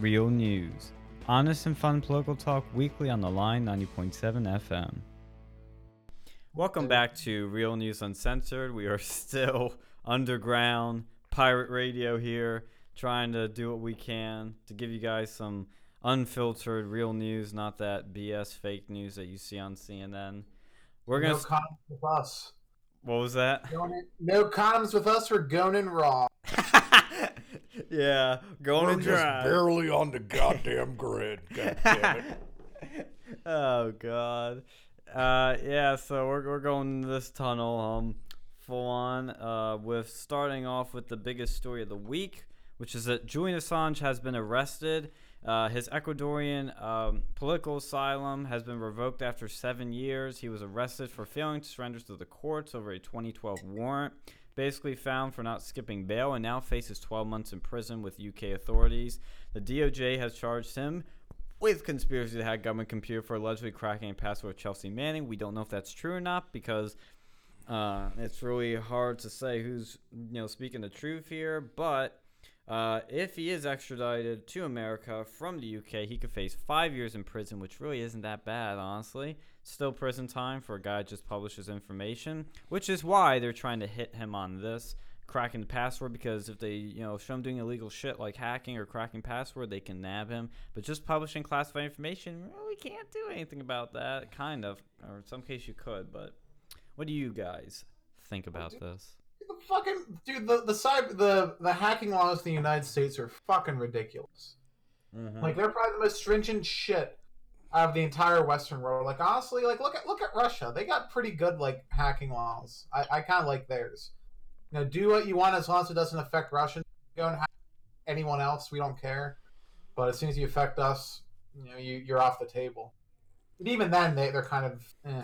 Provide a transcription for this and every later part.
Real News. Honest and fun political talk weekly on the line 90.7 FM. Welcome back to Real News Uncensored. We are still underground pirate radio here, trying to do what we can to give you guys some unfiltered real news, not that BS fake news that you see on CNN. We're gonna. no condoms with us. what was that? No condoms with us. We're going in raw. yeah, going We're to just drive. barely on the goddamn grid. God damn it. oh god. Uh, yeah, so we're we're going this tunnel um full on uh with starting off with the biggest story of the week, which is that Julian Assange has been arrested. Uh, his Ecuadorian um, political asylum has been revoked after seven years. He was arrested for failing to surrender to the courts over a 2012 warrant, basically found for not skipping bail, and now faces 12 months in prison with UK authorities. The DOJ has charged him with conspiracy to hack government computer for allegedly cracking a password of Chelsea Manning. We don't know if that's true or not because uh, it's really hard to say who's you know speaking the truth here. But uh, if he is extradited to America from the UK, he could face five years in prison, which really isn't that bad, honestly. Still prison time for a guy just publishes information, which is why they're trying to hit him on this cracking the password because if they you know show him doing illegal shit like hacking or cracking password they can nab him but just publishing classified information really can't do anything about that kind of or in some case you could but what do you guys think about this The fucking dude, the the cyber the the hacking laws in the United States are fucking ridiculous. Mm-hmm. Like they're probably the most stringent shit out of the entire Western world. Like honestly, like look at look at Russia. They got pretty good like hacking laws. I, I kind of like theirs. You know, do what you want as long as it doesn't affect Russians. Go and hack anyone else. We don't care. But as soon as you affect us, you know, you you're off the table. But even then, they they're kind of. Eh.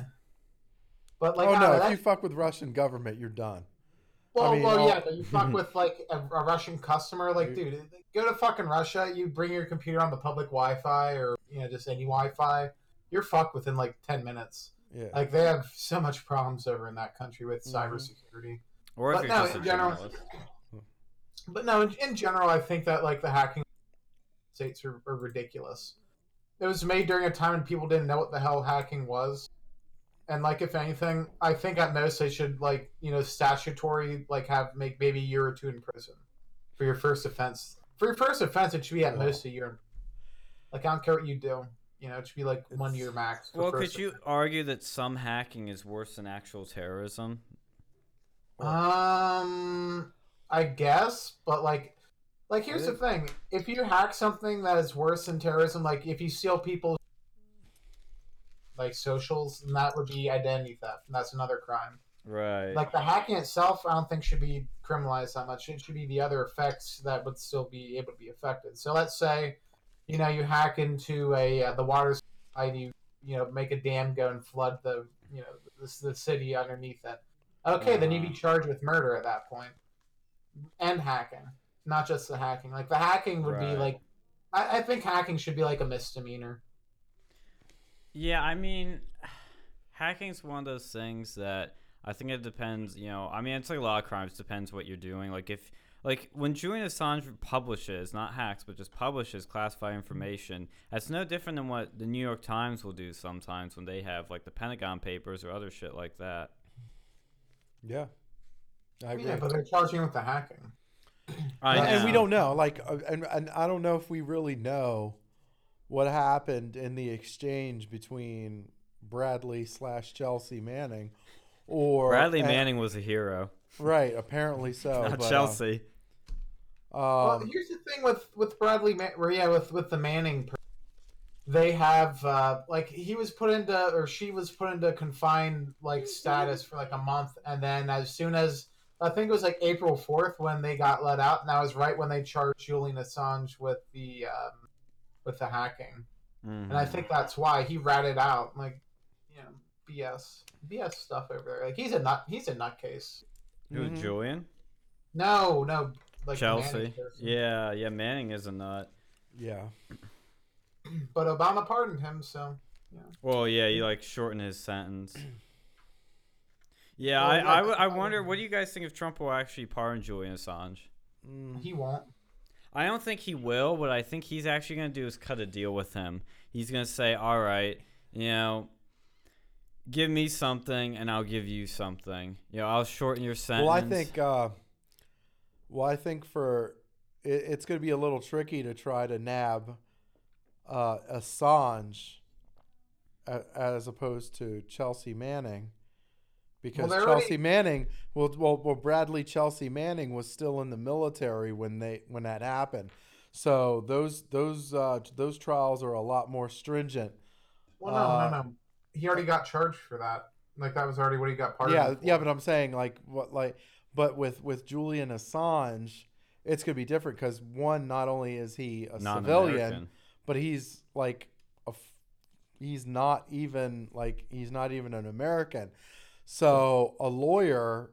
But like, oh no! know, If that- you fuck with Russian government, you're done. Well, I mean, well, all- yeah, you fuck with like a, a Russian customer, like, dude, go to fucking Russia. You bring your computer on the public Wi-Fi or you know just any Wi-Fi. You're fucked within like ten minutes. Yeah. Like they have so much problems over in that country with Mhm. cybersecurity. or if but you're no, just a in general- But no, in, in general, I think that like the hacking states are, are ridiculous. It was made during a time when people didn't know what the hell hacking was. And like, if anything, I think at most they should like you know statutory like have make maybe a year or two in prison for your first offense. For your first offense, it should be at Oh. most a year. Like I don't care what you do, you know, it should be like one year max. well could you offense. argue that some hacking is worse than actual terrorism Um, I guess, but like, like here's the thing: if you hack something that is worse than terrorism, like if you steal people's like socials, then that would be identity theft, and that's another crime. right Like the hacking itself, I don't think should be criminalized that much. It should be the other effects that would still be able to be affected. So let's say, you know, you hack into a uh, the water supply, and you you know make a dam go and flood the you know the, the city underneath it. Okay, then you'd be Uh-huh. charged with murder at that point, and hacking, not just the hacking. Like the hacking would Right. be like, I, I think hacking should be like a misdemeanor. Yeah, I mean, hacking's one of those things that I think it depends. You know, I mean, it's like a lot of crimes. Depends what you're doing. Like if, like when Julian Assange publishes, not hacks, but just publishes classified information, that's no different than what the New York Times will do sometimes when they have like the Pentagon Papers or other shit like that. Yeah. I agree. Yeah, but they're charging with the hacking. I and, and we don't know. Like, uh, and, and I don't know if we really know what happened in the exchange between Bradley slash Chelsea Manning, or Bradley and- Manning was a hero, Right. Apparently so. not but, uh, Chelsea. well, Um, well, here's the thing with with Bradley, Man- or yeah, with with the Manning, per- they have uh, like he was put into or she was put into confined like status for like a month, and then as soon as I think it was like April fourth when they got let out, and that was right when they charged Julian Assange with the um, with the hacking, and I Mhm. think that's why he ratted out like you know BS BS stuff over there. Like he's a nut he's a nutcase. Who, mhm. Julian? No, no, like Chelsea. Yeah, yeah. Manning is a nut. Yeah. but Obama pardoned him, so. yeah. Well, yeah, you like shorten his sentence. Yeah, Well, I, yeah, I, w- I wonder, what do you guys think if Trump will actually pardon Julian Assange? Mm. He won't. I don't think he will. What I think he's actually going to do is cut a deal with him. He's going to say, "All right, you know, give me something, and I'll give you something. You know, I'll shorten your sentence." Well, I think. Uh, well, I think for it, it's going to be a little tricky to try to nab uh, Assange a, as opposed to Chelsea Manning. Because they're Chelsea already- Manning, well, well, well, Bradley Chelsea Manning was still in the military when they when that happened, so those those uh, those trials are a lot more stringent. Well, no, Uh, no, no. He already got charged for that. Like that was already what he got pardoned. yeah, for. yeah, but I'm saying like what like, but with with Julian Assange, it's gonna be different because one, not only is he a civilian, but he's like a he's not even like he's not even an American. So a lawyer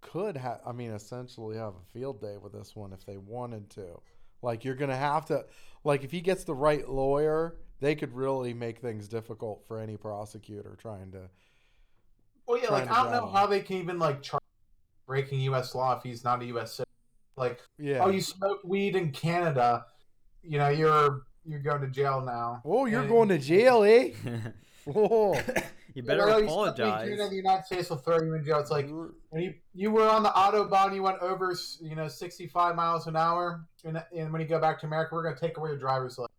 could have I mean essentially have a field day with this one if they wanted to. Like you're going to have to like if he gets the right lawyer, they could really make things difficult for any prosecutor trying to Well, yeah, like I don't know him. how they can even like charge breaking U.S. law if he's not a U.S. citizen. Like, yeah. oh, you smoked weed in Canada, you know, you're you're going to jail now. Oh, you're And- going to jail, eh? Oh. you better you smoked weed in apologize. Canada, the United States will throw you in jail. It's like when you you were on the autobahn, you went over you know 65 miles an hour, and, and when you go back to America, we're gonna take away your driver's license.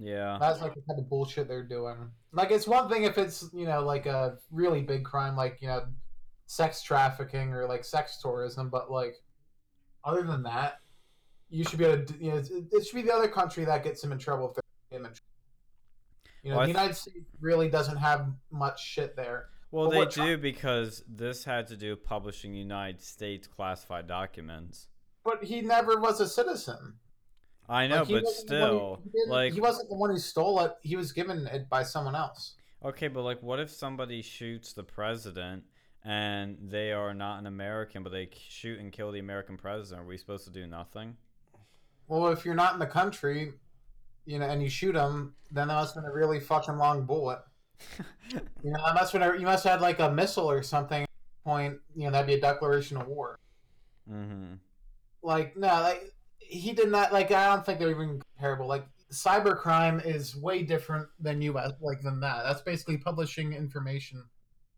Yeah. That's like the kind of bullshit they're doing. Like it's one thing if it's you know like a really big crime, like you know, sex trafficking or like sex tourism, but like other than that, you should be able to. You know, it, should be the other country that gets them in trouble if they're in. You know, Well, the th- United States really doesn't have much shit there. Well, they do because this had to do with publishing United States classified documents. But he never was a citizen. I know, Like, he but wasn't the one who- still, he didn't- like, he wasn't the one who stole it. He was given it by someone else. okay, but like, what if somebody shoots the president and they are not an American, but they shoot and kill the American president? Are we supposed to do nothing? Well, if you're not in the country, you know, and you shoot them, then that must have been a really fucking long bullet. You know, that must have been, you must have had like a missile or something. at Point, you know, that'd be a declaration of war. mm-hmm. Like, no, like he did not. Like, I don't think they're even comparable. Like, cybercrime is way different than U.S. Like than that. That's basically publishing information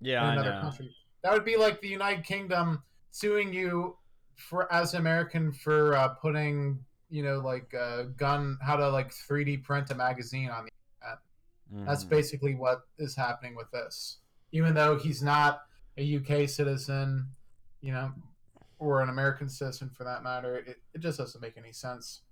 Yeah, in another country. That would be like the United Kingdom suing you for as American for uh, putting, you know, like uh, gun how to like 3D print a magazine on the. internet. That's Mhm. basically what is happening with this. Even though he's not a UK citizen, you know, or an American citizen for that matter, it, it just doesn't make any sense.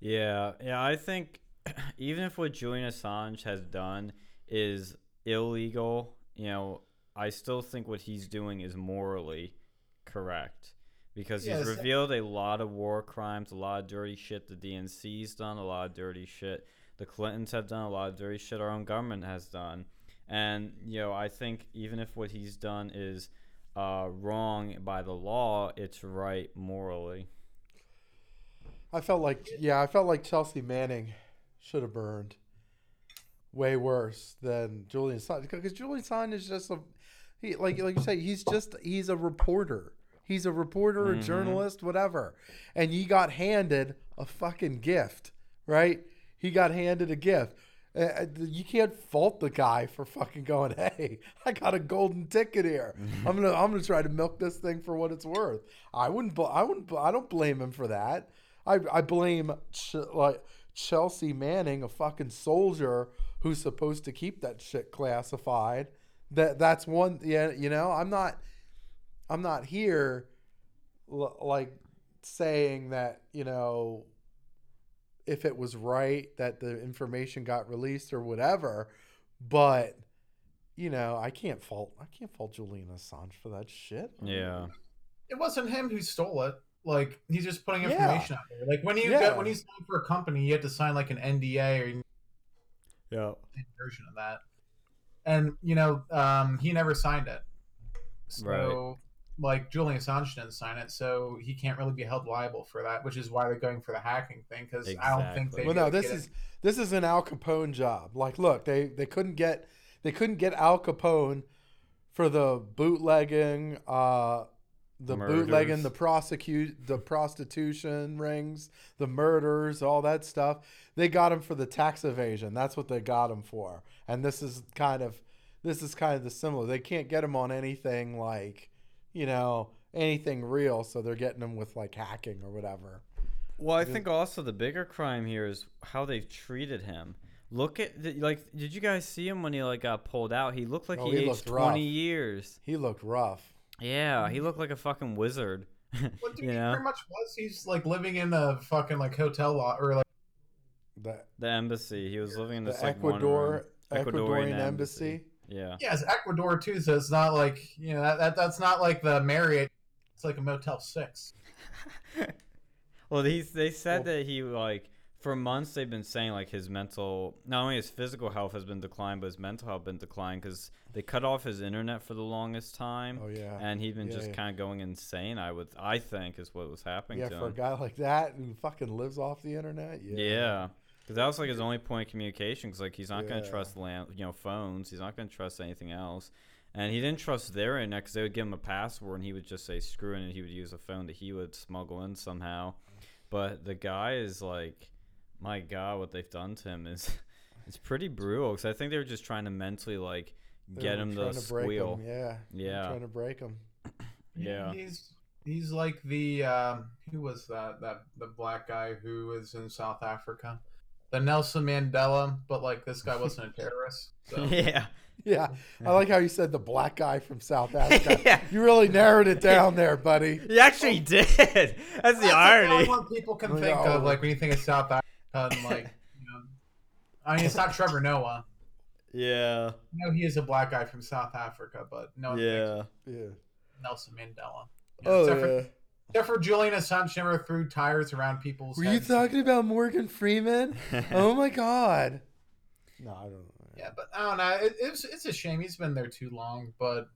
Yeah, yeah, I think even if what Julian Assange has done is illegal, you know, I still think what he's doing is morally correct because he's Yes. revealed a lot of war crimes, a lot of dirty shit the DNC's done, a lot of dirty shit the Clintons have done, a lot of dirty shit our own government has done. And, you know, I think even if what he's done is uh, wrong by the law, it's right morally. I felt like yeah, I felt like Chelsea Manning should have burned way worse than Julian Assange because Julian Assange is just a he like like you say he's just he's a reporter. He's a reporter, a Mhm. journalist, whatever. And he got handed a fucking gift, right? He got handed a gift. Uh, Uh, you can't fault the guy for fucking going, "Hey, I got a golden ticket here. I'm gonna, I'm gonna try to milk this thing for what it's worth." I wouldn't, I wouldn't, I don't blame him for that. I, I blame Ch- like Chelsea Manning, a fucking soldier who's supposed to keep that shit classified. That that's one. Yeah, you know, I'm not, I'm not here, l- like saying that you know if it was right that the information got released or whatever, but you know, I can't fault I can't fault Julian Assange for that shit. Yeah. It wasn't him who stole it. Like he's just putting Yeah. information out there. Like when you Yeah. get when you sign for a company, you have to sign like an NDA or Yeah. version of that. And you know, um, he never signed it. So, like Julian Assange didn't sign it, so he can't really be held liable for that. Which is why they're going for the hacking thing because I don't think they. Well, no, this get is it. this is an Al Capone job. Like, look, they they couldn't get they couldn't get Al Capone for the bootlegging, uh, the bootlegging, the prosecute, the prostitution rings, the murders, all that stuff. They got him for the tax evasion. That's what they got him for. And this is kind of, this is kind of the similar. They can't get him on anything like, you know, anything real. So they're getting him with like hacking or whatever. Well, I think also the bigger crime here is how they've treated him. Look at the, like, did you guys see him when he like got pulled out? He looked like Oh, he, he aged looked twenty rough. years. He looked rough. Yeah, he looked like a fucking wizard. What dude, you he know, pretty much was. He's like living in a fucking like hotel lot or like The, the embassy. He was living in the this like Ecuador, room- Ecuadorian, Ecuadorian embassy. Yeah. yeah, it's Ecuador too. So it's not like you know that, that that's not like the Marriott. It's like a Motel Six. Well, he's they said Well- that he like for months they've been saying like his mental not only his physical health has been declined but his mental health been declined because they cut off his internet for the longest time Oh yeah. and he'd been Yeah, just yeah. kind of going insane. I would I think is what was happening Yeah, to for a guy like that who fucking lives off the internet. Yeah. Yeah. Because that was like his only point of communication. Because like he's not gonna trust land, you know, phones. He's not gonna trust anything else. And he didn't trust their internet because they would give him a password and he would just say screw it and he would use a phone that he would smuggle in somehow. But the guy is like, my God, what they've done to him is, it's pretty brutal. Because I think they were just trying to mentally like They get him trying to break squeal. him, Yeah. Yeah. Trying to break him. Yeah. He's he's like the um, who was that that the black guy who was in South Africa, the Nelson Mandela, but like this guy wasn't a terrorist. So. yeah. Yeah. I like how you said the black guy from South Africa. yeah. You really narrowed it down there, buddy. He actually oh. did. That's the That's irony. only one people can Yeah, think all of, like when you think of South Africa, and like, you know, I mean, it's not Trevor Noah. Yeah. No, he is a black guy from South Africa, but no one Yeah. Yeah. Nelson Mandela. Oh, yeah, Oh yeah. For, except for Julian Assange never threw tires around people's Were you talking about Morgan Freeman? oh my god. No, I don't know. Yeah, but I don't know. It, it's it's a shame he's been there too long. But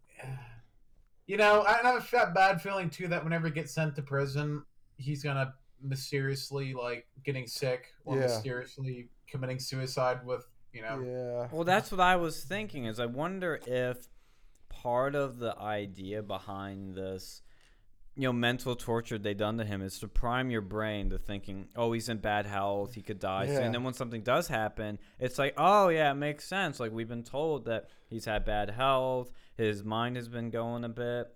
you know, I have that bad feeling too that whenever he gets sent to prison, he's gonna mysteriously like getting sick or Yeah. mysteriously committing suicide with you know. Yeah. Well, that's what I was thinking. Is I wonder if part of the idea behind this, you know, mental torture they done to him is to prime your brain to thinking, oh, he's in bad health, he could die. Yeah. And then when something does happen, it's like, oh yeah, it makes sense. Like we've been told that he's had bad health, his mind has been going a bit.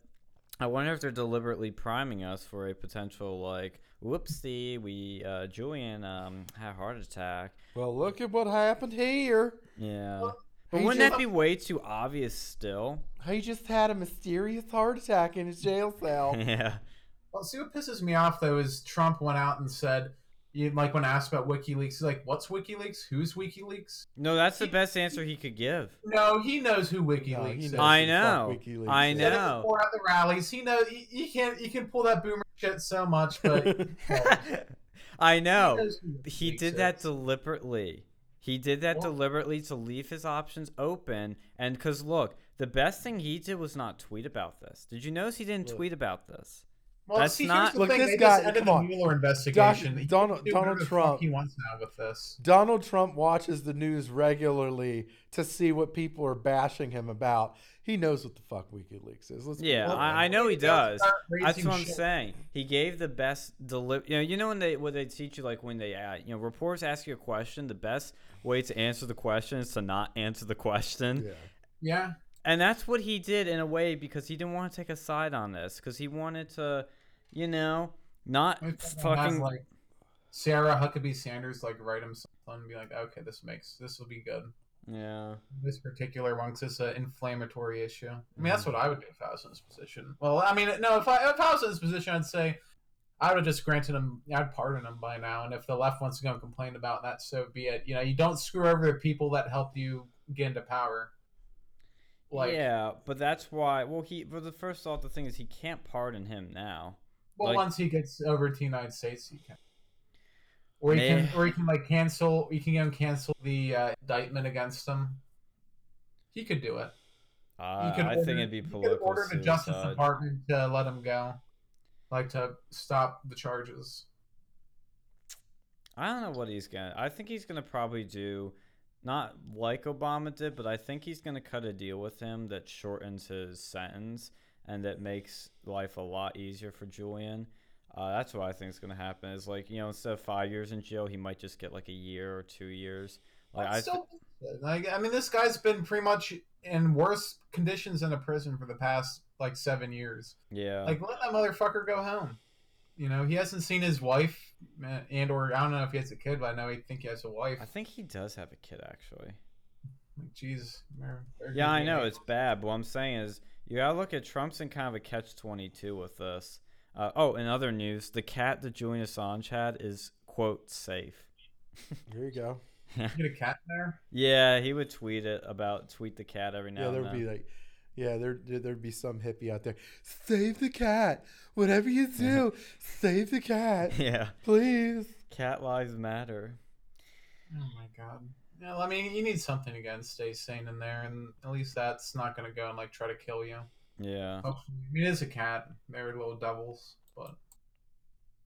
I wonder if they're deliberately priming us for a potential like, whoopsie, we uh, Julian um, had a heart attack. Well, look at what happened here. Yeah. Well, But wouldn't just- that be way too obvious still? He just had a mysterious heart attack in his jail cell. yeah. Well, see what pisses me off though is Trump went out and said, you, like when asked about WikiLeaks, he's like, "What's WikiLeaks? Who's WikiLeaks?" No, that's the best answer he could give. No, he knows who No, WikiLeaks he is. knows I know. WikiLeaks I is. He said it know. before at the rallies. He knows you, you can't you can pull that boomer shit so much, but I know. knows who He WikiLeaks did that is. deliberately. He did that Well- deliberately to leave his options open. And because, look, the best thing he did was not tweet about this. Did you notice he didn't Look. tweet about this? Well, That's see, not- here's the Look, thing. this they guy- just ended come the on. Mueller investigation. Doc- Donald- Donald whatever the fuck Trump. He wants now with this. Donald Trump watches the news regularly to see what people are bashing him about. He knows what the fuck WikiLeaks is. Let's be Yeah. I, I know he He does does. That's what I'm shit. saying. He gave the best deli- You know, you know when they what they teach you like when they uh, you know reporters ask you a question, the best way to answer the question is to not answer the question. Yeah. Yeah. And that's what he did in a way because he didn't want to take a side on this because he wanted to, you know, not fucking. like Sarah Huckabee Sanders like write him something and be like, okay, this makes this will be good. yeah. This particular one, 'cause it's an inflammatory issue. I mean, Mm-hmm. that's what I would do if I was in this position. Well, I mean, no, if I if I was in this position, I'd say I would have just granted him, I'd pardon him by now. And if the left wants to go and complain about that, so be it. You know, you don't screw over the people that helped you get into power. Like, yeah, but that's why. Well, he. But the first thought, the thing is, he can't pardon him now. well, like- once he gets over to the United States, he can. Or he Man. can, or he can like cancel. You can go and cancel the uh, indictment against him. He could do it. Uh, could I order- think it'd be You could political order the Justice. Department to let him go, like to stop the charges. I don't know what he's gonna. I think he's gonna probably do, not like Obama did, but I think he's gonna cut a deal with him that shortens his sentence, and that makes life a lot easier for Julian. Uh, that's what I think is going to happen. Is like you know instead of five years in jail, he might just get like a year or two years. Like I, th- like I mean, this guy's been pretty much in worse conditions in a prison for the past like seven years. yeah, Like let that motherfucker go home. You know, he hasn't seen his wife and or I don't know if he has a kid, but I know he think he has a wife. I think he does have a kid actually. Like, jeez. they're- they're Yeah, I know it's bad. But what I'm saying is, you gotta look at Trump's in kind of a catch twenty two with this. Uh, oh, in other news, the cat that Julian Assange had is quote safe. There you go. Get a cat there. Yeah, he would tweet it about tweet the cat every now yeah, and there'd then. be like, yeah, there there'd be some hippie out there. Save the cat. Whatever you do, save the cat, yeah, please. cat lives matter. Oh my god. Yeah, I mean, you need something to get stay sane in there, and at least that's not gonna go and like try to kill you. Yeah, Hopefully, I mean, it is a cat. They're little devils, but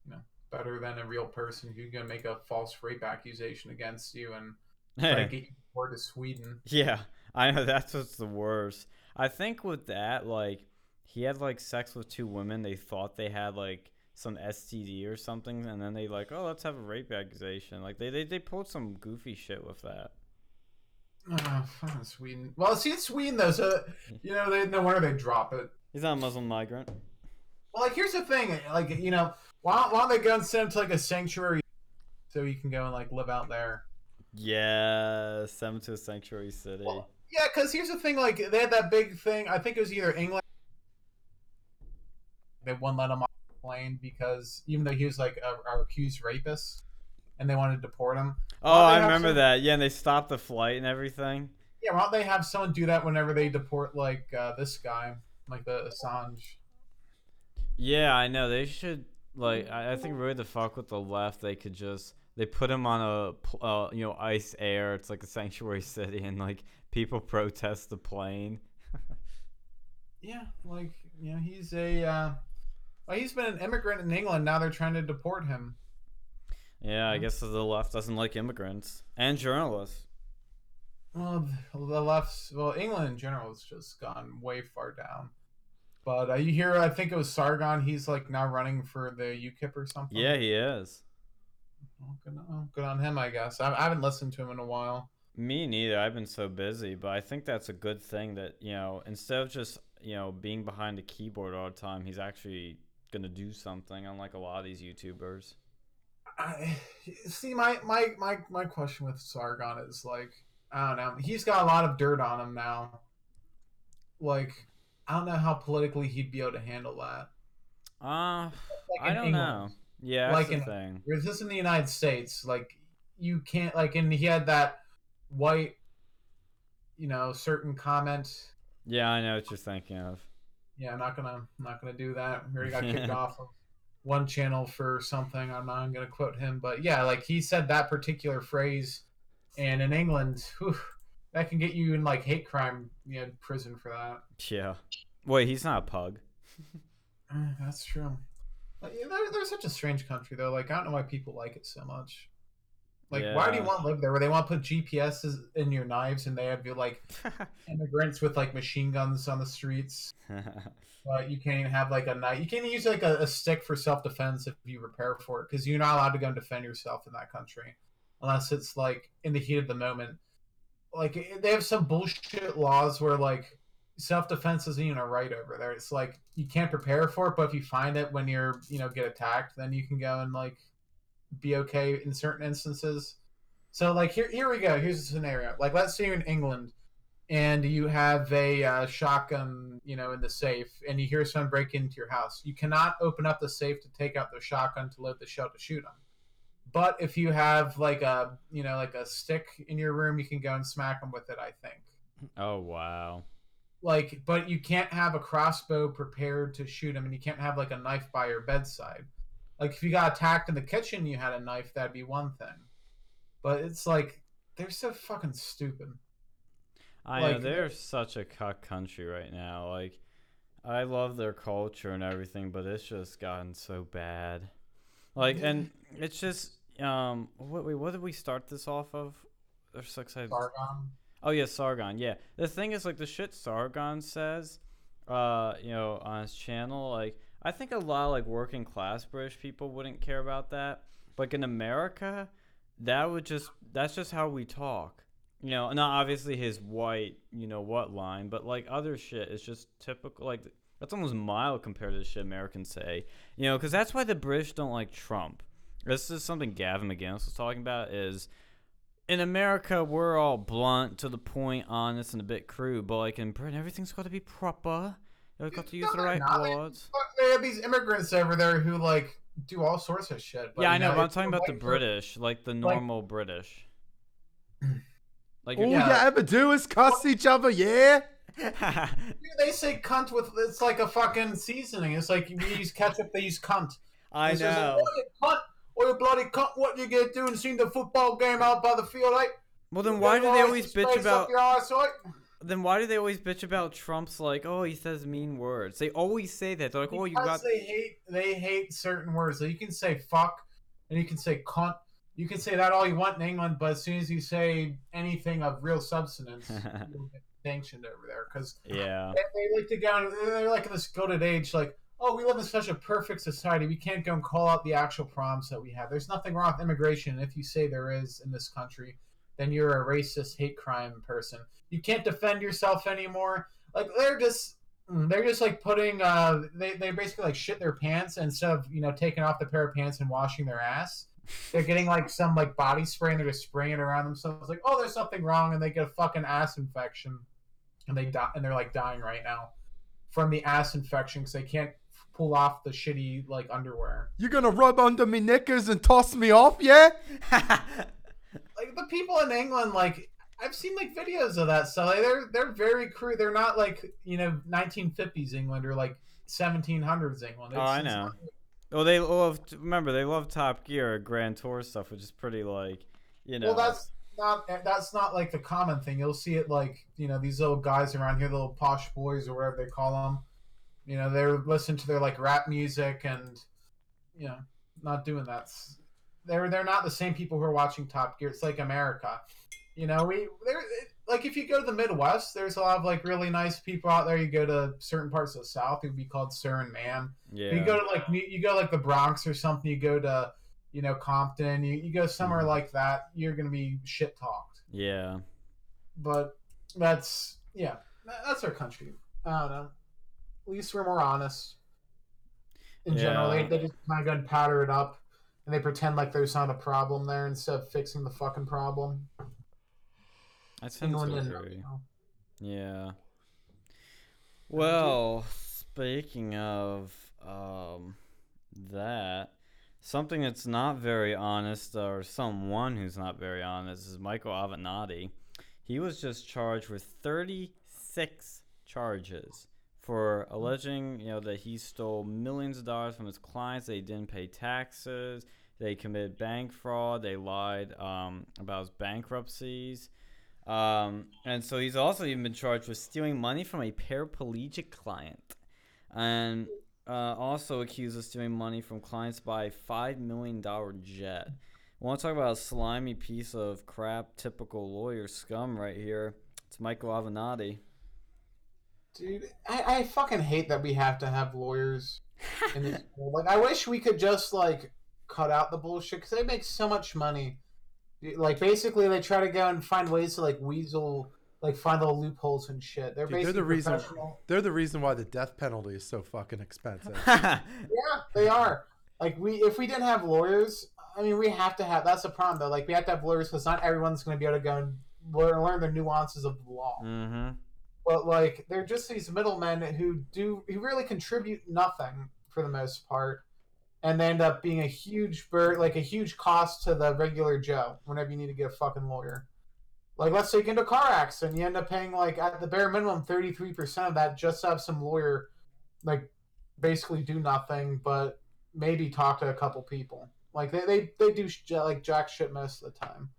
you know, better than a real person who's gonna make a false rape accusation against you and try to get you deported to Sweden. yeah. I know that's what's the worst. I think with that, like, he had like sex with two women. They thought they had like some STD or something, and then they like, oh, let's have a rape accusation. Like they they, they pulled some goofy shit with that. Oh, fucking Sweden. Well, see, it's Sweden though, so you know, they, no wonder they drop it. He's not a Muslim migrant. Well, like here's the thing, like you know, why don't, why don't they go and send him to like a sanctuary so he can go and like live out there? Yeah, send him to a sanctuary city. Well, yeah, because here's the thing, like they had that big thing. I think it was either England. They wouldn't let him on the plane because even though he was like a, a accused rapist, and they wanted to deport him. oh, Why don't they I remember some- that. Yeah, and they stopped the flight and everything. Yeah, why don't they have someone do that whenever they deport like uh, this guy, like the Assange? Yeah, I know. They should like. I, I think really the fuck with the left, they could just they put him on a uh, you know ice air. It's like a sanctuary city, and like people protest the plane. Yeah, like you know, he's a. Uh, well, he's been an immigrant in England. Now they're trying to deport him. Yeah, I guess the left doesn't like immigrants and journalists. Well, the left's well, England in general has just gone way far down. But uh, you hear, I think it was Sargon. He's like now running for the UKIP or something. Yeah, he is. Well, good, on, good on him, I guess. I, I haven't listened to him in a while. Me neither. I've been so busy, but I think that's a good thing that you know instead of just you know being behind a keyboard all the time, he's actually gonna do something. Unlike a lot of these YouTubers. I, see, my, my my my question with Sargon is like, I don't know. He's got a lot of dirt on him now. Like, I don't know how politically he'd be able to handle that. Uh, Like I don't England. know. Yeah, Like in- thing. This in the United States, like you can't like, and he had that white, you know, certain comment. Yeah, I know what you're thinking of. Yeah, I'm not gonna, I'm not gonna do that. We already got kicked off of one channel for something. I'm not gonna quote him, but yeah, like he said that particular phrase, and in England, whew, that can get you in like hate crime, you know, prison for that. Yeah. Wait, he's not a pug. That's true. Like, they're, they're such a strange country, though. Like, I don't know why people like it so much. Like, why do you want to live there? Where they want to put GPSs in your knives, and they have you like immigrants with like machine guns on the streets. But you can't even have like a knife. You can't even use like a, a stick for self defense if you repair for it, because you're not allowed to go and defend yourself in that country, unless it's like in the heat of the moment. Like they have some bullshit laws where like self defense isn't even a right over there. It's like you can't prepare for it, but if you find it when you're you know get attacked, then you can go and like be okay in certain instances. So like here here we go. Here's a scenario. Like let's say you're in England and you have a uh, shotgun, you know, in the safe, and you hear someone break into your house. You cannot open up the safe to take out the shotgun to load the shell to shoot them. But if you have like a, you know, like a stick in your room, you can go and smack them with it. I think. oh wow. Like, but you can't have a crossbow prepared to shoot them, and you can't have like a knife by your bedside. Like, if you got attacked in the kitchen, you had a knife, that'd be one thing. But it's like they're so fucking stupid. I know they're such a cuck country right now. Like, I love their culture and everything, but it's just gotten so bad. Like, and it's just um. What wait, what did we start this off of? There's six. Sargon. Oh yeah, Sargon. Yeah. The thing is, like the shit Sargon says, uh, you know, on his channel, like I think a lot of like working class British people wouldn't care about that. Like in America, that would just that's just how we talk. You know, not obviously his white, you know what line, but like other shit is just typical. Like that's almost mild compared to the shit Americans say. You know, because that's why the British don't like Trump. This is something Gavin McInnes was talking about. Is in America we're all blunt, to the point, honest, and a bit crude. But like in Britain, everything's got to be proper. You've got to use No, the right not. Words. Fuck, They have these immigrants over there who like do all sorts of shit. But, yeah, I you know, but I'm talking about the white British, like the like- normal British. Like All if you ever do is cuss each other, yeah? They say cunt with it's like a fucking seasoning. It's like you use ketchup, they use cunt. I It's just like, know. "Oh, cunt, or you bloody cunt, what you gonna do and seen the football game out by the field, right? Well, then why do they always bitch about? your arse, right? Then why do they always bitch about Trump's like, oh, he says mean words? They always say that. They're like, oh, you got. they hate they hate certain words. So you can say fuck and you can say cunt. You can say that all you want in England, but as soon as you say anything of real substance, sanctioned over there because yeah. they, they like to go. They're like in this goaded age, like, oh, we live in such a perfect society. We can't go and call out the actual problems that we have. There's nothing wrong with immigration. If you say there is in this country, then you're a racist, hate crime person. You can't defend yourself anymore. Like they're just. mm, They're just like putting, uh, they, they basically like shit their pants instead of, you know, taking off the pair of pants and washing their ass. They're getting like some like body spray and they're just spraying it around themselves. Like, oh, there's something wrong, and they get a fucking ass infection, and they die, and they're like dying right now from the ass infection because they can't pull off the shitty like underwear. You're gonna rub under me knickers and toss me off, yeah? Like the people in England, like I've seen like videos of that stuff. Like, they're they're very crude. They're not like you know 1950s England or like 1700s England. Oh, I know. not- well, they love. Remember, they love Top Gear, Grand Tour stuff, which is pretty like, you know. Well, that's not that's not like the common thing. You'll see it like you know these little guys around here, the little posh boys or whatever they call them. You know, they're listening to their like rap music and you know not doing that. They're they're not the same people who are watching Top Gear. It's like America. You know, we there like if you go to the Midwest, there's a lot of like really nice people out there. You go to certain parts of the South, it would be called sir and man. yeah. You go to like you go like the Bronx or something. You go to you know Compton. You, you go somewhere Mhm. like that. You're gonna be shit talked. yeah. But that's yeah, that's our country. I don't know. At least we're more honest. In general, they, they just kind of go and powder it up, and they pretend like there's not a problem there instead of fixing the fucking problem. I tend to England and- agree. Yeah. Well, speaking of um, that, something that's not very honest, or someone who's not very honest, is Michael Avenatti. He was just charged with 36 charges for alleging, you know, that he stole millions of dollars from his clients. They didn't pay taxes. They committed bank fraud. They lied um, about his bankruptcies. Um, and so he's also even been charged with stealing money from a paraplegic client, and uh, also accused of stealing money from clients by a five million dollar jet. I want to talk about a slimy piece of crap, typical lawyer scum right here. It's Michael Avenatti. Dude, I, I fucking hate that we have to have lawyers in this world. Like, I wish we could just like cut out the bullshit because they make so much money. Like, basically, they try to go and find ways to like weasel, like find little loopholes and shit. They're Dude, they're basically the reason- professional. They're the reason why the death penalty is so fucking expensive. Yeah, they are. Like, we if we didn't have lawyers, I mean, we have to have. That's the problem though. Like, we have to have lawyers because not everyone's going to be able to go and learn, learn the nuances of the law. mm-hmm. But like they're just these middlemen who do who really contribute nothing for the most part and they end up being a huge bur- like a huge cost to the regular joe whenever you need to get a fucking lawyer. Like let's say you get into a car accident you end up paying like at the bare minimum 33% of that just to have some lawyer like basically do nothing but maybe talk to a couple people. Like they, they, they do sh- like jack shit most of the time.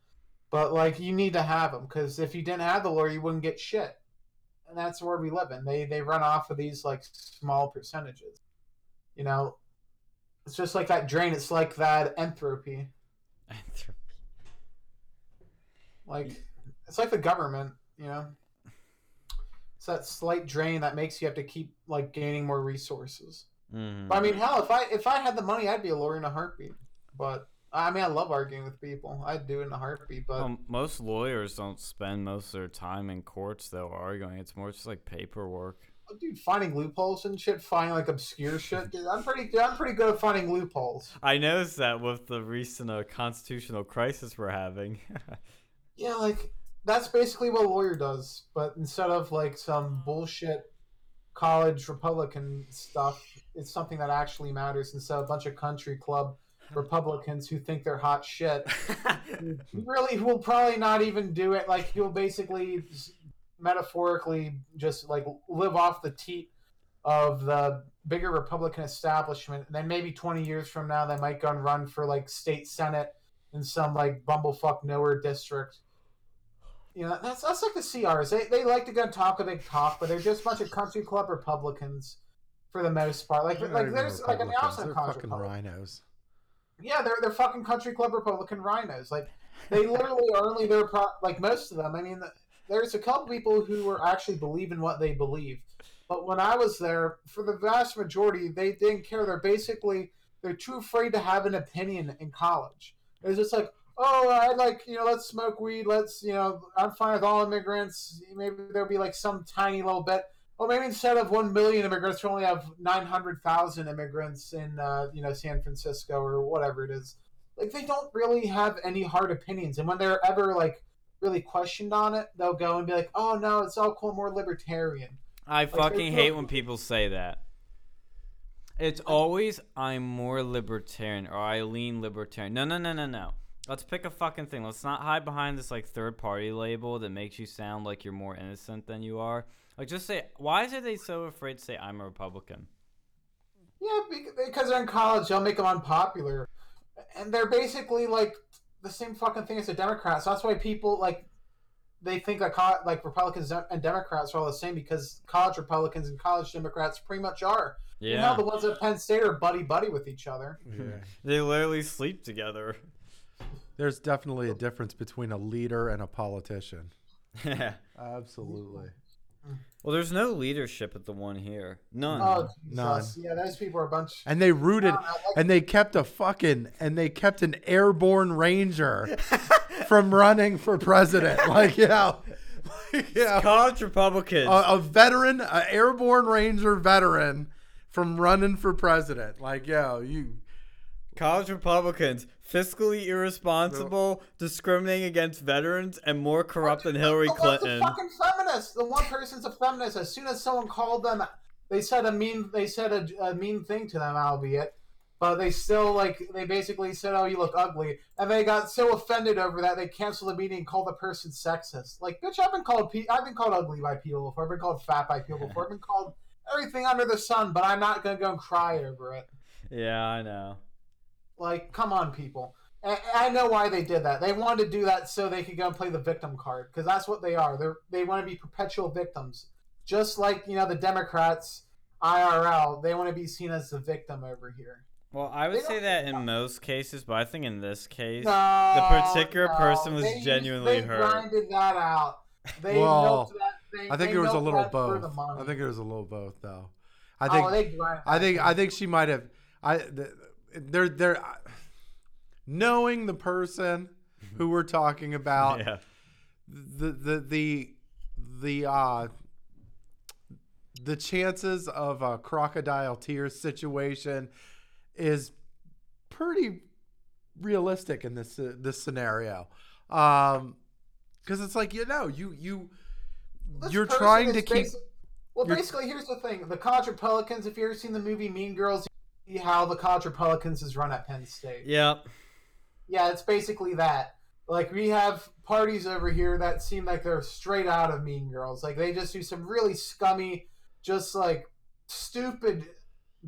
But like you need to have them because if you didn't have the lawyer you wouldn't get shit and that's the world we live in. They they run off of these like small percentages. You know, it's just like that drain. It's like that entropy. Entropy. Like it's like the government. You know, it's that slight drain that makes you have to keep like gaining more resources. Mhm. But I mean, hell, if I if I had the money, I'd be a lawyer in a heartbeat. But I mean, I love arguing with people. I'd do it in a heartbeat. But Well, most lawyers don't spend most of their time in courts though arguing. It's more just like paperwork. dude, finding loopholes and shit, finding like obscure shit, dude, I'm pretty, dude, I'm pretty good at finding loopholes. I noticed that with the recent uh, constitutional crisis we're having. Yeah, like that's basically what a lawyer does, but instead of like some bullshit college Republican stuff, it's something that actually matters instead of a bunch of country club Republicans who think they're hot shit. Really will probably not even do it. Like he'll basically metaphorically just like live off the teat of the bigger Republican establishment. And then maybe 20 years from now, they might go and run for like state senate in some like bumblefuck nowhere district. You know, that's that's like the CRs. They, they like to go and talk a big talk, but they're just a bunch of country club Republicans for the most part. Like They're like even there's like an Republicans, opposite they're fucking Republican. RINOs. Yeah, they're they're fucking country club Republican RINOs. Like they literally are only there. Pro- like most of them. I mean, there's a couple people who are actually believe in what they believe. But when I was there, for the vast majority, they didn't care. They're basically they're too afraid to have an opinion in college. It's just like, oh, I like you know, let's smoke weed. Let's you know, I'm fine with all immigrants. Maybe there'll be like some tiny little bit. Well, maybe instead of one million immigrants, we only have nine hundred thousand immigrants in uh, you know San Francisco or whatever it is. Like they don't really have any hard opinions, and when they're ever like really questioned on it, they'll go and be like, "Oh no, it's all cool, more libertarian." I they fucking hate when people say that. It's always I'm more libertarian or I lean libertarian. No, no, no, no, no. Let's pick a fucking thing. Let's not hide behind this like third party label that makes you sound like you're more innocent than you are. Like just say why is it they so afraid to say I'm a Republican? Yeah, because they're in college, they'll make them unpopular, and they're basically like the same fucking thing as the Democrats. That's why people like they think that co- like Republicans and Democrats are all the same because college Republicans and college Democrats pretty much are. You know, Yeah. the ones at Penn State are buddy buddy with each other. They literally sleep together. There's definitely a difference between a leader and a politician. Yeah. Absolutely. Well, there's no leadership at the one here. None. Oh, None. Yeah, those people are a bunch. And they rooted I don't like- and they kept a fucking and they kept an airborne ranger from running for president. Like, yeah. Like, yeah. College Republicans. A, a veteran, an airborne ranger veteran from running for president. Like, yo, you College Republicans, fiscally irresponsible, discriminating against veterans, and more corrupt than Hillary the Clinton. a fucking feminist. The one person's a feminist. As soon as someone called them, they said a mean. They said a, a mean thing to them, albeit, but they still like. They basically said, "Oh, you look ugly," and they got so offended over that they canceled the meeting and called the person sexist. Like, bitch, I've been called. Pe- I've been called ugly by people before. I've been called fat by people before. I've been called everything under the sun, but I'm not gonna go and cry over it. Yeah, I know. Like, come on, people. I, I know why they did that. They wanted to do that so they could go and play the victim card because that's what they are. They are they want to be perpetual victims, just like you know the Democrats, IRL. They want to be seen as the victim over here. Well, I would They say that in most cases, but I think in this case, No, particular no. person was They used- genuinely they hurt. grinded that out. They Well, milked that thing. I think they it was a little both. I think it was a little both though. I oh, think oh, they I think. I think she might have. I th- they're they're knowing the person who we're talking about. yeah. The the the the uh the chances of a crocodile tears situation is pretty realistic in this uh, this scenario. Um because it's like you know you you This you're trying to keep basi- Well, you're- basically, here's the thing: the college pelicans If you ever seen the movie Mean Girls, you see how the college Republicans is run at Penn State. Yep. Yeah, it's basically that. Like we have parties over here that seem like they're straight out of Mean Girls. Like they just do some really scummy, just like stupid,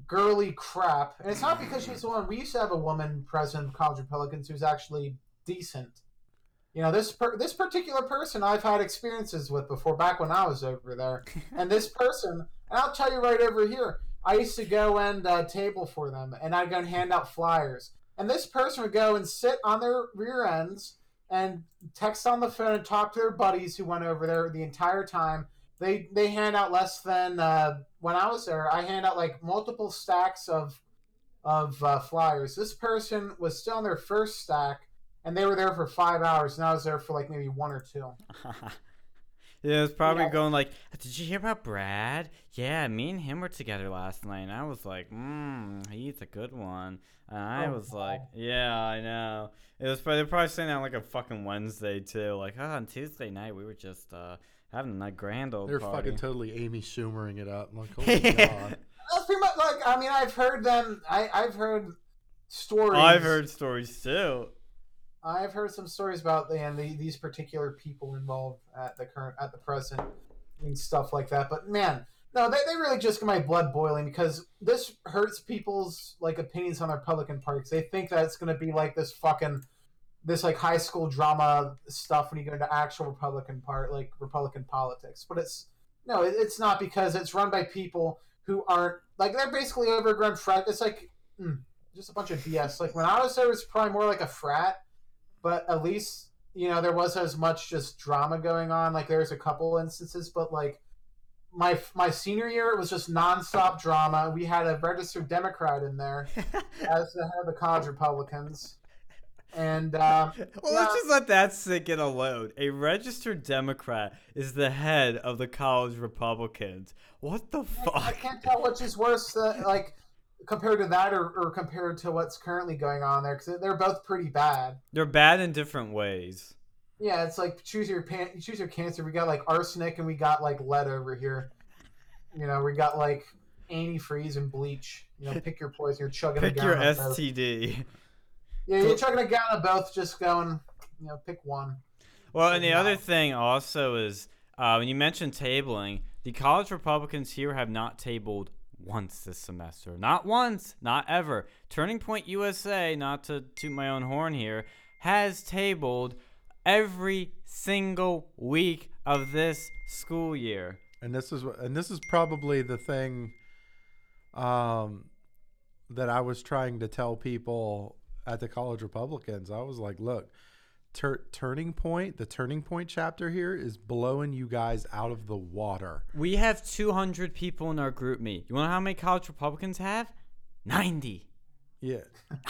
girly crap. And it's not because she's the one. We used to have a woman president of college Republicans who's actually decent. You know, this per- this particular person I've had experiences with before, back when I was over there. and this person, and I'll tell you right over here, I used to go and uh, table for them, and I'd go and hand out flyers. And this person would go and sit on their rear ends and text on the phone and talk to their buddies who went over there the entire time. they they hand out less than uh, when I was there. I hand out like multiple stacks of of uh, flyers. This person was still on their first stack, and they were there for five hours, and I was there for like maybe one or two. yeah, it's probably Yeah. going like, "Did you hear about Brad? Yeah, me and him were together last night." And I was like, "Mmm, he's a good one." And I Oh, was like, "Yeah, I know." It was probably they're probably saying that on, like a fucking Wednesday too. Like, oh, on Tuesday night we were just uh having a grand old They're party. fucking totally Amy Schumering it up. I'm Like, holy god. That's pretty much like I mean I've heard them. I I've heard stories. I've heard stories too. I've heard some stories about the, and the, these particular people involved at the current at the present and stuff like that. But man, no, they, they really just get my blood boiling because this hurts people's like opinions on the Republican. 'cause They think that it's going to be like this fucking this like high school drama stuff when you go into actual Republican part like Republican politics. But it's no, it, it's not because it's run by people who aren't like they're basically overgrown frat. It's like mm, just a bunch of BS. Like when I was there, it was probably more like a frat but at least you know there wasn't as much just drama going on like there's a couple instances but like my my senior year it was just nonstop drama we had a registered democrat in there as the head of the college republicans and uh, Well, let's just let that sink in alone. A registered Democrat is the head of the college Republicans. What the fuck? I fuck? can't tell which is worse uh, like compared to that or, or compared to what's currently going on there because they're both pretty bad They're bad in different ways. yeah it's like choose your pan- choose your cancer we got like arsenic and we got like lead over here you know we got like antifreeze and bleach you know pick your poison you're chugging Pick a your gallon of both. STD. yeah you're chugging a gallon of both just going you know pick one Well, and the Yeah. other thing also is uh, when you mentioned tabling, the college Republicans here have not tabled once this semester. Not once, not ever. Turning Point USA, not to toot my own horn here, has tabled every single week of this school year. and this is and this is probably the thing um that I was trying to tell people at the college republicans I was like look tur- turning point the turning point chapter here is blowing you guys out of the water We have 200 people in our group meet. You want to know how many college Republicans have? 90. yeah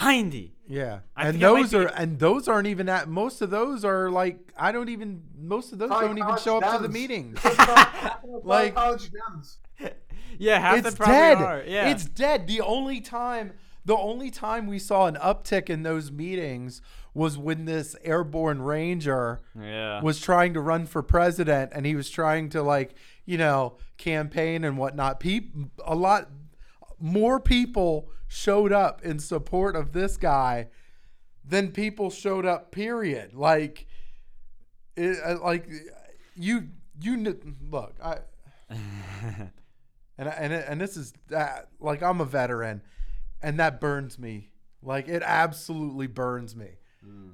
90. yeah I and think it might those are and those aren't even at most of those are like I don't even most of those Probably don't even show up to the meetings like Like- college gems Yeah, half it's them dead. are. Yeah. It's dead. The only time the only time we saw an uptick in those meetings was when this airborne ranger yeah. was trying to run for president and he was trying to like, you know, campaign and whatnot. People a lot more people showed up in support of this guy than people showed up period. Like it, uh, like you you look, I and and and this is that like I'm a veteran, and that burns me. Like it absolutely burns me.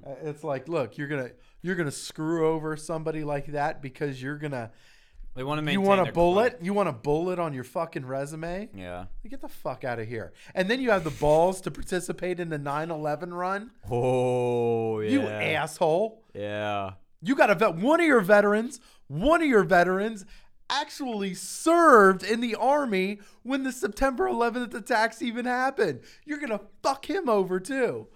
Uh, It's like, look, you're gonna you're gonna screw over somebody like that because you're gonna they want to you want a bullet you want a bullet on your fucking resume. Yeah. Get the fuck out of here. And then you have the balls to participate in the 9/11 run. Oh, yeah. You asshole. Yeah. You got a vet. One of your veterans, one of your veterans actually served in the army when the September 11th attacks even happened. You're to fuck him over too.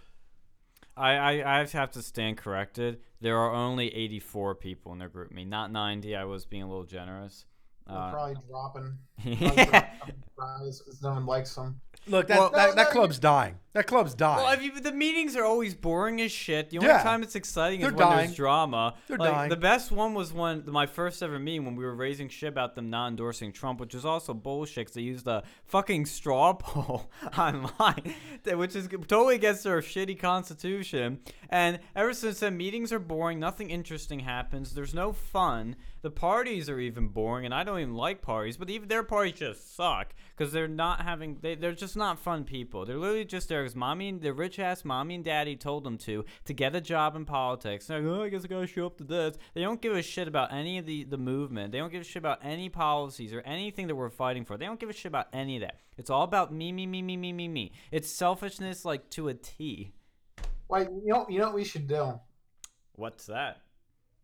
I, I, I have to stand corrected. There are only 84 people in their GroupMe, not 90. I was being a little generous. They're Uh, probably dropping yeah. because no one likes them Look, that, Well- that, that No, no, club's dying. That club's dying. Well, the meetings are always boring as shit. The only Yeah. time it's exciting is They're when dying. there's drama. They're like, dying. The best one was when my first ever meeting when we were raising shit about them not endorsing Trump, which was also bullshit 'cause they used a fucking straw poll online, which is totally against their shitty constitution. And ever since then, meetings are boring. Nothing interesting happens. There's no fun. The parties are even boring, and I don't even like parties. But even their parties just suck because they're not having. They, they're just not fun people. They're literally just there because mommy and their rich ass mommy and daddy told them to to get a job in politics. They're like, oh, I guess I gotta show up to this. They don't give a shit about any of the the movement. They don't give a shit about any policies or anything that we're fighting for. They don't give a shit about any of that. It's all about me, me, me, me, me, me, me. It's selfishness like to a T. Wait, you know, you know what we should do? What's that?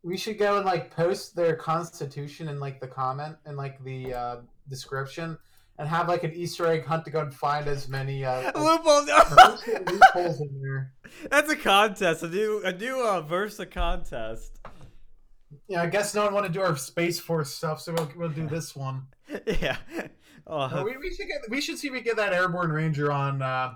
We should go and like post their constitution in like the comment and like the uh, description, and have like an Easter egg hunt to go and find as many uh, Loopholes. loopholes in there. That's a contest. A new a new uh, Versa contest. Yeah, I guess no one want to do our Space Force stuff, so we'll, we'll do this one. Yeah. Oh, Uh, we, we should get we should see if we get that Airborne Ranger on. Uh,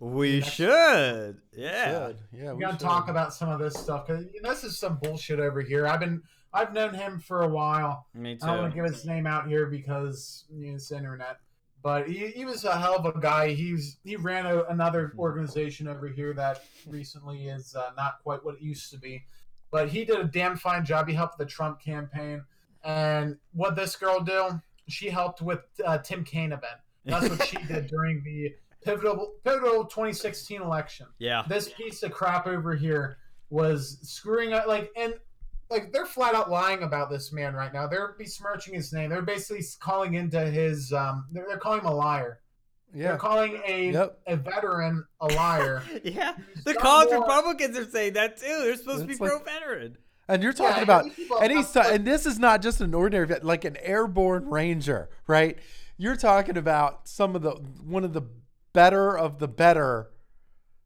we should. Yeah. Should. Yeah, we we gotta should. talk about some of this stuff because you know, this is some bullshit over here. I've been I've known him for a while. Me too. I don't want to give his name out here because you know, it's internet. But he, he was a hell of a guy. He's he ran a, another organization over here that recently is uh, not quite what it used to be. But he did a damn fine job. He helped the Trump campaign. And what this girl do? She helped with uh, Tim Kaine event. That's what she did during the pivotal pivotal 2016 election yeah. this piece of crap over here was screwing up like and like they're flat out lying about this man right now they're besmirching his name they're basically calling into his um they're, they're calling him a liar Yeah. they're calling a Yep. a veteran a liar Yeah. He's The got college more- Republicans are saying that too. They're supposed It's to be like- pro veteran. And you're talking Yeah, about, these and have ta- and this is not just an ordinary, vet, like an airborne ranger, right? You're talking about some of the one of the better of the better.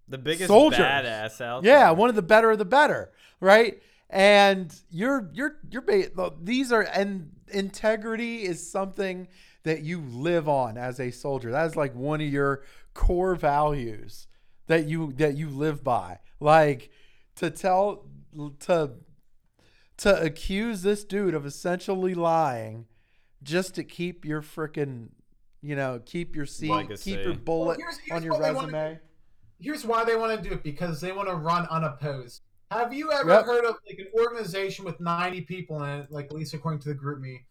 The biggest Soldiers. badass out Yeah, one of the better of the better, right? And you're you're you're these are and integrity is something that you live on as a soldier. That is like one of your core values that you that you live by. Like to tell to to accuse this dude of essentially lying just to keep your freaking you know keep your seat Legacy. keep your bullet here's- here's on your what wanna resume here's why they want to do it because they want to run unopposed have you ever Yep. heard of like an organization with 90 people in it like at least according to the GroupMe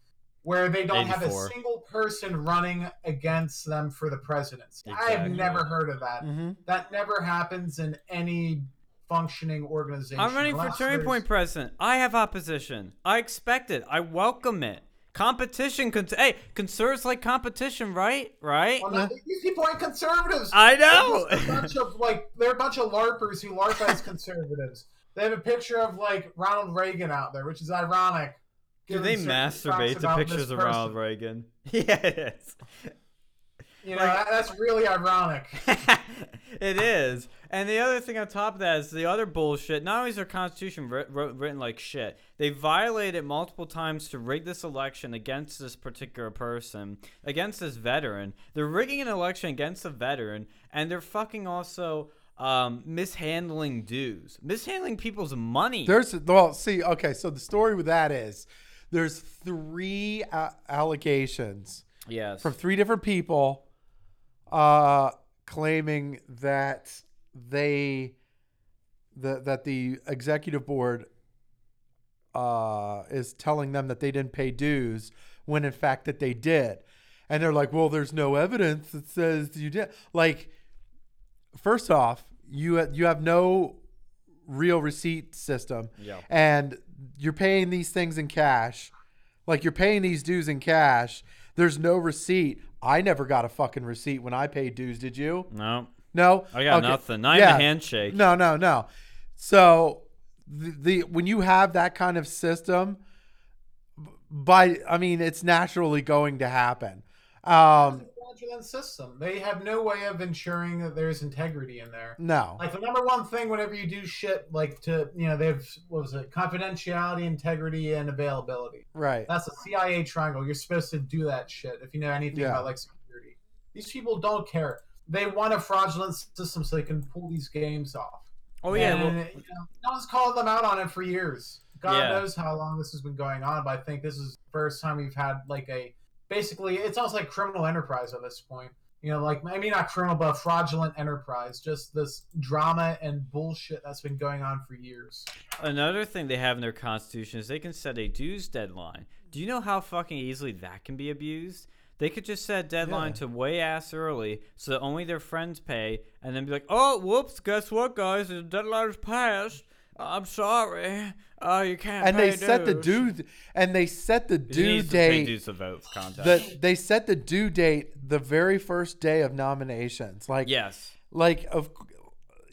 where they don't have a single person running against them for the presidency i have never heard of that hmm that never happens in any functioning organization I'm running for Turning there's- Point president. I have opposition. I expect it. I welcome it. Competition. Con- hey, conservatives like competition, right? Right? Well, no, these people aren't conservatives. I They're know. a bunch of like they're a bunch of larpers who larp as conservatives. They have a picture of like Ronald Reagan out there, which is ironic. Do they masturbate to pictures of Ronald. Reagan? Yes. You know, Like- that, that's really ironic. it is. And the other thing on top of that is the other bullshit. Not only is their constitution writ- writ- written like shit, they violated it multiple times to rig this election against this particular person, against this veteran. They're rigging an election against a veteran, and they're fucking also um, mishandling dues, mishandling people's money. There's well, see, okay, so the story with that is there's three a- allegations yes. from three different people uh claiming that they the, that the executive board uh is telling them that they didn't pay dues when in fact that they did. And they're like, "Well, there's no evidence that says you did." Like first off, you you have no real receipt system yeah. and you're paying these things in cash, like you're paying these dues in cash, there's no receipt. I never got a fucking receipt when I paid dues. Did you? No, No. I got Okay. nothing. Not Yeah. a handshake. No, no, no. So the, the when you have that kind of system, by I mean it's naturally going to happen. Um, fraudulent system. They have no way of ensuring that there's integrity in there. no. Like the number one thing whenever you do shit like to you know they've what was it confidentiality, integrity, and availability. Right. That's a CIA triangle. You're supposed to do that shit if you know anything Yeah. about like security. These people don't care. They want a fraudulent system so they can pull these games off. Oh yeah. And, well, you know, no one's called them out on it for years. God Yeah. knows how long this has been going on, but I think this is the first time we've had like a basically it's almost like criminal enterprise at this point. You know, like I mean not criminal, but fraudulent enterprise. Just this drama and bullshit that's been going on for years. Another thing they have in their constitution is they can set a dues deadline. Do you know how fucking easily that can be abused? They could just set a deadline Yeah. to way ass early so that only their friends pay and then be like, oh, whoops, guess what, guys? The deadline's passed. I'm sorry. Uh, you can't And pay they set the dues." due and they set the due needs to pay date. dues to vote contest. The, they set the due date the very first day of nominations. Like yes. like of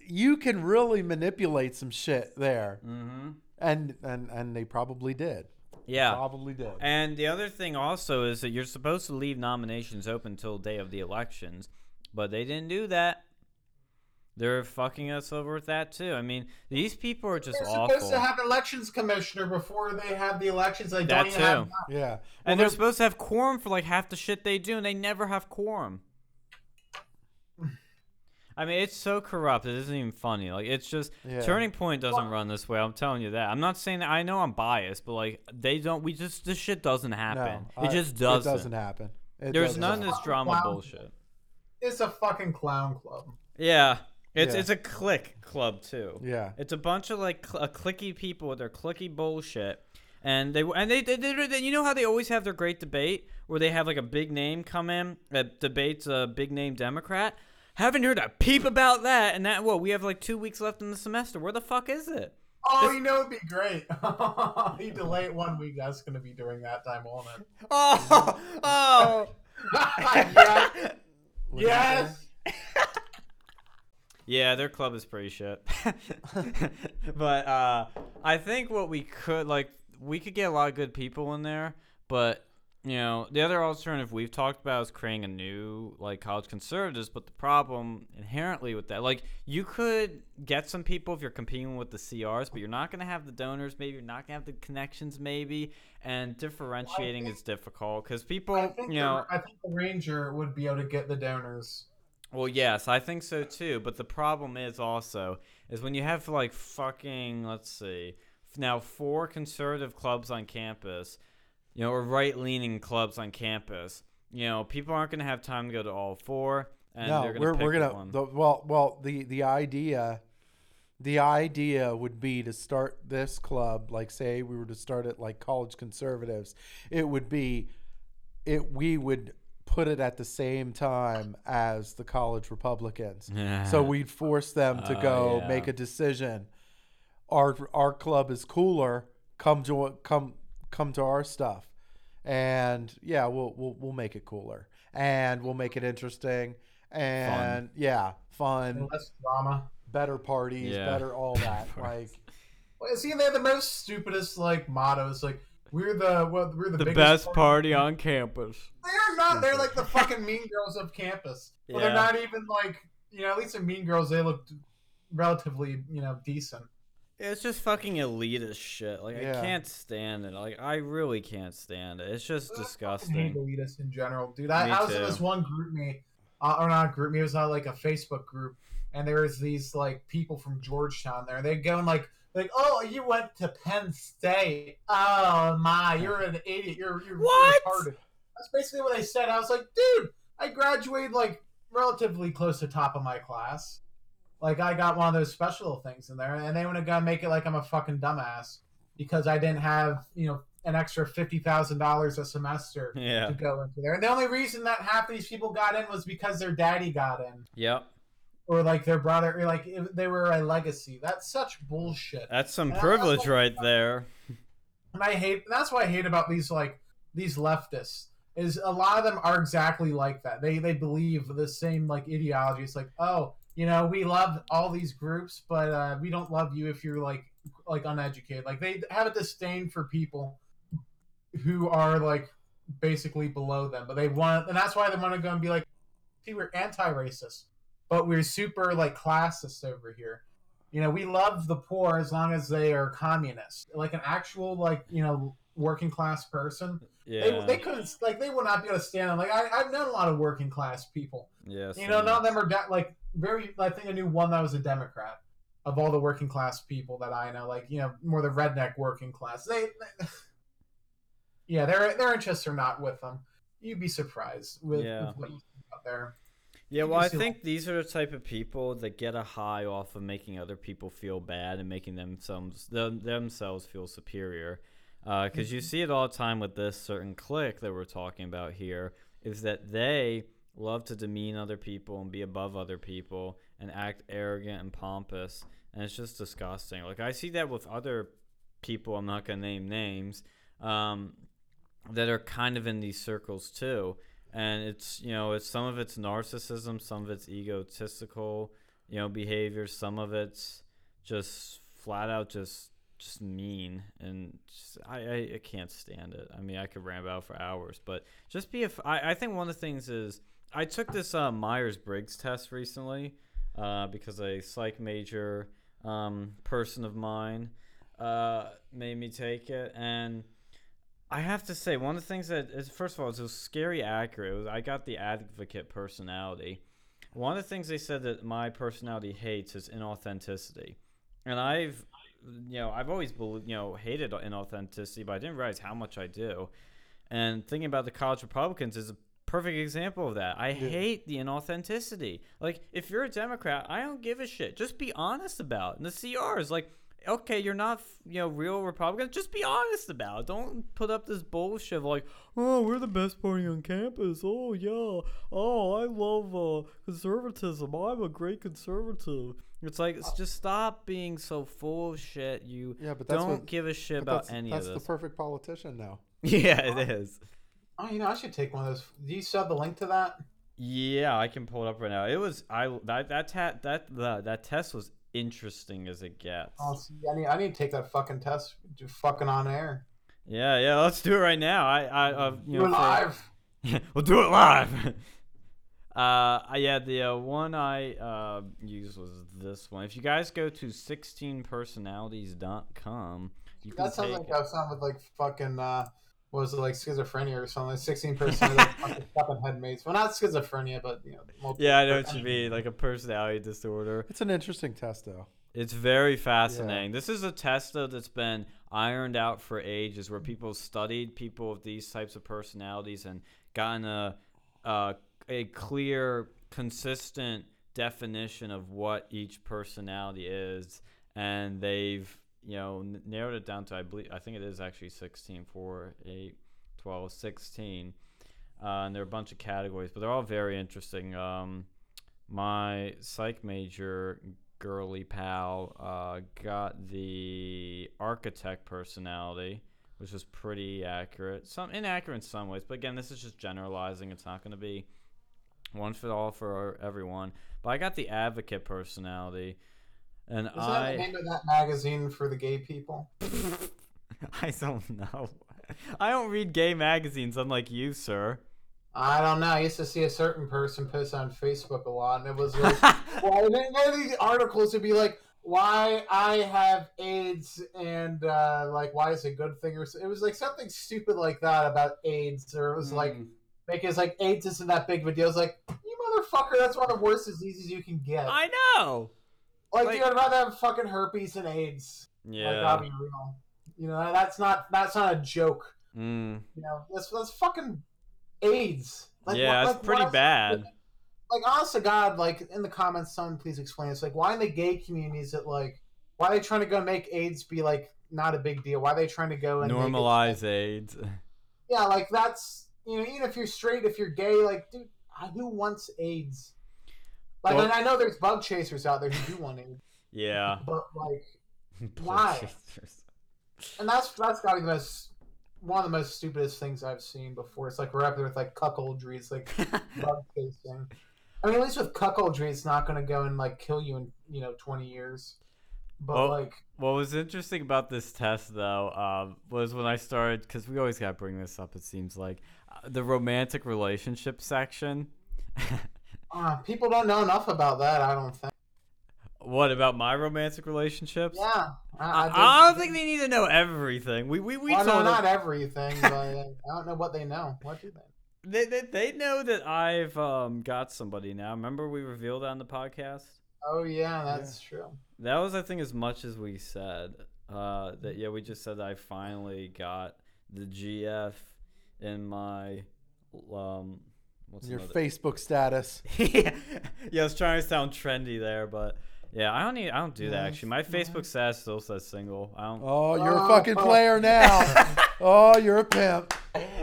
you can really manipulate some shit there. Mm-hmm. and and and they probably did. Yeah. Probably did. And the other thing also is that you're supposed to leave nominations open until the day of the elections, but they didn't do that. They're fucking us over with that too. I mean, these people are just awful. They're awful. supposed to have elections commissioner before they have the elections. They That don't even have too. that. Yeah. Well, and they're they're- supposed to have quorum for like half the shit they do, and they never have quorum. I mean, it's so corrupt. It isn't even funny. Like, it's just Yeah. Turning Point doesn't Well- run this way. I'm telling you that. I'm not saying that. I know I'm biased, but like, they don't. We just this shit doesn't happen. no, it I- just doesn't. It doesn't happen. It There's doesn't none of this drama Wow. bullshit. It's a fucking clown club. Yeah, it's Yeah. it's a click club too. Yeah. It's a bunch of like cl- uh, clicky people with their clicky bullshit, and they and they, they, they, they you know how they always have their great debate where they have like a big name come in that debates a big name Democrat. Haven't heard a peep about that, and that what we have like two weeks left in the semester. Where the fuck is it? Oh, This- you know it'd be great. you delay it one week. That's gonna be during that time, won't it? Oh, oh. yes. What did you yes. Yeah, their club is pretty shit. but uh, I think what we could like, we could get a lot of good people in there. But you know, the other alternative we've talked about is creating a new like college conservatives. But the problem inherently with that, like, you could get some people if you're competing with the CRs, but you're not gonna have the donors. Maybe you're not gonna have the connections. Maybe, and differentiating think- is difficult because people, you know, the, I think the ranger would be able to get the donors. Well, yes, I think so too. But the problem is also is when you have like fucking let's see, now four conservative clubs on campus, you know, or right-leaning clubs on campus. You know, people aren't going to have time to go to all four, and no, they're going we're we're gonna the, well well the the idea the idea would be to start this club like say we were to start it like college conservatives it would be it we would put it at the same time as the college republicans. So we'd force them to Oh, go yeah. make a decision. Our our club is cooler. Come to come come to our stuff. And yeah we'll we'll, we'll make it cooler. And we'll make it interesting. And yeah fun. Less drama. better parties Yeah. better all that like Well, see, they're the most stupidest like mottos. Like we're the what we're the, the best party on campus. They're not. They're like the fucking mean girls of campus. Well, they're not even like you know. At least in Mean Girls, they look relatively you know decent. It's just fucking elitist shit. Like Yeah. I can't stand it. Like I really can't stand it. It's just I hate disgusting. elitists in general, dude. I, Me I was in this one GroupMe, uh, or not GroupMe. It was not like a Facebook group, and there was these like people from Georgetown there. They go and like like, oh, you went to Penn State. Oh my, you're an idiot. You're you're What? retarded. That's basically what they said. I was like, dude, I graduated like relatively close to top of my class. Like I got one of those special things in there, and they want to go make it like I'm a fucking dumbass because I didn't have you know an extra fifty thousand dollars a semester Yeah. to go into there. And the only reason that half of these people got in was because their daddy got in, Yep. Or like their brother, or like they were a legacy. That's such bullshit. That's some And privilege also- right there. And I hate. That's what I hate about these like these leftists is a lot of them are exactly like that. They they believe the same like ideology. It's like oh. You know, we love all these groups, but uh, we don't love you if you're like like uneducated. Like they have a disdain for people who are like basically below them, but they want, and that's why they want to go and be like, see, we're anti-racist, but we're super like classist over here. You know, we love the poor as long as they are communist, like an actual like you know working class person. Yeah. They, they couldn't like they would not be able to stand on. Like I, I've known a lot of working class people. Yes. You know, none of them are de- like very. I think I knew one that was a Democrat. Of all the working class people that I know, like you know, more the redneck working class, they, they yeah, their their interests are not with them. You'd be surprised with, Yeah. with what you see out there. Yeah, well, I think these are the type of people that get a high off of making other people feel bad and making themselves them, themselves feel superior. Because you Mhm. see it all the time with this certain clique that we're talking about here, is that they love to demean other people and be above other people and act arrogant and pompous, and it's just disgusting. Like I see that with other people. I'm not gonna name names. Um, that are kind of in these circles too and it's you know it's some of it's narcissism some of it's egotistical you know behavior some of it's just flat out just just mean and just, I, I I can't stand it. I mean, I could ramble out for hours, but just be a. F- I, I think one of the things is I took this uh, Myers Briggs test recently uh, because a psych major um, person of mine uh, made me take it, and I have to say one of the things that is first of all it was scary accurate. Was, I got the advocate personality. One of the things they said that my personality hates is inauthenticity, and I've you know I've always believed you know hated inauthenticity, but I didn't realize how much I do. And thinking about the college Republicans is a perfect example of that. I hate the inauthenticity. Like, if you're a Democrat, I don't give a shit. Just be honest about it. And the CR is like, okay, you're not, you know, real Republicans. Just be honest about it. Don't put up this bullshit of like, oh, we're the best party on campus. Oh, yeah. Oh, I love uh, conservatism. I'm a great conservative. It's like, it's just stop being so full of shit. You Yeah, but don't what- give a shit But about that's, any that's of the perfect politician now. yeah, it is. Oh, you know, I should take one of those. Do you still have the link to that? Yeah, I can pull it up right now. It was I that that ta- that the, that test was interesting as it gets. Oh, see, I need, I need to take that fucking test. Do fucking on air. Yeah, yeah. Let's do it right now. I I uh, you Do know it for- live. we'll do it live. uh, I- yeah, the uh, one I uh used was this one. If you guys go to 16personalities.com, you can That sounds like that sound with like fucking uh was it like schizophrenia or something? Sixteen percent of the fucking fucking headmates. Well not schizophrenia, but you know Yeah, I know what you mean, like a personality disorder. It's an interesting test, though. It's very fascinating. This is a test though that's been ironed out for ages, where people studied people with these types of personalities and gotten a a, a clear, consistent definition of what each personality is, and they've you know n- narrowed it down to I believe I think it is actually 16, 4, 8, 12, 16. Uh, and there are a bunch of categories, but they're all very interesting. Um, my psych major girly pal uh, got the architect personality, which was pretty accurate. Some inaccurate in some ways, but again, this is just generalizing. It's not going to be one fit all for everyone. But I got the advocate personality, and Is that I the name of that magazine for the gay people? I don't know. I don't read gay magazines, unlike you, sir. I don't know. I used to see a certain person post on Facebook a lot, and it was like, well, and then one of these articles would be like, "Why I have AIDS and uh, like why is it a good thing?" Or so- it was like something stupid like that about AIDS, or it was like Mm. because like AIDS isn't that big of a deal. It's like you motherfucker, that's one of the worst diseases you can get. I know. Like, like- dude, I'd rather have fucking herpes and AIDS. Like, Yeah. that'd be real. You know, that's not that's not a joke. Mm. You know, that's that's fucking AIDS. Like, yeah, why- it's like, pretty why- bad. like honest to God, like in the comments, someone please explain. It's like why in the gay community is it like why are they trying to go make AIDS be like not a big deal? Why are they trying to go and Normalize AIDS. yeah, like that's you know even if you're straight, if you're gay, like dude, who wants AIDS? Like Well- I know there's bug chasers out there who do want AIDS, Yeah. but like Why? and that's that's got to be the most one of the most stupidest things I've seen before. It's like we're up there with like cuckoldry. It's like bug chasing. I mean, at least with cuckoldry, it's not going to go and like kill you in you know twenty years. But Well- like, What was interesting about this test, though, um, was when I started, because we always got to bring this up, it seems like, uh, the romantic relationship section. uh, people don't know enough about that. I don't think. what about my romantic relationships? Yeah, I, think- I don't think they need to know everything. We we, we well, no, told them, not everything, but uh, I don't know what they know. What do they? they, they they know that I've um got somebody now. Remember we revealed on the podcast. Oh yeah, that's true. That was I think as much as we said. Uh, that yeah, we just said I finally got the GF in my um. What's Your another- Facebook status. yeah, yeah, I was trying to sound trendy there, but yeah, I don't need. I don't do that actually. My Facebook status still says single. I don't. Oh, you're a Oh. fucking player now. oh, you're a pimp.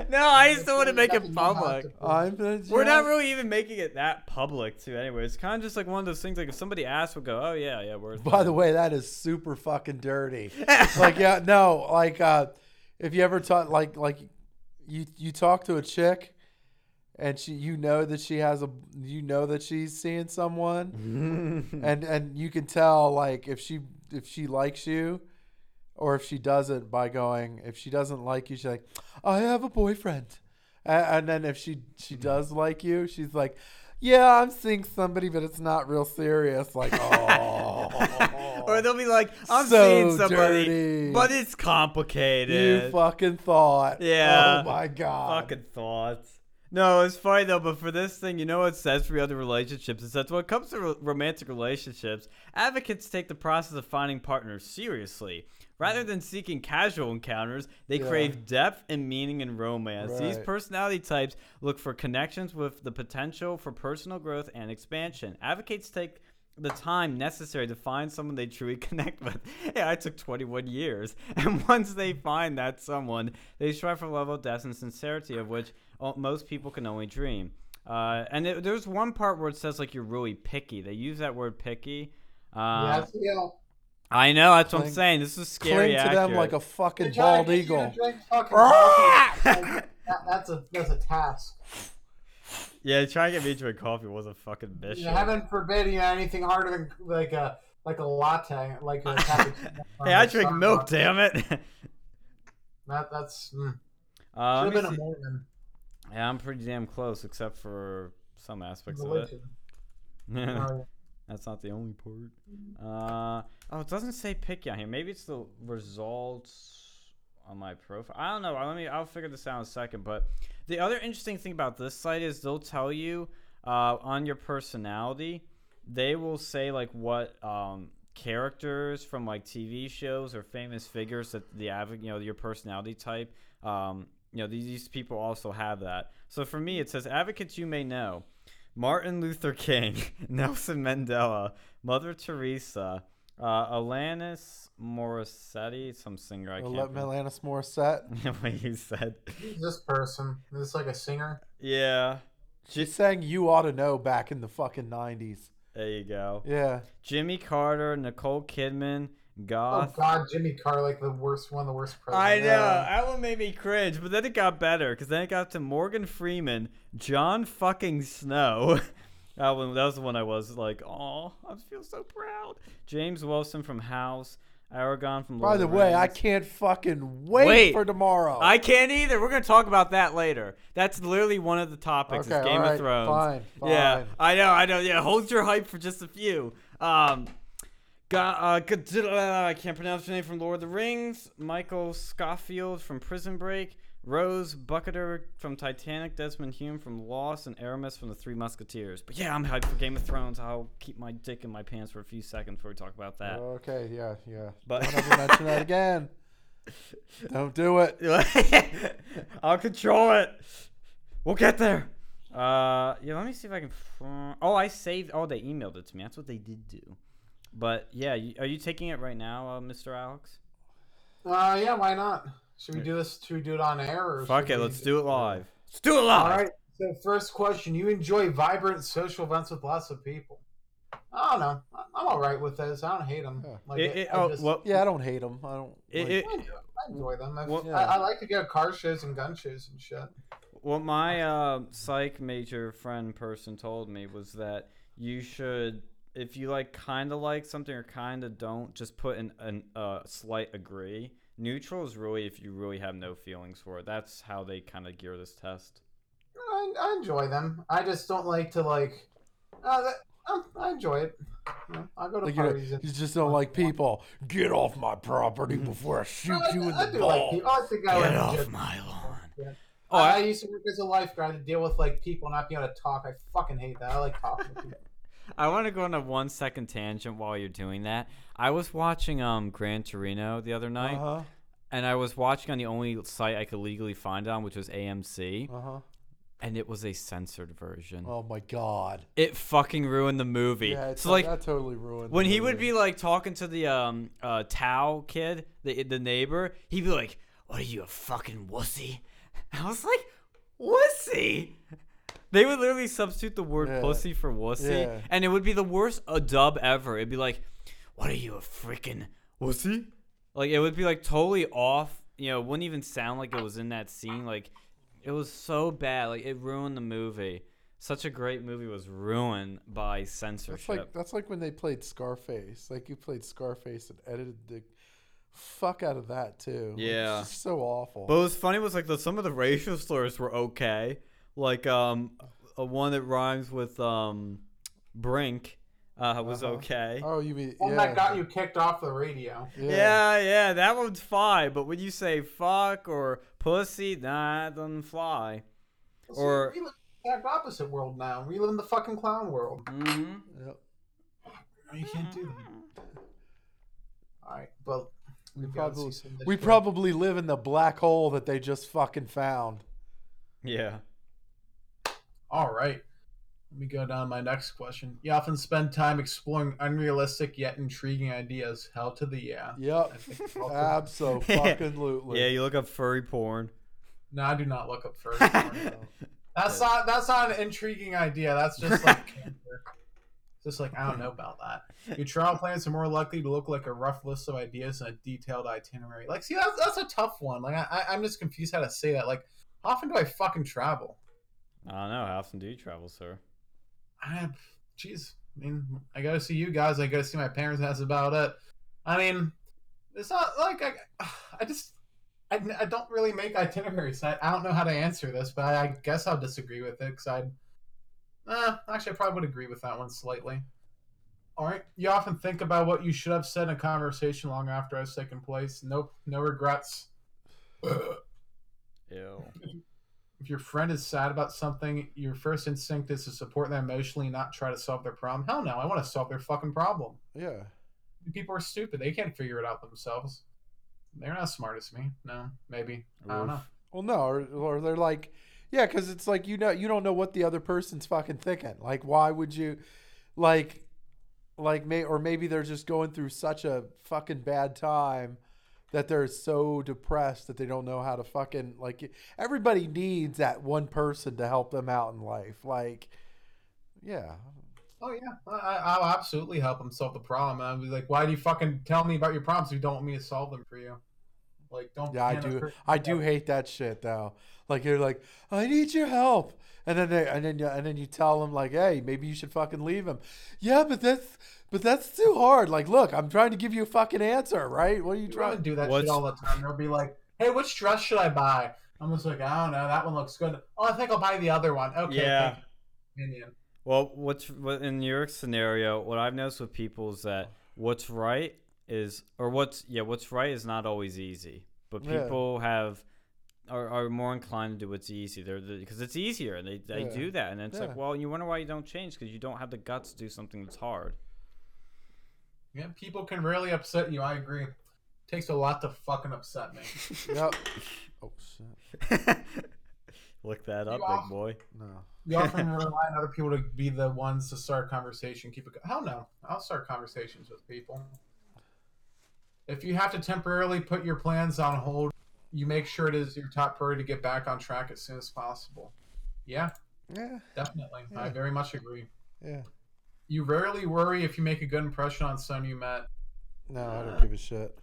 no, I just don't want to make it Nothing you have public. I'm We're not really even making it that public too. Anyway, it's kind of just like one of those things. Like if somebody asks, we'll go, "Oh yeah, yeah, we're." By the way, that is super fucking dirty. like yeah, no, like uh if you ever talk like like you you talk to a chick and she you know that she has a you know that she's seeing someone and and you can tell like if she if she likes you or if she doesn't by going, if she doesn't like you, she's like, I have a boyfriend. A- And then if she she mm-hmm. does like you, she's like, yeah, I'm seeing somebody, but it's not real serious. Like, oh, Or they'll be like, I'm So seeing somebody, dirty. but it's complicated. you fucking thought. Yeah. Oh my god. Fucking thoughts. No, it's funny though, but for this thing, you know what it says for other relationships? It says when it comes to ro- romantic relationships, advocates take the process of finding partners seriously. Rather mm. than seeking casual encounters, they Yeah. crave depth and meaning in romance. These Right. personality types look for connections with the potential for personal growth and expansion. Advocates take the time necessary to find someone they truly connect with. Yeah, I took 21 years. And once they find that someone, they strive for level of depth and sincerity of which most people can only dream. Uh, and it, there's one part where it says like you're really picky. They use that word picky. Uh, yeah, know, I know that's what I'm saying. This is scary. Cling to them like a fucking bald to get you to eagle. drink fucking! Like, that, that's a that's a task. yeah, trying to get me to drink coffee was a fucking mission. You know, heaven forbid you know anything harder than like a like a latte, like a cappuccino. hey, I drink milk, damn it. That that's mm. uh, should have me been a see. Yeah, I'm pretty damn close, except for some aspects of it. That's not the only part. Uh, oh, it doesn't say picky on here. Maybe it's the results on my profile. I don't know. Let me. I'll figure this out in a second. But the other interesting thing about this site is they'll tell you uh, on your personality. They will say like what um, characters from like TV shows or famous figures that the you know, your personality type. Um, you know, these, these people also have that. So for me, it says advocates you may know. Martin Luther King, Nelson Mandela, Mother Teresa, uh, Alanis Morissette, some singer I can't remember Alanis Morissette. What you said. who's this person? Is this like a singer? Yeah, She sang "You Ought to Know" back in the fucking nineties. there you go. Yeah. Jimmy Carter, Nicole Kidman, Oh God, Jimmy Carr, like the worst, one the worst I know Yeah. that one made me cringe, but then it got better because then it got to Morgan Freeman, Jon fucking Snow. that one, that was the one I was like, oh, I feel so proud. James Wilson from House, Aragorn from. Lord By of the the way, I can't fucking wait, Wait. for tomorrow. I can't either. We're gonna talk about that later. That's literally one of the topics. okay, is Game all right, of Thrones. Fine, fine. Yeah, I know, I know. Yeah, hold your hype for just a few. Um, got uh, I can't pronounce your name from Lord of the Rings. Michael Scofield from Prison Break. Rose Bukater from Titanic. Desmond Hume from Lost, and Aramis from The Three Musketeers. But yeah, I'm hyped for Game of Thrones. I'll keep my dick in my pants for a few seconds before we talk about that. Okay, yeah, yeah. But- Don't ever mention that again. Don't do it. I'll control it. We'll get there. Uh, yeah. Let me see if I can. Oh, I saved. Oh, they emailed it to me. That's what they did do. But yeah, you, are you taking it right now, uh, Mr. Alex? Uh, yeah, why not? Should we do this? Should we do it on air? Or Fuck it. we Let's do it live. Let's do it All live. right. So first question: You enjoy vibrant social events with lots of people? I don't know. I- I'm all right with this. I don't hate them. Yeah. Like, It- it- I, oh, just- well, Yeah, I don't hate them. I don't. It- like- it- I enjoy- I enjoy them. I, Well- I, I like to go to car shows and gun shows and shit. What my uh, psych major friend person told me was that you should, if you like kind of like something or kind of don't, just put in a uh, slight agree. Neutral is really if you really have no feelings for it. That's how they kind of gear this test. I, I enjoy them. I just don't like to like. Uh, that, um, I enjoy it. You I go to like, you, know, parties. you just don't like people. Get off my property before I shoot I, you in I the do like ball. people. I think I Get like off just- my lawn. Yeah. Oh, I, I I, used to work as a lifeguard to deal with like people not being able to talk. I fucking hate that. I like talking to people. I want to go on a one second tangent while you're doing that. I was watching um Gran Torino the other night, Uh huh. and I was watching on the only site I could legally find it on, which was AMC, Uh huh. and it was a censored version. Oh my god. It fucking ruined the movie. Yeah, it's so like that totally ruined. when he would be like talking to the um uh Thao kid, the the neighbor, he'd be like, "What are you a fucking wussy?" I was like, "Wussy." They would literally substitute the word Yeah. pussy for wussy, Yeah. and it would be the worst a dub ever. It'd be like, "What are you a freaking wussy?" Like it would be like totally off. You know, it wouldn't even sound like it was in that scene. Like it was so bad. Like it ruined the movie. Such a great movie was ruined by censorship. That's like that's like when they played Scarface. Like you played Scarface and edited the fuck out of that too. Yeah. so awful. But what was funny was like the, some of the racial slurs were okay. Like um, a one that rhymes with um, brink, uh, was Uh-huh. okay. oh, you mean One yeah, that got you kicked off the radio. Yeah. yeah, that one's fine. But when you say fuck or pussy, nah, that doesn't fly. See, Or- we live in the opposite world now. We live in the fucking clown world. Mm-hmm. Yep. You can't do that. All right, but We we've got to probably see some of this we shit. probably live in the black hole that they just fucking found. Yeah. All right. Let me go down to my next question. You often spend time exploring unrealistic yet intriguing ideas. Hell to the yeah. I Yep. think we Absolutely. Yeah, you look up furry porn. No, I do not look up first. That's not that's not an intriguing idea. That's just like cancer. just like I don't know about that. Your travel plans are more likely to look like a rough list of ideas than a detailed itinerary. Like, see, that's that's a tough one. Like, I, I- I'm just confused how to say that. Like, how often do I fucking travel? I don't know. How often do you travel, sir? I, jeez, I mean, I gotta see you guys. I gotta see my parents. That's about it. I mean, it's not like I, I just, I, I don't really make itineraries. I, I don't know how to answer this, but I, I guess I'll disagree with it because I'd, uh, actually, I probably would agree with that one slightly. All right, you often think about what you should have said in a conversation long after it's taken place. Nope, no regrets. Ew. if your friend is sad about something, your first instinct is to support them emotionally, not try to solve their problem. Hell no, I want to solve their fucking problem. Yeah. People are stupid. They can't figure it out themselves. They're not as smart as me. No, maybe. I don't know. Well, no, or, or they're like, yeah, because it's like you know you don't know what the other person's fucking thinking. Like, why would you, like, like may or maybe they're just going through such a fucking bad time that they're so depressed that they don't know how to fucking like. Everybody needs that one person to help them out in life. Like, yeah, Oh yeah, I, I'll absolutely help them solve the problem. I'll be like, why do you fucking tell me about your problems if you don't want me to solve them for you? Like, don't. Yeah, I do. I do hate that shit though. Like you're like, I need your help, and then they, and then you, and then you tell them like, hey, maybe you should fucking leave him. Yeah, but that's but that's too hard. Like, look, I'm trying to give you a fucking answer, right? What are you trying to do that What's- shit all the time. They'll be like, "Hey, which dress should I buy?" I'm just like, "I don't know. That one looks good. Oh, I think I'll buy the other one." Okay. Yeah. Opinion. Well, what's what in your scenario? What I've noticed with people is that what's right is, or what's yeah, what's right is not always easy. But Yeah. people have are, are more inclined to do what's easy. They're because it's easier, and they they Yeah. do that, and it's Yeah. like, well, you wonder why you don't change because you don't have the guts to do something that's hard. Yeah, people can really upset you. I agree. takes a lot to fucking upset me. Yep. Oh shit. Look that up, You off? big boy. No. You often rely on other people to be the ones to start conversation. Keep it. go- Hell no, I'll start conversations with people. If you have to temporarily put your plans on hold, you make sure it is your top priority to get back on track as soon as possible. Yeah, Yeah. definitely. I very much agree. Yeah. You rarely worry if you make a good impression on someone you met. No, I don't give a shit.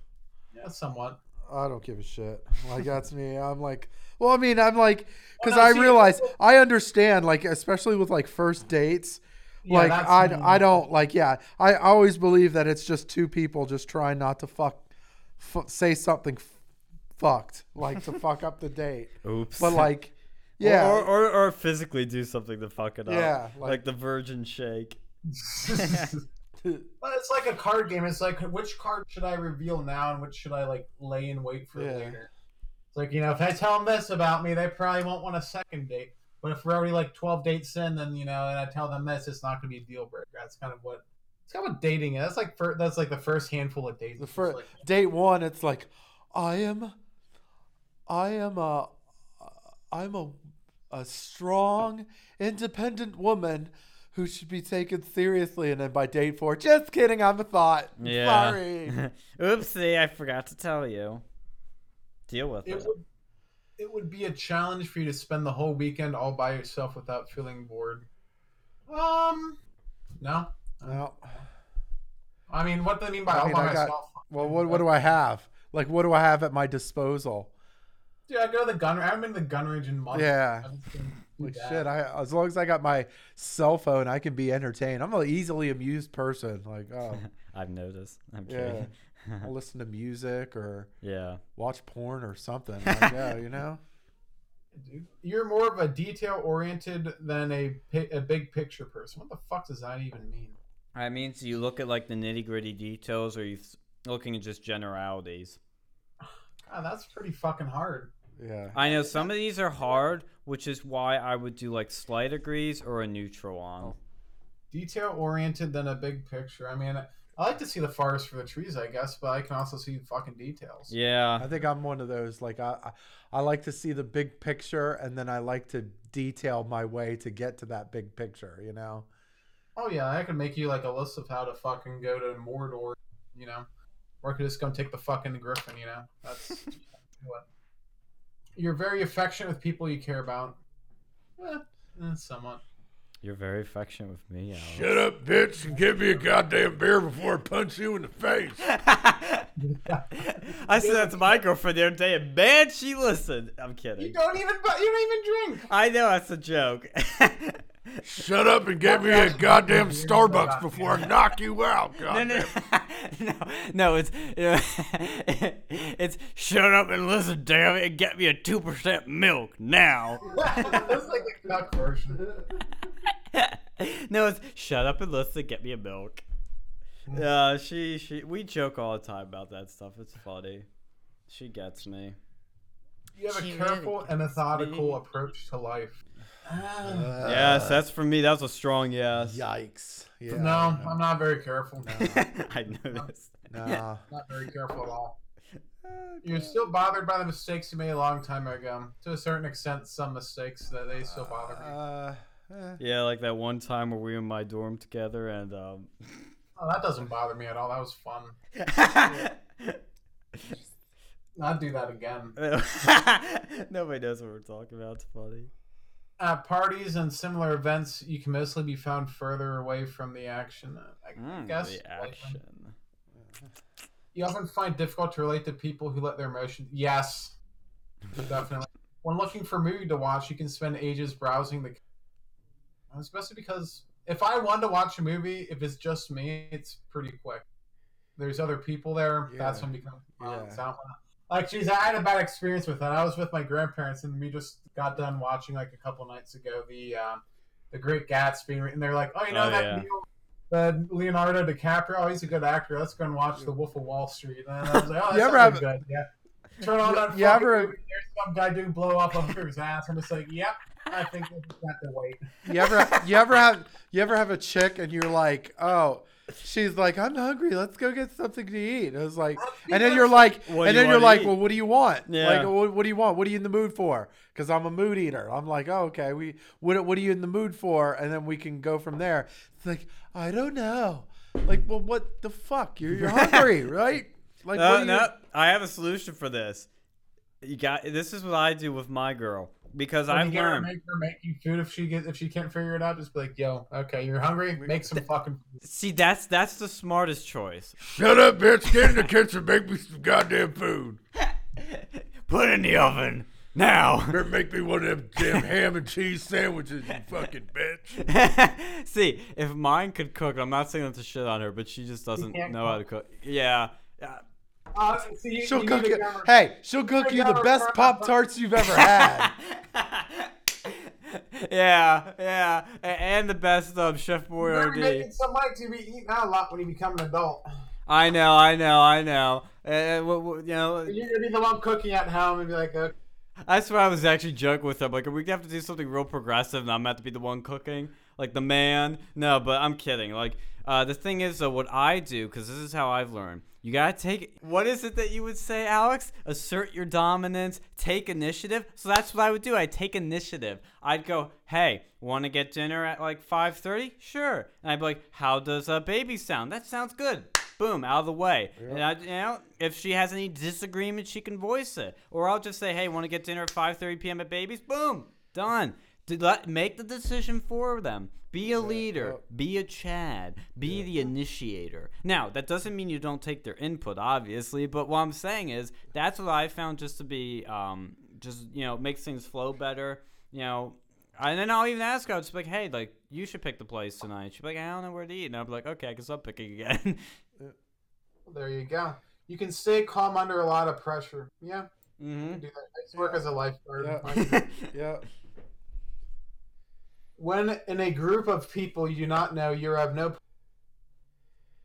Yeah, somewhat. I don't give a shit. Like that's me. I'm like, well, I mean, I'm like, because Well, no, I see- realize I understand, like, especially with like first dates. Yeah, like I, me. I don't like yeah I always believe that it's just two people just trying not to fuck, fu- say something f- fucked like to fuck up the date Oops. but like yeah Or, or, or physically do something to fuck it up. Yeah, Like, like- the virgin shake. But it's like a card game. It's like which card should I reveal now and which should I like lay in wait for Yeah. later. It's like you know if I tell them this about me, they probably won't want a second date. But if we're already like twelve dates in, then you know, and I tell them this, it's not going to be a deal breaker. That's kind of what it's kind of what dating is. That's like fir- that's like the first handful of dates. the first like, date one it's like I am I am a I'm a a strong independent woman who should be taken seriously and then by day four just kidding I'm a thought Yeah. sorry Oopsie, I forgot to tell you. Deal with it it. would it would be a challenge for you to spend the whole weekend all by yourself without feeling bored. Um, no. well, I mean, what do they mean by I all mean, by I got- myself? well what what do I have like what do I have at my disposal Dude, I go to the gun. Range. I haven't been to the gun range in months. Yeah. I just didn't do Like that. shit, I as long as I got my cell phone, I can be entertained. I'm an easily amused person. Like, oh, I've noticed. I'm Yeah. kidding. I'll listen to music or yeah. watch porn or something. Like, yeah, you know. Dude, You're more of a detail oriented than a a big picture person. What the fuck does that even mean? I mean, so you look at like the nitty gritty details, or you th- looking at just generalities. God, that's pretty fucking hard. Yeah. I know some of these are hard, which is why I would do like slight degrees or a neutral on. Oh. Detail oriented than a big picture. I mean, I like to see the forest for the trees, I guess, but I can also see fucking details. Yeah. I think I'm one of those. Like I, I, I like to see the big picture, and then I like to detail my way to get to that big picture. You know. Oh yeah, I could make you like a list of how to fucking go to Mordor, you know, or I could just go take the fucking Griffin, you know. That's what. You're very affectionate with people you care about. Eh, eh, somewhat. You're very affectionate with me. Alex. Shut up, bitch, and give me a goddamn beer before I punch you in the face. I said that to my girlfriend the other day, and man, she listened. I'm kidding. You kidding. don't even, you don't even drink. I know that's a joke. Shut up and get me a goddamn Starbucks before I knock you out. no, Goddamn. no, no, no. It's it's shut up and listen, damn it, and get me a two percent milk now. That's like the duck version. no, it's shut up and listen, get me a milk. Uh, she she we joke all the time about that stuff. It's funny. She gets me. You have a She really careful and methodical me. approach to life. Uh, yes, that's for me. That was a strong yes. Yikes. Yeah. no, I'm not very careful. I noticed. Nah. Not very careful at all. You're still bothered by the mistakes you made a long time ago. To a certain extent, some mistakes that they still bother me. Uh, eh. Yeah, like that one time where we were in my dorm together and um Oh, that doesn't bother me at all. That was fun. I'd do that again. Nobody knows what we're talking about. It's funny. At parties and similar events, you can mostly be found further away from the action. Uh, I Mm, guess the um, action. You often find difficult to relate to people who let their emotions. Yes, definitely. when looking for a movie to watch, you can spend ages browsing the. Especially because if I want to watch a movie, if it's just me, it's pretty quick. There's other people there. That's Yeah. when it becomes. Uh, yeah. Yeah. So, like, geez, I had a bad experience with that. I was with my grandparents, and we just got done watching like a couple nights ago the uh, the Great Gatsby, and they're like, "Oh, you know Oh, that yeah. Leo- the Leonardo DiCaprio? Oh, he's a good actor. Let's go and watch The Wolf of Wall Street." And I was like, "Oh, You that's ever ever have- good." Yeah. Turn on that. you ever- movie, There's some guy doing blow off over his ass. I'm just like, "Yep, I think we just have to wait." You ever you ever have you ever have a chick and you're like, oh, she's like, I'm hungry. Let's go get something to eat. And I was like, and then you're like, What do and you then you're wanna like, eat? well, what do you want? Yeah. Like, what, what do you want? What are you in the mood for? Because I'm a mood eater. I'm like, oh, okay. We what what are you in the mood for? And then we can go from there. It's like, I don't know. Like, well, what the fuck? You're you're hungry, right? Like, what No, do you- no, I have a solution for this. You got this is what I do with my girl because When I've get her, learned. make her make you food if she get if she can't figure it out. Just be like, "Yo, okay, you're hungry. Make some fucking." food." See, that's that's the smartest choice. Shut up, bitch. Get in the kitchen. Make me some goddamn food. Put it in the oven now. Better make me one of them damn ham and cheese sandwiches, you fucking bitch. See, if mine could cook, I'm not saying that to shit on her, but she just doesn't can't know how to cook. Yeah. Yeah. Uh, see, you- She'll you cook you. to Hey, she'll cook you the best pop tarts you've ever had. yeah, yeah, and the best of Chef You're Boyardee. making some money to be eating out a lot when you become an adult. I know, I know, I know. Uh, wh- wh- you know, You're gonna be the one cooking at home and be like, okay. that's why I was actually joking with them. Like, are we gonna have to do something real progressive, and I'm gonna have to be the one cooking, like the man? No, but I'm kidding. Like, uh, the thing is, though, what I do, because this is how I've learned. You gotta take. What is it that you would say, Alex? Assert your dominance. Take initiative. So that's what I would do. I'd take initiative. I'd go, hey, want to get dinner at like 5:30? Sure. And I'd be like, how does a baby sound? That sounds good. Boom, out of the way. And I, you know, if she has any disagreement, she can voice it. Or I'll just say, hey, want to get dinner at 5:30 p.m. at Babies? Boom, done. To let, make the decision for them. Be a leader. yeah. Be a Chad. Be the initiator. Now, that doesn't mean you don't take their input, obviously. But what I'm saying is, that's what I found just to be, um, just you know, makes things flow better. You know, and then I'll even ask her, I'll just be like, hey, like, you should pick the place tonight. She'll be like, I don't know where to eat. And I'll be like, okay, I guess I'm picking again. There you go. You can stay calm under a lot of pressure. Yeah, Mm-hmm. can do that. I used to work Yeah. as a lifeguard. Yeah. Yeah. When in a group of people you do not know, you have no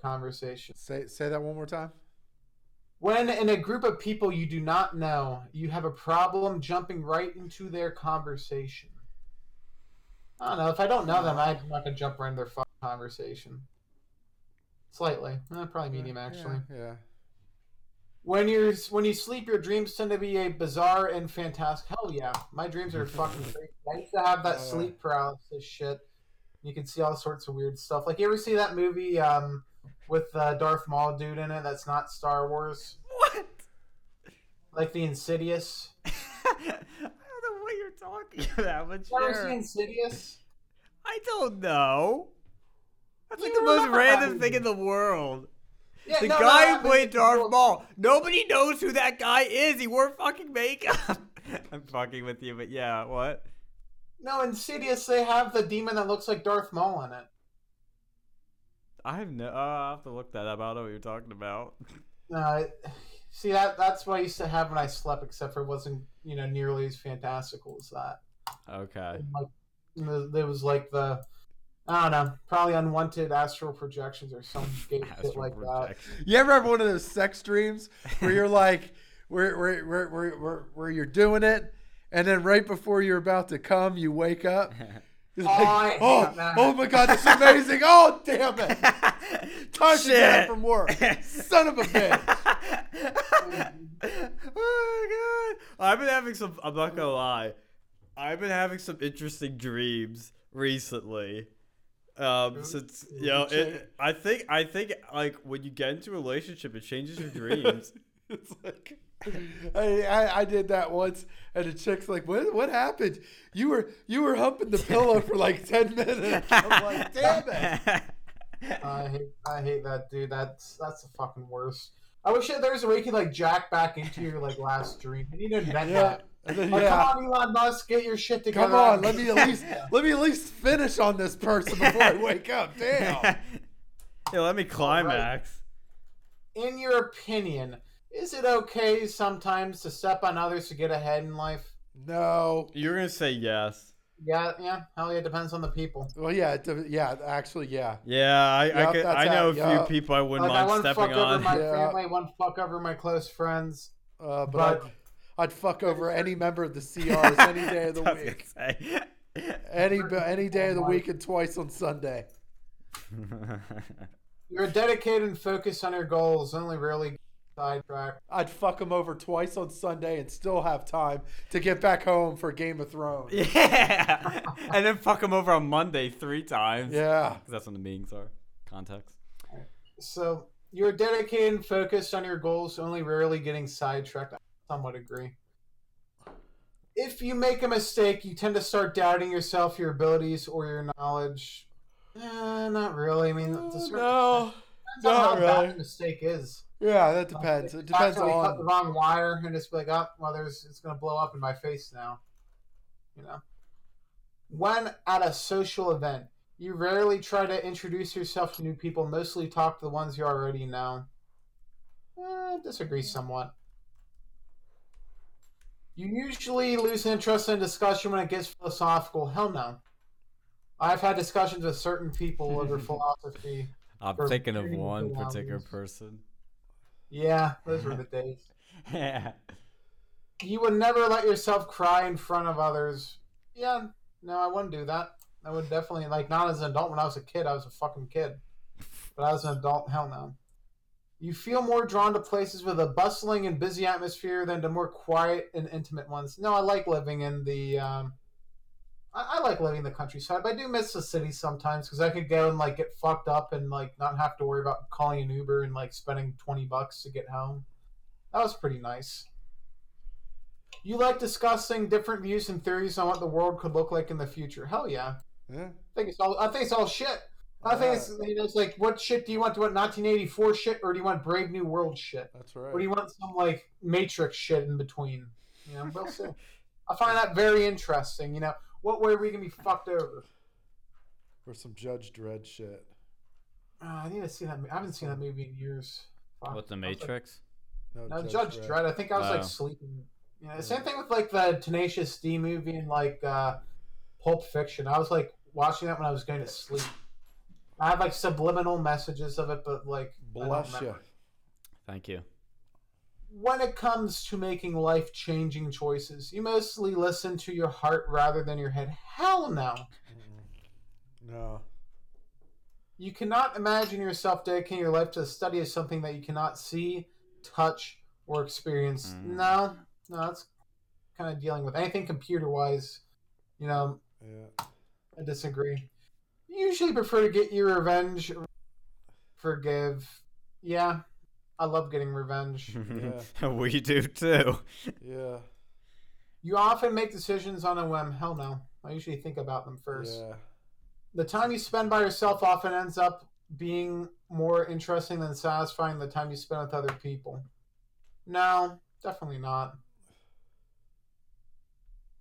conversation. Say say that one more time. When in a group of people you do not know, you have a problem jumping right into their conversation. I don't know. If I don't know them, I'm not gonna jump right into their conversation. Slightly, eh, probably medium actually. Yeah. yeah. When you're when you sleep, your dreams tend to be a bizarre and fantastic. Hell yeah, my dreams are fucking crazy. I used to have that sleep paralysis shit. You can see all sorts of weird stuff. Like you ever see that movie um, with uh, Darth Maul dude in it? That's not Star Wars. What? Like the Insidious. I don't know what you're talking about, but You ever see Insidious? I don't know. That's like the most random thing in the world. Yeah, The no, no, guy that who played Darth Maul. Nobody knows who that guy is. He wore fucking makeup. I'm fucking with you, but yeah, what? No, Insidious. They have the demon that looks like Darth Maul in it. I have no. Uh, I'll have to look that up. I don't know what you're talking about. No, it- see that that's what I used to have when I slept, except for it wasn't you know nearly as fantastical as that. Okay. like there was like the I don't know, probably unwanted astral projections or some shit Astral like that. You ever have one of those sex dreams where you're like, where, where, where, where, where, where you're doing it, and then right before you're about to come, you wake up? You're Oh, like, hate oh, that. oh my god, that's amazing! Oh damn it! Time to get Shit. from work. Son of a bitch! oh my god! I've been having some. I'm not gonna lie. I've been having some interesting dreams recently. Um, since you know, it, I think I think like when you get into a relationship, it changes your dreams. it's like I, I I did that once, and the chick's like, "What what happened? You were you were humping the pillow for like ten minutes." I'm like, "Damn it!" I hate I hate that dude. That's that's the fucking worst. I wish there was a way you could like jack back into your like last dream. You need to invent Yeah, that. And then, Like, yeah. come on, Elon Musk, get your shit together. Come on, let me at least let me at least finish on this person before I wake up. Damn. yeah, let me climax. In your opinion, is it okay sometimes to step on others to get ahead in life? No. You're gonna say yes. Yeah, yeah. Hell yeah, it depends on the people. Well, yeah, it, yeah. Actually, yeah. Yeah, I I, could, I know how- a few yup. people I wouldn't Like I mind want to stepping fuck over my Yeah. family, one fuck over my close friends. Uh, but, But- I'd, I'd fuck over any member of the CRs any day of the oh week, say. any any day of the week, and twice on Sunday. You're dedicated and focused on your goals, only rarely sidetracked. I'd fuck them over twice on Sunday and still have time to get back home for Game of Thrones. yeah, and then fuck them over on Monday three times. Yeah. 'Cause that's when the meetings are. Context. So you're dedicated and focused on your goals, only rarely getting sidetracked. Somewhat agree. If you make a mistake, you tend to start doubting yourself, your abilities, or your knowledge. Eh, not really. I mean, a certain- No. depends on how not bad really. mistake is. Yeah, that depends. It depends on cut the wrong wire and just be like, oh, well, there's it's gonna blow up in my face now. You know. When at a social event, you rarely try to introduce yourself to new people. Mostly talk to the ones you already know. Eh, disagree somewhat. You usually lose interest in discussion when it gets philosophical. Hell no. I've had discussions with certain people over philosophy. I'm thinking of one particular person. Yeah, those were the days. Yeah. You would never let yourself cry in front of others. Yeah, no, I wouldn't do that. I would definitely like not as an adult. When I was a kid, I was a fucking kid. But as an adult, hell no. You feel more drawn to places with a bustling and busy atmosphere than to more quiet and intimate ones. No, I like living in the. Um, I, I like living in the countryside, but I do miss the city sometimes because I could go and like get fucked up and like not have to worry about calling an Uber and like spending twenty bucks to get home. That was pretty nice. You like discussing different views and theories on what the world could look like in the future. Hell yeah. Yeah. I think it's all I think it's all shit. I think it's you know, it's like what shit do you want? Do you want 1984 shit or do you want Brave New World shit? That's right. Or do you want some like Matrix shit in between? You know, we'll see. I find that very interesting. You know, what way are we gonna be fucked over? Or some Judge Dredd shit. Uh, I need to see that. I haven't seen that movie in years. Fuck. What the I was like- Matrix? No, Judge Dredd. I think I was Oh. like sleeping. You know, same thing with like the Tenacious D movie and like uh, Pulp Fiction. I was like watching that when I was going to sleep. I have like subliminal messages of it, but like Bless you. remember. Thank you. when it comes to making life changing choices, you mostly listen to your heart rather than your head. Hell no. No. You cannot imagine yourself dedicating your life to the study of something that you cannot see, touch, or experience. Mm. No, no, that's kind of dealing with anything computer wise. You know, Yeah. I disagree. You usually prefer to get your revenge, forgive. Yeah, I love getting revenge. we do too. Yeah. You often make decisions on a whim. Hell no. I usually think about them first. Yeah. The time you spend by yourself often ends up being more interesting than satisfying the time you spend with other people. No, definitely not.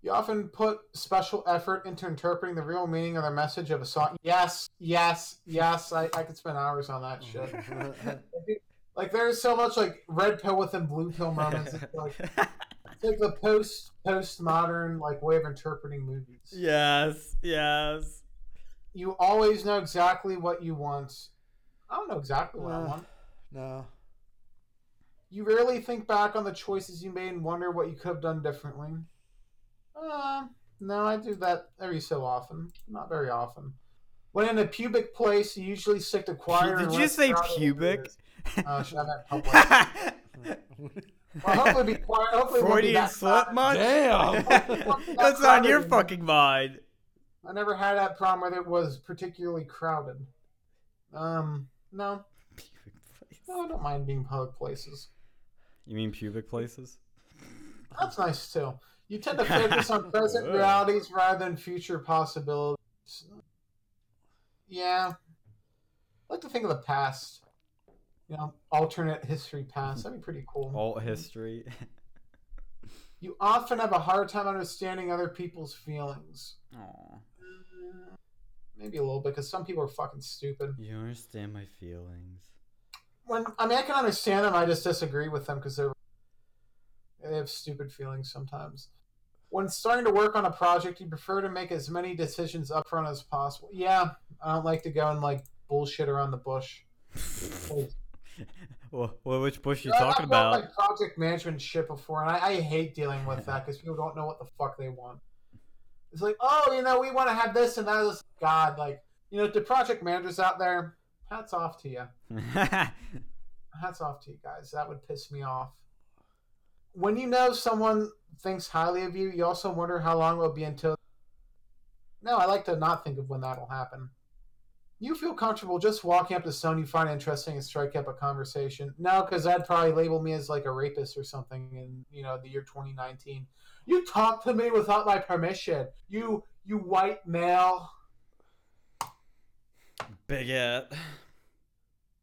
You often put special effort into interpreting the real meaning of the message of a song. Yes, yes, yes. I, I could spend hours on that shit. Like there's so much like red pill within blue pill moments. It's like, it's like the post postmodern like way of interpreting movies. yes, yes. You always know exactly what you want. I don't know exactly what I Uh. want. no. You rarely think back on the choices you made and wonder what you could have done differently. Uh, no, I do that every so often. Not very often. When in a pubic place, you usually stick to quieter. Did you say pubic? areas. Uh, should I meant public? well, hopefully, be quiet. Hopefully, it won't be Freudian that slip crowded. much? Damn. That's on your fucking mind. I never had that problem where it was particularly crowded. Um, no, no, I don't mind being public places. You mean pubic places? That's nice too. You tend to focus on present realities rather than future possibilities. Yeah. I like to think of the past. You know, alternate history past. That'd be pretty cool. Alt history. You often have a hard time understanding other people's feelings. Aw. Mm, Maybe a little bit, because some people are fucking stupid. You understand my feelings. When I mean, I can understand them. I just disagree with them because they're they have stupid feelings sometimes. When starting to work on a project, you prefer to make as many decisions upfront as possible. Yeah, I don't like to go and like bullshit around the bush. well, well, which bush you Yeah, talking I've done, about? like project management shit before, and I, I hate dealing with that because people don't know what the fuck they want. It's like, oh, you know, we want to have this and that. Is God, like, you know, the project managers out there, hats off to you. hats off to you guys. That would piss me off. When you know someone thinks highly of you, you also wonder how long it will be until. No, I like to not think of when that'll happen. You feel comfortable just walking up to someone you find interesting and strike up a conversation. No, because that'd probably label me as like a rapist or something in you know the year 2019. You talk to me without my permission. You you white male. Bigot.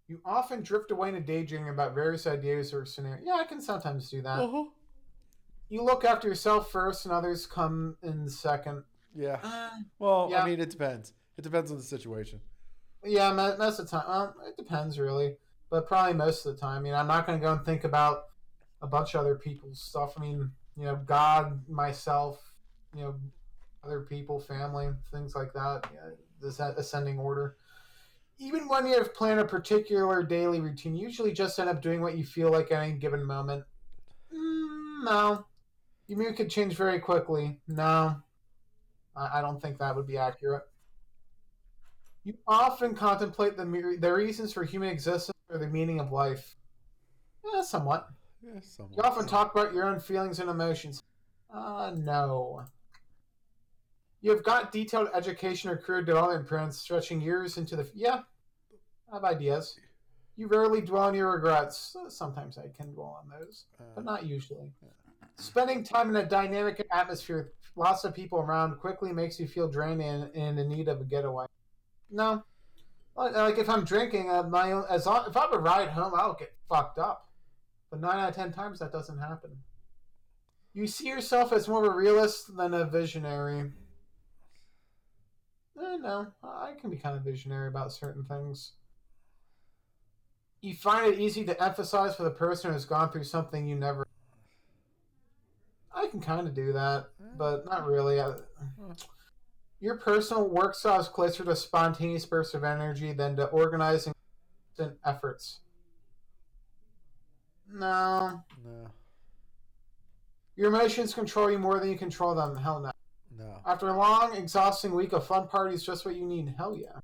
You often drift away into daydreaming about various ideas or scenarios. Yeah, I can sometimes do that. Uh-huh. You look after yourself first, and others come in second. Yeah. Uh, Well, Yeah. I mean, it depends. It depends on the situation. yeah, most of the time. Well, it depends really, but probably most of the time. You know, I'm not going to go and think about a bunch of other people's stuff. I mean, you know, God, myself, you know, other people, family, things like that. Yeah, this ascending order. Even when you have planned a particular daily routine, you usually just end up doing what you feel like at any given moment. Mm, no, your mood could change very quickly. No, I I don't think that would be accurate. You often contemplate the the reasons for human existence or the meaning of life. Yeah, somewhat. Yeah, somewhat. You often talk about your own feelings and emotions. Uh, no. You have got detailed education or career development plans stretching years into the. Yeah, I have ideas. You rarely dwell on your regrets. Sometimes I can dwell on those, but Uh, not usually. Spending time in a dynamic atmosphere with lots of people around quickly makes you feel drained and, and in need of a getaway. No. Like if I'm drinking, uh, my own, as long, if I have a ride home, I'll get fucked up. But nine out of ten times that doesn't happen. You see yourself as more of a realist than a visionary. Eh, no, I can be kind of visionary about certain things. You find it easy to emphasize for the person who's gone through something you never. I can kind of do that, but not really. I- Your personal work style is closer to spontaneous bursts of energy than to organizing efforts. No. No, Your emotions control you more than you control them. Hell no. No. After a long, exhausting week of fun parties, just what you need. Hell yeah.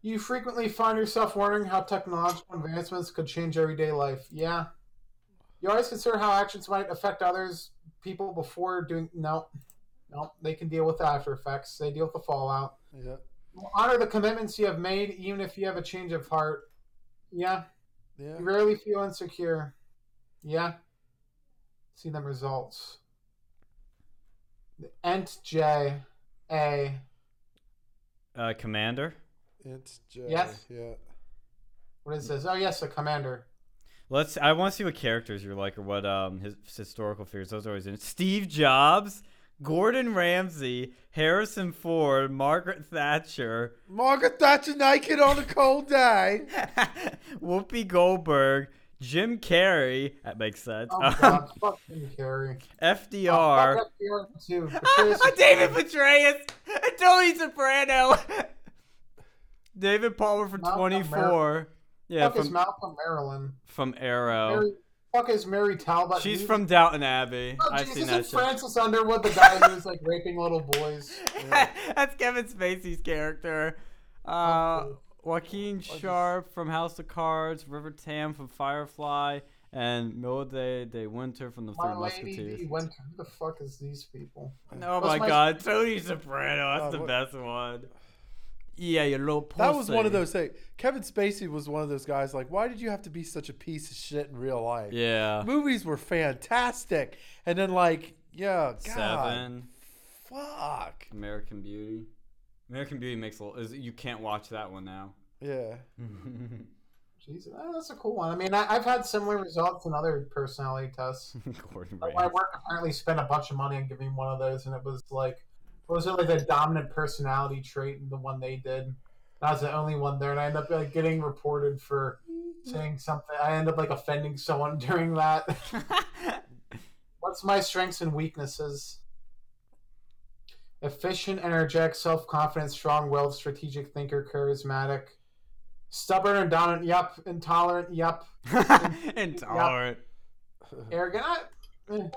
You frequently find yourself wondering how technological advancements could change everyday life. Yeah. You always consider how actions might affect others, people before doing. No. No. They can deal with the after effects, they deal with the fallout. Yeah. Honor the commitments you have made, even if you have a change of heart. Yeah. Yeah. You rarely feel insecure. Yeah. See them results. The Ent J A. Uh, Commander. It's J. Yes. Yeah. What is this? Oh yes, a commander. Let's. I want to see what characters you're like, or what um his historical figures. Those are always in. Steve Jobs, Gordon Ramsay, Harrison Ford, Margaret Thatcher, Margaret Thatcher naked on a cold day. Whoopi Goldberg, Jim Carrey. That makes sense. Oh god, fuck Jim Carrey. FDR. Oh, FDR too. Petraeus- David Petraeus, Tony Soprano, David Palmer from Malcolm 24. Yeah, Fuck is from Malcolm Merlyn. from Arrow. Mary, fuck is Mary Talbot. She's from Downton Abbey. Oh, I've Jesus, seen that it's show. Francis Underwood, the guy who's like raping little boys. That's Kevin Spacey's character. Uh, Jackie Sharp from House of Cards, River Tam from Firefly, and Milady de Winter from The Three Musketeers. Winter. Who the fuck is these people? Oh my, my- god, Tony Soprano, that's Oh, the best one. Yeah, you little pussy. That was one of those things. Kevin Spacey was one of those guys. Like, why did you have to be such a piece of shit in real life? Yeah. Movies were fantastic, and then like, yeah, God, Seven. fuck, American Beauty. American Beauty makes a little. Is, you can't watch that one now. yeah. Jesus, oh, that's a cool one. I mean, I, I've had similar results in other personality tests. Gordon Like, my work apparently spent a bunch of money on giving me one of those, and it was like, what was it like the dominant personality trait in the one they did? That was the only one there, and I ended up like getting reported for saying something. I ended up like offending someone during that. What's my strengths and weaknesses? Efficient, energetic, self confident, strong willed, strategic thinker, charismatic. Stubborn and dominant, yep. Intolerant, yep. Intolerant. Arrogant, I, eh,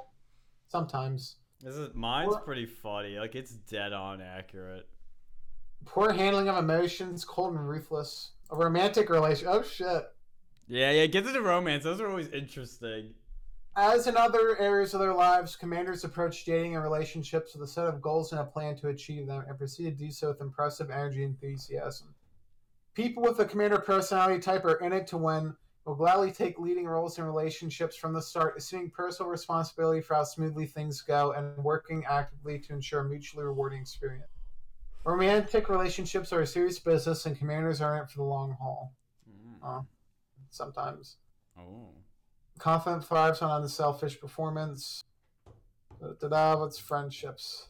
sometimes. This is mine's Or- pretty funny. Like it's dead on accurate. Poor handling of emotions, cold and ruthless. A romantic relation. Oh shit. Yeah, yeah. Get to the romance. Those are always interesting. As in other areas of their lives, commanders approach dating and relationships with a set of goals and a plan to achieve them, and proceed to do so with impressive energy and enthusiasm. People with the commander personality type are in it to win, will gladly take leading roles in relationships from the start, assuming personal responsibility for how smoothly things go, and working actively to ensure a mutually rewarding experience. Romantic relationships are a serious business, and commanders are in it for the long haul. Uh, sometimes. Oh. Confident thrives on unselfish performance. Da-da-da, what's friendships?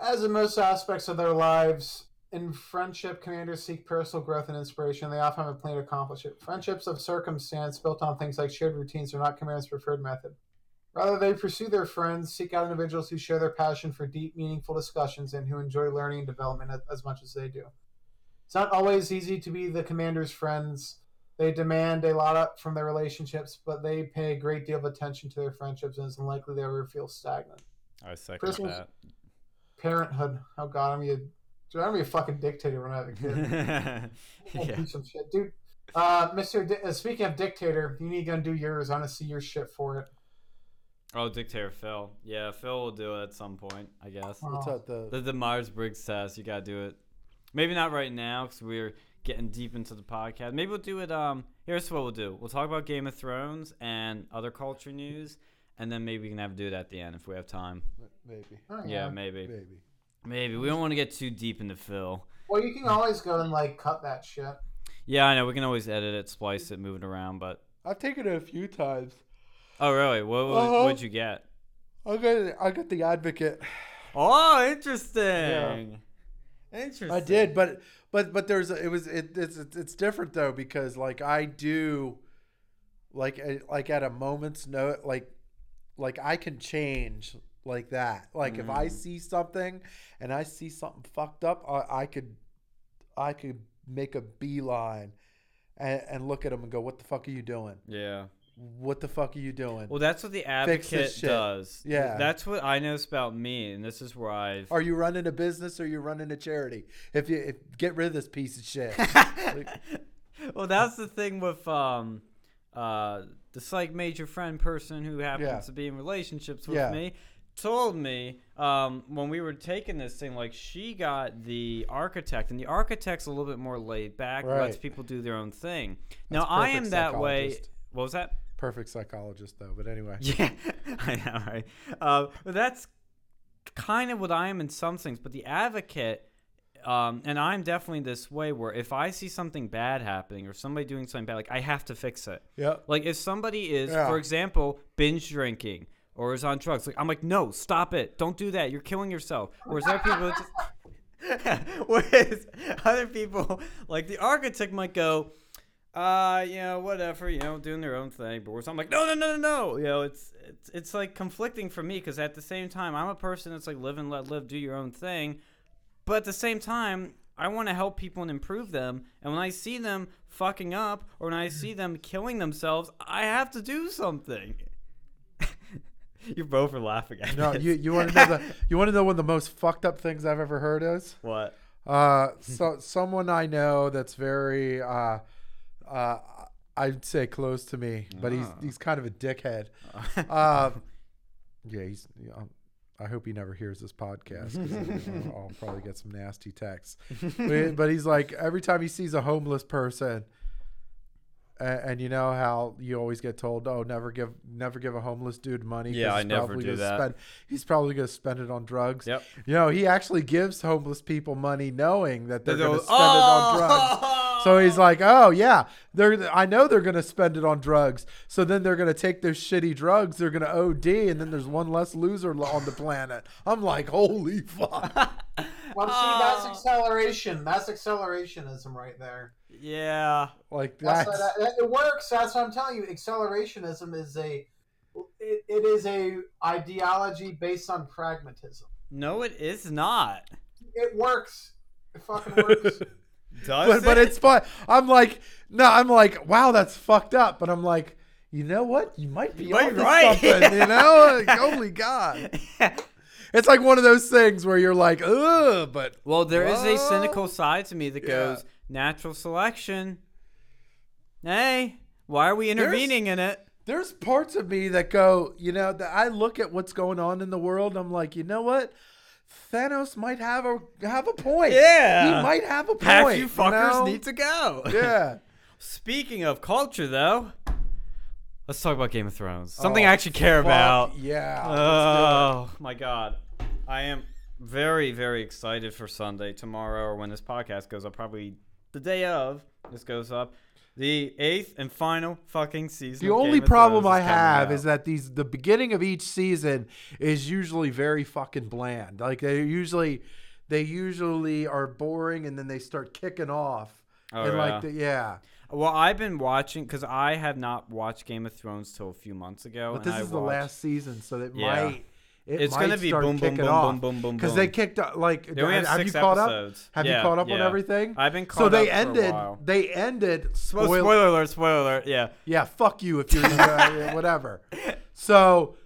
As in most aspects of their lives, in friendship, commanders seek personal growth and inspiration. They often have a plan to accomplish it. Friendships of circumstance built on things like shared routines are not commanders' preferred method. Rather, they pursue their friends, seek out individuals who share their passion for deep, meaningful discussions and who enjoy learning and development as- as much as they do. It's not always easy to be the commander's friends. They demand a lot up from their relationships, but they pay a great deal of attention to their friendships, and it's unlikely they ever feel stagnant. I second Christmas- that. Parenthood. Oh God, I'm gonna, dude, I'm gonna be a fucking dictator when I have a kid. I'll yeah. do some shit, dude. Uh, Mister. Di- uh, speaking of dictator, you need to go and do yours. I want to see your shit for it. Oh, Dictator Phil. Yeah, Phil will do it at some point, I guess. What's Oh. that? The The, the Myers Briggs test, you gotta do it. Maybe not right now because we're getting deep into the podcast. Maybe we'll do it. Um, here's what we'll do. We'll talk about Game of Thrones and other culture news, and then maybe we can have do it at the end if we have time. maybe, Oh, Yeah, maybe. maybe. Maybe we don't want to get too deep into Phil. Well, you can always go and like cut that shit. Yeah, I know we can always edit it, splice it, move it around. But I've taken it a few times. oh, really? What what Uh-huh. what'd you get? I got I got the advocate. Oh, interesting. Interesting. I did, but but but there's it was it, it's it's different though because like I do, like like at a moment's note, like like I can change like that. Like if I Mm. see something and I see something fucked up, I, I could I could make a beeline and, and look at them and go, "What the fuck are you doing? Yeah. What the fuck are you doing? Well, that's what the advocate does. Yeah. That's what I notice about me, and this is where I've. Are you running a business or you running a charity? If you if, get rid of this piece of shit." well, that's the thing with um, uh, the psych major friend person who happens Yeah. to be in relationships with Yeah. me told me um, when we were taking this thing, like she got the architect, and the architect's a little bit more laid back, lets people do their own thing. Now I am that way. What was that? Perfect psychologist though, but anyway. Yeah, I know, right? Uh, but that's kind of what I am in some things. But the advocate, um, and I'm definitely this way where if I see something bad happening or somebody doing something bad, like I have to fix it. Yeah. Like if somebody is, Yeah. for example, binge drinking or is on drugs, like I'm like, no, stop it, don't do that, you're killing yourself. Or is there people just, whereas other people, like the architect, might go, uh, you know, whatever, you know, doing their own thing. But I'm like, no, no, no, no, no. You know, it's it's it's like conflicting for me because at the same time, I'm a person that's like live and let live, do your own thing. But at the same time, I want to help people and improve them. And when I see them fucking up or when I see them killing themselves, I have to do something. you both are laughing at No, this. you you want to know the you want to know one of the most fucked up things I've ever heard is what? uh so someone I know that's very uh uh I'd say close to me, but he's Ah. he's kind of a dickhead. Um, yeah, he's. Um, I hope he never hears this podcast. I'll, I'll probably get some nasty texts. But, but he's like every time he sees a homeless person, and, and you know how you always get told, "Oh, never give, never give a homeless dude money." Yeah, I he's never probably do that. Spend, he's probably going to spend it on drugs. Yep. You know, he actually gives homeless people money, knowing that they're They're going to spend it on drugs. So he's like, "Oh yeah, they're. I know they're gonna spend it on drugs. So then they're gonna take those shitty drugs. They're gonna OD, and then there's one less loser on the planet." I'm like, "Holy fuck!" Well, see, that's Oh. acceleration. That's accelerationism right there. yeah. Like That's, that's that, that- it works. That's what I'm telling you. Accelerationism is a it, it is a ideology based on pragmatism. No, it is not. It works. It fucking works. Does but but it's fun. I'm like, no, I'm like, wow, that's fucked up. But I'm like, you know what? You might be You might right. something. You know? Like, holy god. It's like one of those things where you're like, ugh, but Well, there is a cynical side to me that Yeah. goes natural selection. Hey, why are we intervening in it? there's parts of me that go, you know, that I look at what's going on in the world. I'm like, you know what? Thanos might have a have a point. Yeah. he might have a point. Half you fuckers know? need to go. Yeah. Speaking of culture, though, let's talk about Game of Thrones. Something Oh, I actually care fuck about. Yeah. Oh my god, I am very very excited for Sunday tomorrow or when this podcast goes up. Probably the day of this goes up. The eighth and final fucking season. The only problem I have out. is that these the beginning of each season is usually very fucking bland. Like they usually they usually are boring and then they start kicking off. Oh, and yeah. like the, yeah. Well, I've been watching because I have not watched Game of Thrones till a few months ago. But this is the last season, so it Yeah. might it It's gonna be start boom, boom, kicking boom, boom, boom, boom, Because they kicked up like They have have you caught up? episodes. Have Yeah, you caught up on everything? I've been so caught they up for a ended. They ended. Spo- Spoil- spoiler alert! Spoiler alert! Yeah. Yeah, fuck you if you're uh, whatever. So,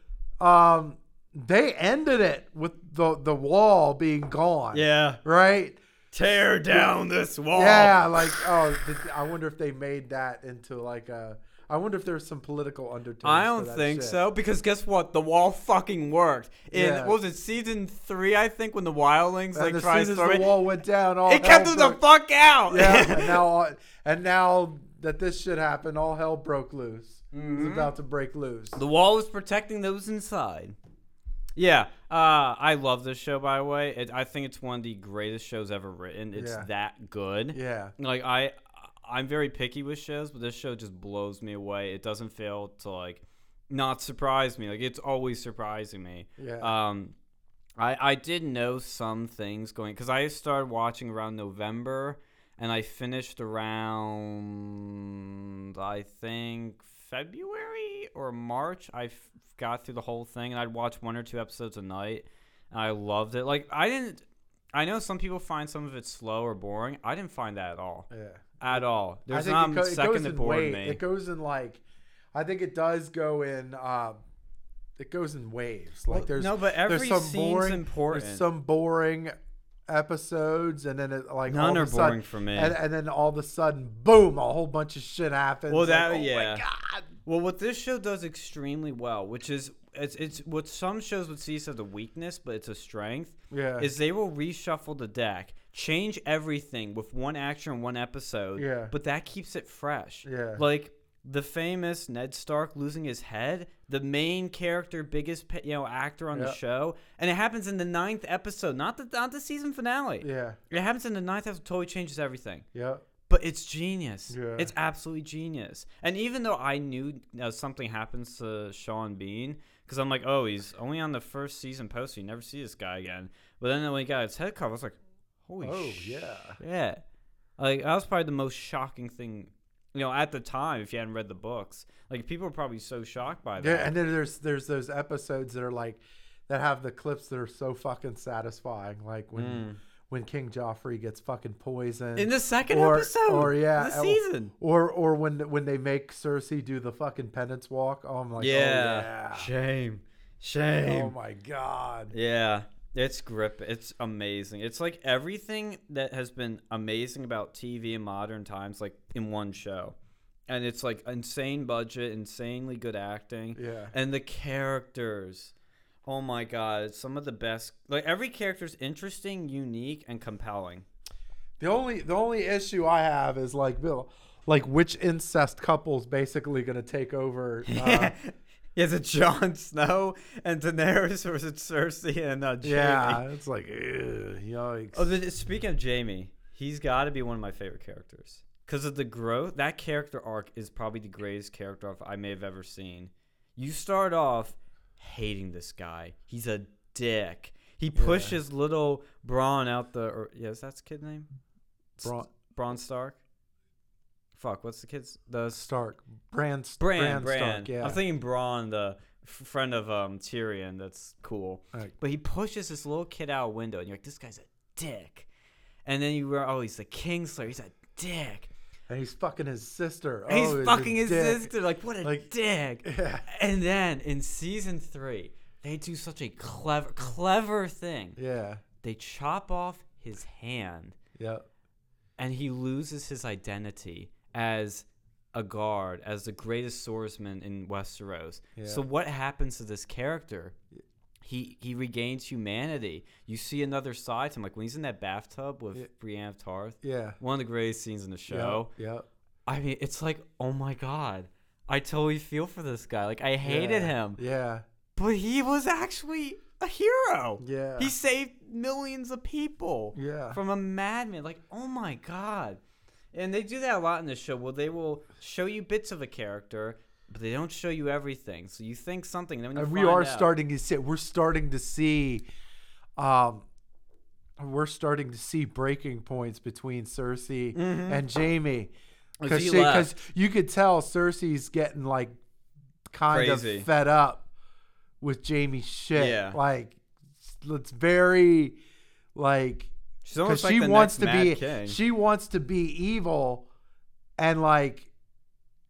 um, they ended it with the the wall being gone. Yeah. Right. Tear down this wall. Yeah, like oh, did, I wonder if they made that into like a. I wonder if there's some political undertones. I don't think shit. so because guess what? The wall fucking worked. In Yeah. what was it season three? I think when the wildlings And like tried to storm the wall went down, all it kept them the fuck out. Yeah, and now and now that this shit happened, all hell broke loose. Mm-hmm. It's about to break loose. The wall was protecting those inside. Yeah, uh, I love this show. By the way, it, I think it's one of the greatest shows ever written. It's Yeah. that good. Yeah. Like I, I'm very picky with shows, but this show just blows me away. It doesn't fail to like not surprise me. Like it's always surprising me. Yeah. Um, I I did know some things going because I started watching around November and I finished around I think February or March. I f- got through the whole thing and I'd watch one or two episodes a night. And I loved it. Like I didn't. I know some people find some of it slow or boring. I didn't find that at all. Yeah. At all. There's not go- second that in bored me. It goes in like, I think it does go in. Um, it goes in waves. Like there's no, but every there's some scene's boring, important. There's some boring episodes, and then it like all None of are a sudden, boring for me. And, and then all of a sudden, boom! A whole bunch of shit happens. Well, like, that- oh my yeah. God. Well, what this show does extremely well, which is it's it's what some shows would see as a weakness, but it's a strength, Yeah. is they will reshuffle the deck, change everything with one actor in one episode, Yeah. but that keeps it fresh. Yeah. Like the famous Ned Stark losing his head, the main character, biggest you know actor on the show, and it happens in the ninth episode, not the not the season finale. Yeah. It happens in the ninth episode, totally changes everything Yeah. but it's genius. Yeah. It's absolutely genius. And even though I knew uh, something happens to Sean Bean, because I'm like, oh, he's only on the first season poster. You never see this guy again. But then when he got his head cut, I was like, holy Oh sh- yeah. yeah. Like that was probably the most shocking thing, you know, at the time. If you hadn't read the books, like people were probably so shocked by that. Yeah, and then there's there's those episodes that are like that have the clips that are so fucking satisfying, like when Mm. when King Joffrey gets fucking poisoned in the second or, episode, or yeah, the season. or or when when they make Cersei do the fucking penance walk. Oh, I'm like, yeah. oh shame, shame. oh my god, Yeah, it's grip. It's amazing. It's like everything that has been amazing about TV in modern times, like in one show, and it's like insane budget, insanely good acting, yeah, and the characters. Oh my god, some of the best. Like every character's interesting, unique, and compelling. The only the only issue I have is like Bill, like which incest couple's basically gonna take over. Uh, Is it Jon Snow and Daenerys, or is it Cersei and uh, Jaime? yeah, it's like ew, yikes. Oh, the, speaking of Jaime, he's got to be one of my favorite characters because of the growth. That character arc is probably the greatest character arc I may have ever seen. You start off hating this guy. He's a dick. He pushes little Bronn out the. Or, yeah, is that his kid name? Bronn- Bronn Stark. Fuck, what's the kid's the Stark, Brand, Bran, Bran, Bran. Stark, yeah. I'm thinking Bronn, the f- friend of um Tyrion. That's cool. Right. But he pushes this little kid out a window, and you're like, this guy's a dick. And then you were, oh, he's the Kingslayer. He's a dick. and he's fucking his sister. And oh, he's a fucking his dick. sister. Like, what a Like- dick. Yeah, And then in season three, they do such a clever, clever thing. yeah, They chop off his hand, yeah. and he loses his identity as a guard, as the greatest swordsman in Westeros. Yeah. So what happens to this character? He he regains humanity. You see another side to him, like when he's in that bathtub with Yeah. Brienne of Tarth. Yeah. One of the greatest scenes in the show. Yeah. I mean, it's like, oh my god, I totally feel for this guy. Like I hated yeah. him, Yeah. but he was actually a hero. Yeah. He saved millions of people Yeah. from a madman. Like, oh my god. And they do that a lot in this show. Well, they will show you bits of a character, but they don't show you everything. So you think something, you And we are out- starting to see. We're starting to see. Um, we're starting to see breaking points between Cersei and Jaime. Mm-hmm. he Because you could tell Cersei's getting like kind Crazy. of fed up with Jaime's shit. Yeah. Like it's very like She's almost like she wants to Mad be King. she wants to be evil and like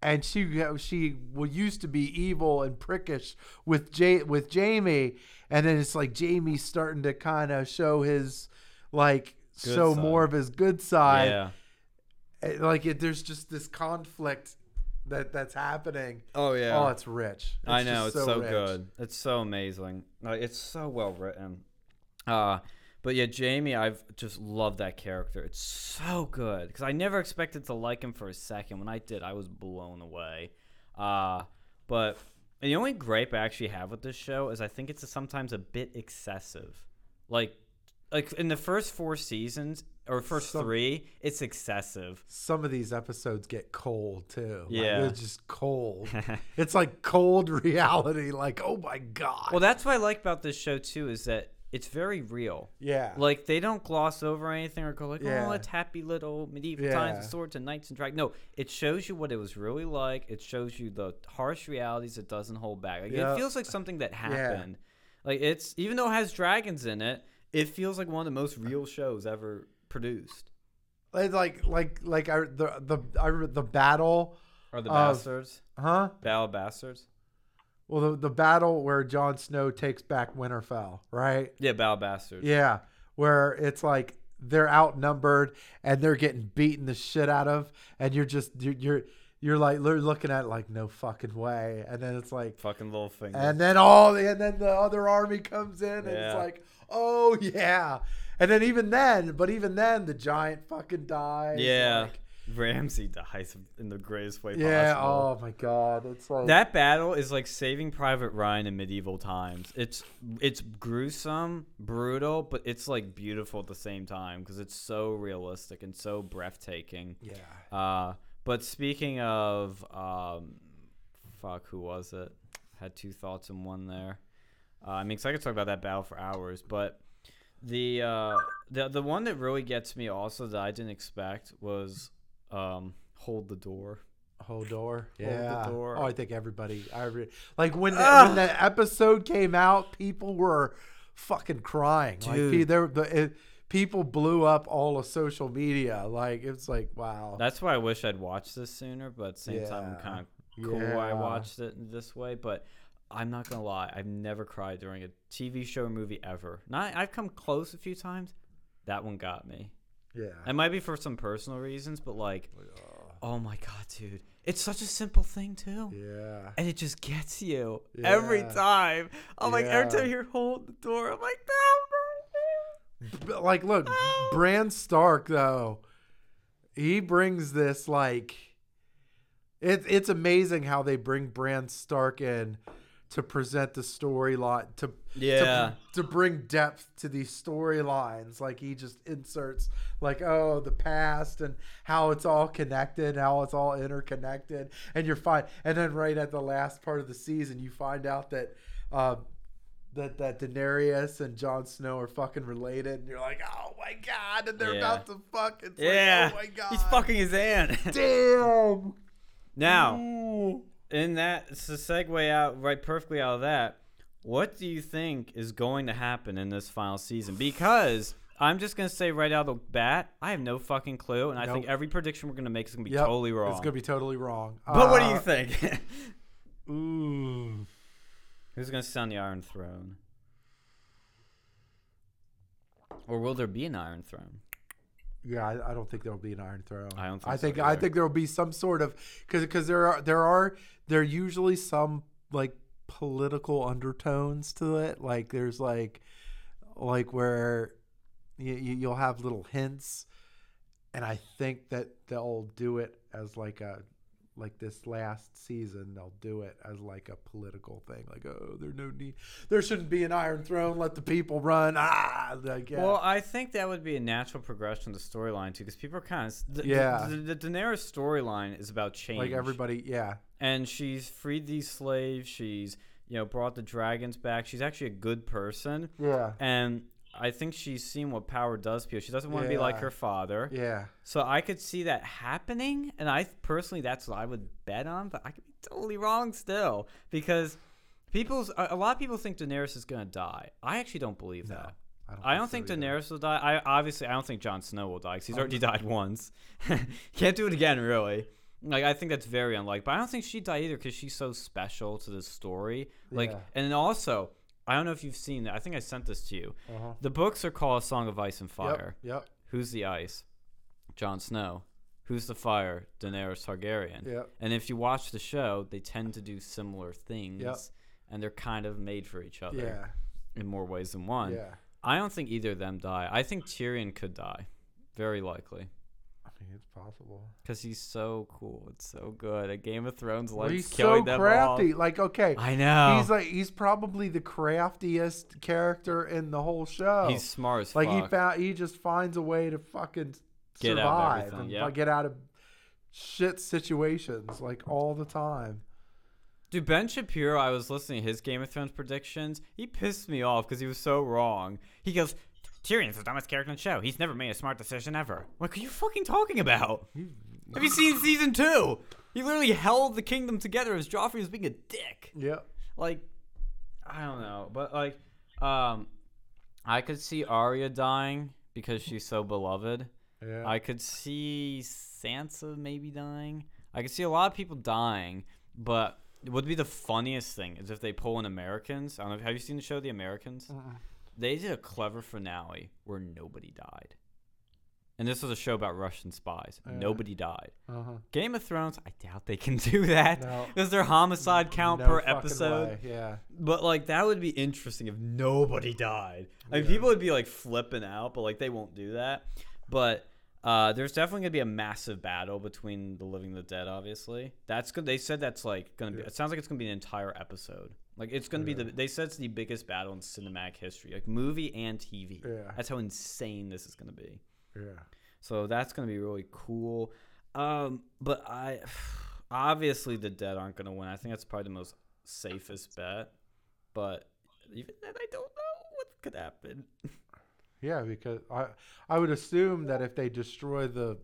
and she she used to be evil and prickish with J with Jaime and then it's like Jaime's starting to kind of show his like Good show side. more of his good side yeah. And, like it, there's just this conflict that that's happening Oh yeah. oh it's rich I It's know just it's so, rich. good. It's so amazing. Like it's so well written. Uh but yeah, Jaime, I've just loved that character. It's so good because I never expected to like him for a second. When I did, I was blown away. Uh but the only gripe I actually have with this show is I think it's sometimes a bit excessive. Like like in the first four seasons or first Some- three, it's excessive. some of these episodes get cold too Like, Yeah. they're just cold it's like cold reality like oh my god Well, that's what I like about this show too is that it's very real. Yeah. Like they don't gloss over anything or go like, oh, Yeah. "Oh, it's happy little medieval times of Yeah. swords and knights and dragons." No, it shows you what it was really like. It shows you the harsh realities. It doesn't hold back. Like, Yeah. It feels like something that happened. Like it's even though it has dragons in it, it feels like one of the most real shows ever produced. Like like like I, the the I, the battle, Or the bastards, huh? Battle of Bastards. Well, the the battle where Jon Snow takes back Winterfell, right? Yeah, Battle Bastards. Yeah, where it's like they're outnumbered and they're getting beaten the shit out of, and you're just you're you're, you're like you're looking at it like no fucking way, and then it's like, Fucking Littlefinger. and then all the and then the other army comes in, and it's like, oh yeah, and then even then, but even then, the giant fucking dies. yeah, like- Ramsay dies in the greatest way yeah. possible. Oh my god, it's like That battle is like Saving Private Ryan in medieval times. It's it's gruesome, brutal, but it's like beautiful at the same time because it's so realistic and so breathtaking. Yeah. Uh, but speaking of, um, fuck, who was it? Had two thoughts in one there. Uh, I mean, 'cause I could talk about that battle for hours, but the uh, the the one that really gets me also that I didn't expect was um, hold the door. Hold door. the Yeah. door. Oh, I think everybody. I re- like when the, when the episode came out, people were fucking crying. Dude. pe- there, the it, people blew up all of social media. Like it's like wow. That's why I wish I'd watched this sooner, but at the same time, I'm kind of cool I watched it this way. But I'm not gonna lie, I've never cried during a TV show or movie ever. Not, I've come close a few times. That one got me. Yeah. It might be for some personal reasons, but like, oh, oh my god, dude, it's such a simple thing too. Yeah. And it just gets you every time. I'm like, every time you hold the door, I'm like, no, no, But, like look Oh. Bran Stark though he brings this like it, it's amazing how they bring Bran Stark in to present the storyline to Yeah. to, to bring depth to these storylines like he just inserts like oh the past and how it's all connected how it's all interconnected and you're fine and then right at the last part of the season you find out that uh that that Daenerys and Jon Snow are fucking related, and you're like, oh my god, and they're Yeah. about to fuck. It's Yeah. like, oh my god, He's fucking his aunt. damn. now, Ooh. In that, it's a segue out right perfectly out of that. What do you think is going to happen in this final season? Because I'm just gonna say right out of the bat, I have no fucking clue, and I think every prediction we're gonna make is gonna be Yep, totally wrong. It's gonna be totally wrong. but what do Uh, you think? Ooh. Who's gonna sit on the Iron Throne? Or will there be an Iron Throne? Yeah, I, I don't think there'll be an Iron Throne. I don't think I so think I think there'll be some sort of because because there are there are there are usually some like political undertones to it. Like there's like like where you you'll have little hints, and I think that they'll do it as like a like this last season they'll do it as like a political thing like oh there no need there shouldn't be an iron throne let the people run ah like yeah. Well, I think that would be a natural progression of the storyline too, because people are kind of the, Yeah. The, the, Daenerys storyline is about change. like everybody yeah and she's freed these slaves. She's you know brought the dragons back. She's actually a good person, yeah and I think she's seen what power does to people. She doesn't want to be like Yeah. her father. yeah So I could see that happening, and I personally that's what I would bet on. But I could be totally wrong still because people's a, a lot of people think Daenerys is gonna die. I actually don't believe that. I don't think so either. Daenerys will die. I obviously I don't think Jon Snow will die because he's already oh, died once. Can't do it again, really. Like I think that's very unlikely. But I don't think she'd die either because she's so special to the story. Like, Yeah. and then also, I don't know if you've seen. That I think I sent this to you. Uh-huh. The books are called A Song of Ice and Fire. Yep. Who's the ice? Jon Snow. Who's the fire? Daenerys Targaryen. Yep. Yep. And if you watch the show, they tend to do similar things, Yep. and they're kind of made for each other Yeah. in more ways than one. Yeah. I don't think either of them die. I think Tyrion could die, very likely, it's possible. because he's so cool. It's so good. A Game of Thrones likes he's killing so crafty. all. Like, okay, I know. he's like he's probably the craftiest character in the whole show. he's smart as like fuck. he found he just finds a way to fucking Get out of survive and yep. get out of shit situations like all the time. Dude, Ben Shapiro, I was listening to his Game of Thrones predictions. He pissed me off because he was so wrong. He goes, Tyrion's the dumbest character in the show. He's never made a smart decision ever. What are you fucking talking about? Have you seen season two? He literally held the kingdom together as Joffrey was being a dick. Yeah. Like, I don't know, but like, um, I could see Arya dying because she's so beloved. Yeah. I could see Sansa maybe dying. I could see a lot of people dying, but it would be the funniest thing is if they pull in Americans. I don't know. Have you seen the show The Americans? They did a clever finale where nobody died. And this was a show about Russian spies. Yeah. Nobody died. uh-huh. Game of Thrones, I doubt they can do that. No. Is their homicide count No per episode? way, Yeah. But like that would be interesting if nobody died. I mean, Yeah. people would be like flipping out, but like they won't do that. But uh, there's definitely gonna be a massive battle between the living and the dead. Obviously, that's good. They said that's like gonna be. It sounds like it's gonna be an entire episode. Like it's gonna be the. They said it's the biggest battle in cinematic history, like movie and TV. Yeah. That's how insane this is gonna be. Yeah. So that's gonna be really cool. Um, but I obviously the dead aren't gonna win. I think that's probably the most safest bet. But even then, I don't know what could happen. Yeah, because I I would assume that if they destroy the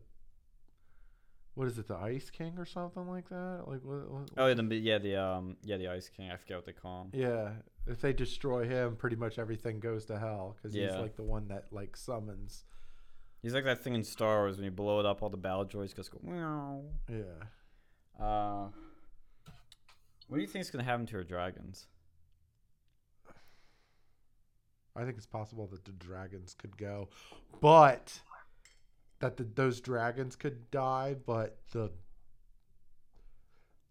what is it, the Ice King or something like that? Like what, what, Oh yeah, the yeah the um yeah the Ice King. I forget what they call him. Yeah, if they destroy him, pretty much everything goes to hell because he's like the one that like summons. He's like that thing in Star Wars when you blow it up, all the battle droids just go. Meow. Yeah. Uh, what do you think is gonna happen to her dragons? I think it's possible that the dragons could go, but that the, those dragons could die, but the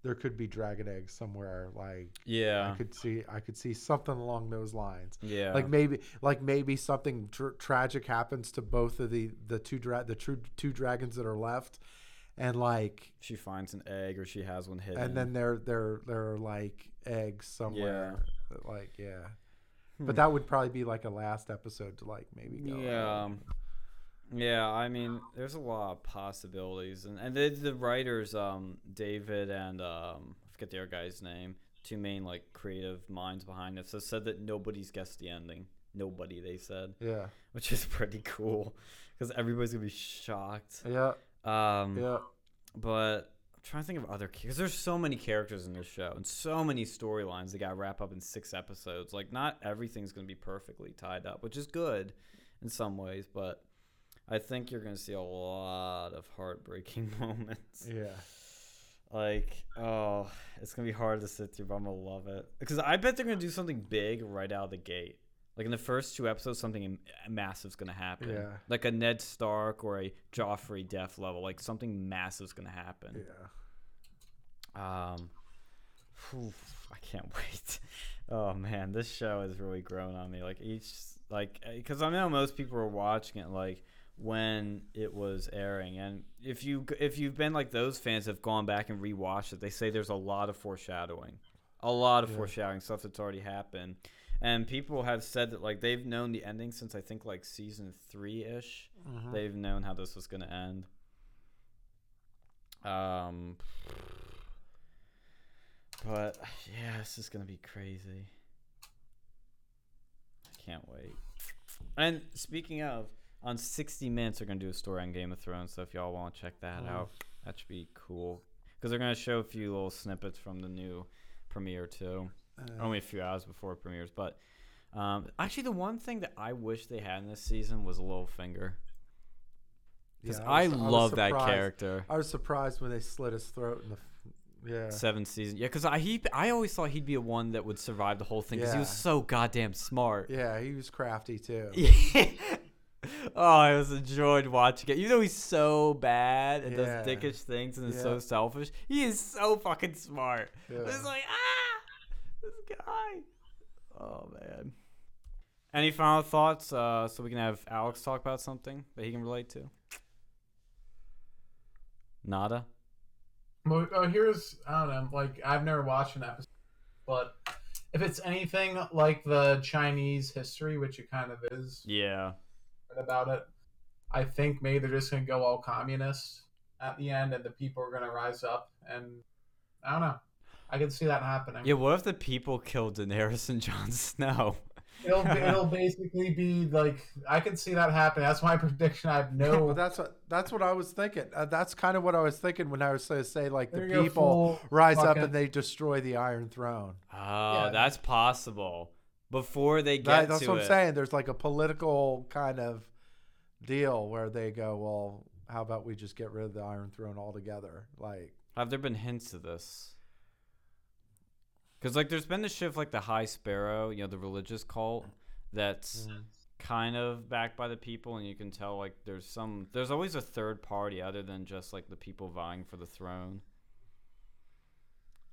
there could be dragon eggs somewhere. Like Yeah, I could see, I could see something along those lines. yeah. Like maybe, like maybe something tr- tragic happens to both of the the two dra- the true two dragons that are left, and like, she finds an egg or she has one hidden. and then there there there are like eggs somewhere. Yeah. Like yeah. Hmm. But that would probably be like a last episode to like maybe go. Yeah. Yeah, I mean, there's a lot of possibilities, and and the, the writers, um, David and um, I forget the other guy's name, two main like creative minds behind this, have said that nobody's guessed the ending. Nobody, they said, Yeah. which is pretty cool, because everybody's gonna be shocked. Yeah. Um, Yeah. but I'm trying to think of other because there's so many characters in this show and so many storylines that got wrapped up in six episodes. Like not everything's gonna be perfectly tied up, which is good in some ways, but I think you're gonna see a lot of heartbreaking moments. Yeah. Like, oh, it's gonna be hard to sit through, but I'm gonna love it because I bet they're gonna do something big right out of the gate. Like in the first two episodes, something massive's gonna happen. Yeah. Like a Ned Stark or a Joffrey death level. Like something massive's gonna happen. Yeah. Um, phew, I can't wait. Oh man, this show has really grown on me. Like each, like, because I know most people are watching it like when it was airing, and if you if you've been like those fans have gone back and rewatched it, they say there's a lot of foreshadowing, a lot of Yeah. foreshadowing stuff that's already happened, and people have said that like they've known the ending since I think like season three ish. Mhm. They've known how this was gonna end. Um, but yeah, this is gonna be crazy. I can't wait. And speaking of, on 60 Minutes, they're gonna do a story on Game of Thrones. So if y'all want to check that Oh. out, that should be cool. Because they're gonna show a few little snippets from the new premiere too Uh, only a few hours before it premieres. But um, actually, the one thing that I wish they had in this season was Littlefinger. Because yeah, I, was love that character. I was surprised when they slit his throat in the. Yeah. Seven seasons, yeah. Because I he I always thought he'd be a one that would survive the whole thing because he was so goddamn smart. Yeah, he was crafty too. oh, I was enjoyed watching it. Even though he's so bad and Yeah. does dickish things and is so selfish, he is so fucking smart. Yeah. It's like ah, this guy. Oh man. Any final thoughts? Uh, so we can have Alex talk about something that he can relate to. Nada. Well, uh, here's I don't know. Like I've never watched an episode, but if it's anything like the Chinese history, which it kind of is Yeah. About it, I think maybe they're just gonna go all communist at the end, and the people are gonna rise up. And I don't know. I can see that happening. Yeah, what if the people killed Daenerys and Jon Snow? It'll be, it'll basically be like I can see that happening. That's my prediction. I have Well, no. that's what that's what I was thinking. Uh, that's kind of what I was thinking when I was going to say like the There you go, people full rise up and they destroy the Iron Throne. Oh, Yeah. that's possible. Before they get That, that's to what I'm saying. There's like a political kind of deal where they go, well, how about we just get rid of the Iron Throne altogether? Like, Have there been hints of this? Because like, there's been the shift like the High Sparrow, you know, the religious cult that's mm-hmm. kind of backed by the people, and you can tell like there's some. There's always a third party other than just like the people vying for the throne.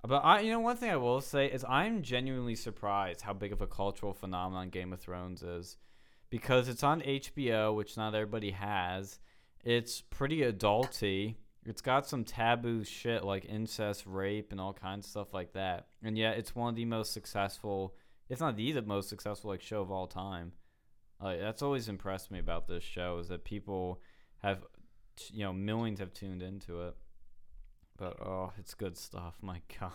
But I, you know, one thing I will say is I'm genuinely surprised how big of a cultural phenomenon Game of Thrones is, because it's on HBO, which not everybody has. It's pretty adulty. It's got some taboo shit like incest, rape, and all kinds of stuff like that. And yet, it's one of the most successful, if not the most successful, like show of all time. Like that's always impressed me about this show is that people have, you know, millions have tuned into it. But oh, it's good stuff. My God.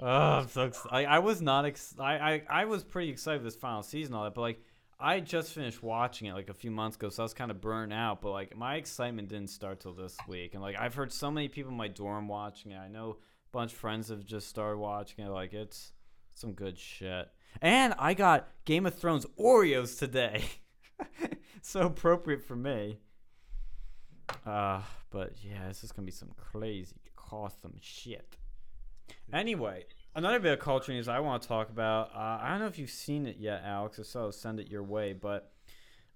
Oh, I'm so excited. I, I was not ex- I, I I was pretty excited this final season, all that, but like I just finished watching it like a few months ago, so I was kind of burnt out. But like my excitement didn't start till this week, and like I've heard so many people in my dorm watching it. I know a bunch of friends have just started watching it. Like it's some good shit. And I got Game of Thrones Oreos today, so appropriate for me. Uh, but yeah, this is gonna be some crazy, awesome shit. Anyway, another bit of culture news I want to talk about. Uh, I don't know if you've seen it yet, Alex. If so, send it your way. But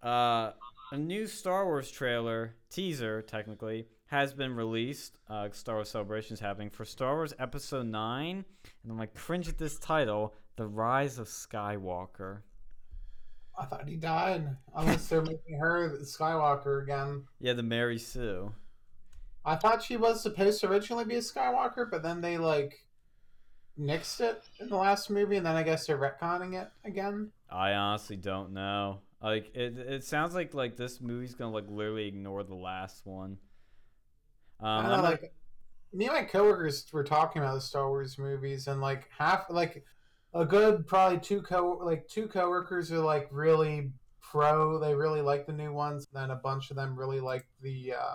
uh, a new Star Wars trailer, teaser technically, has been released. Uh, Star Wars Celebration is happening for Star Wars Episode 9. And I'm like, cringe at this title The Rise of Skywalker. I thought he died. Unless they're making her Skywalker again. Yeah, the Mary Sue. I thought she was supposed to originally be a Skywalker, but then they like nixed it in the last movie, and then I guess they're retconning it again. I honestly don't know. Like it, it sounds like like this movie's gonna like literally ignore the last one. Um, I don't know, like me and my coworkers were talking about the Star Wars movies, and like half, like a good probably two co like two coworkers are like really pro. They really like the new ones. Then a bunch of them really like the, uh,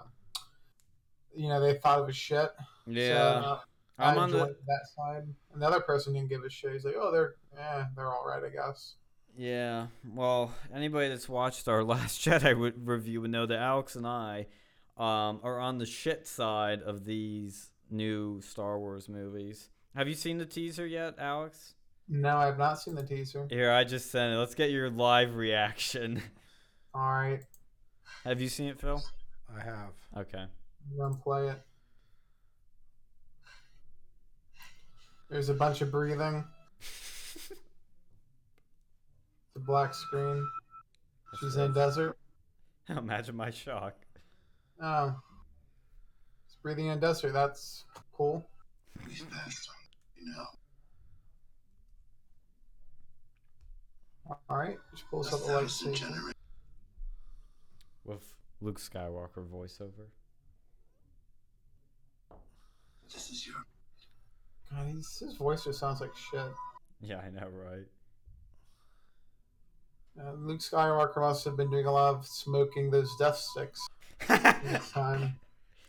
you know, they thought it was shit. yeah, So, uh, I'm I on the that side. Another person didn't give a shit. He's like, oh, they're, yeah, they're all right, I guess. yeah. Well, anybody that's watched our last Jedi w- review would know that Alex and I um, are on the shit side of these new Star Wars movies. Have you seen the teaser yet, Alex? No, I have not seen the teaser. Here, I just sent it. Let's get your live reaction. All right, Have you seen it, Phil? I have. Okay. I'm gonna play it. There's a bunch of breathing. The black screen. She's in a desert. Imagine my shock. Oh, it's breathing in a desert. That's cool. All right, she pulls up the lightsaber. With Luke Skywalker voiceover. This is your. God, he's, his voice just sounds like shit. Yeah, I know, right? Uh, Luke Skywalker must have been doing a lot of smoking those death sticks this time.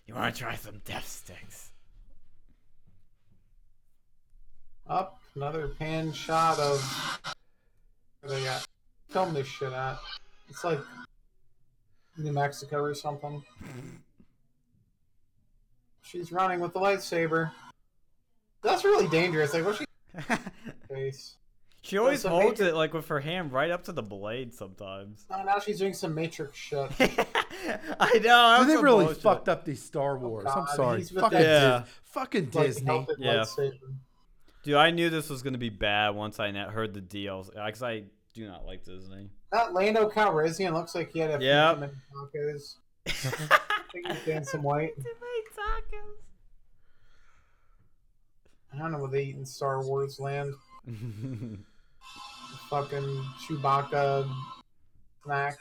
You want to try some death sticks? Up, another pan shot of where they got film this shit at. It's like New Mexico or something. She's running with the lightsaber. That's really dangerous. Like, what's she face? she always the holds Matrix- it like with her hand right up to the blade sometimes. Oh, now she's doing some Matrix shit. I know. Dude, they really bullshit. fucked up these Star oh, Wars. God, I'm sorry. Fucking, that- Dis- Yeah. fucking Disney. melted Yeah. Lightsaber. Dude, I knew this was gonna be bad once I heard the deals, uh, because I do not like Disney. That Lando Calrissian looks like he had a few Yep. too many tacos. I think he's getting some white. tacos. I don't know what they eat in Star Wars land. Fucking Chewbacca snack.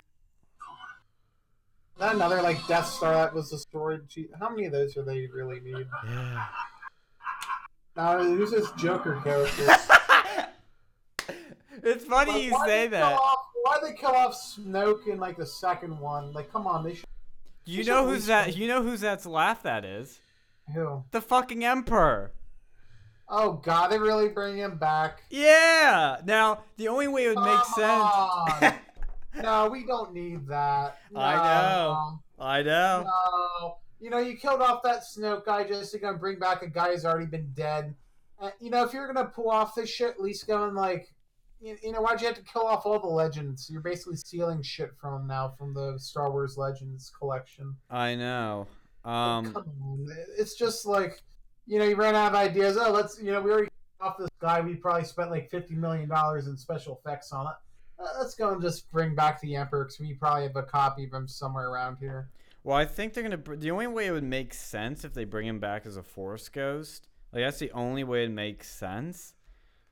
Not another like Death Star that was destroyed. How many of those do they really need? yeah. Now who's this Joker character? it's funny Like, you say that. Off, why'd they kill off Snoke in like the second one? Like, come on, they should. You They know who's that? restart. You know who's that's laugh that is? Who? The fucking Emperor. Oh God, they really bring him back. Yeah. Now the only way it would make sense. on. no, we don't need that. I know. I know. No. You know, you killed off that Snoke guy just to go bring back a guy who's already been dead. Uh, you know, if you're gonna pull off this shit, at least go and like, you, you know, why'd you have to kill off all the legends? You're basically stealing shit from them now from the Star Wars Legends collection. I know. Um. Come on, it's just like, you know, you ran out of ideas. Oh, let's, you know, we already off this guy. We probably spent like fifty million dollars in special effects on it. Uh, let's go and just bring back the Emperor because we probably have a copy of him somewhere around here. Well, I think they're gonna. br- The only way it would make sense if they bring him back as a Force ghost. Like that's the only way it makes sense.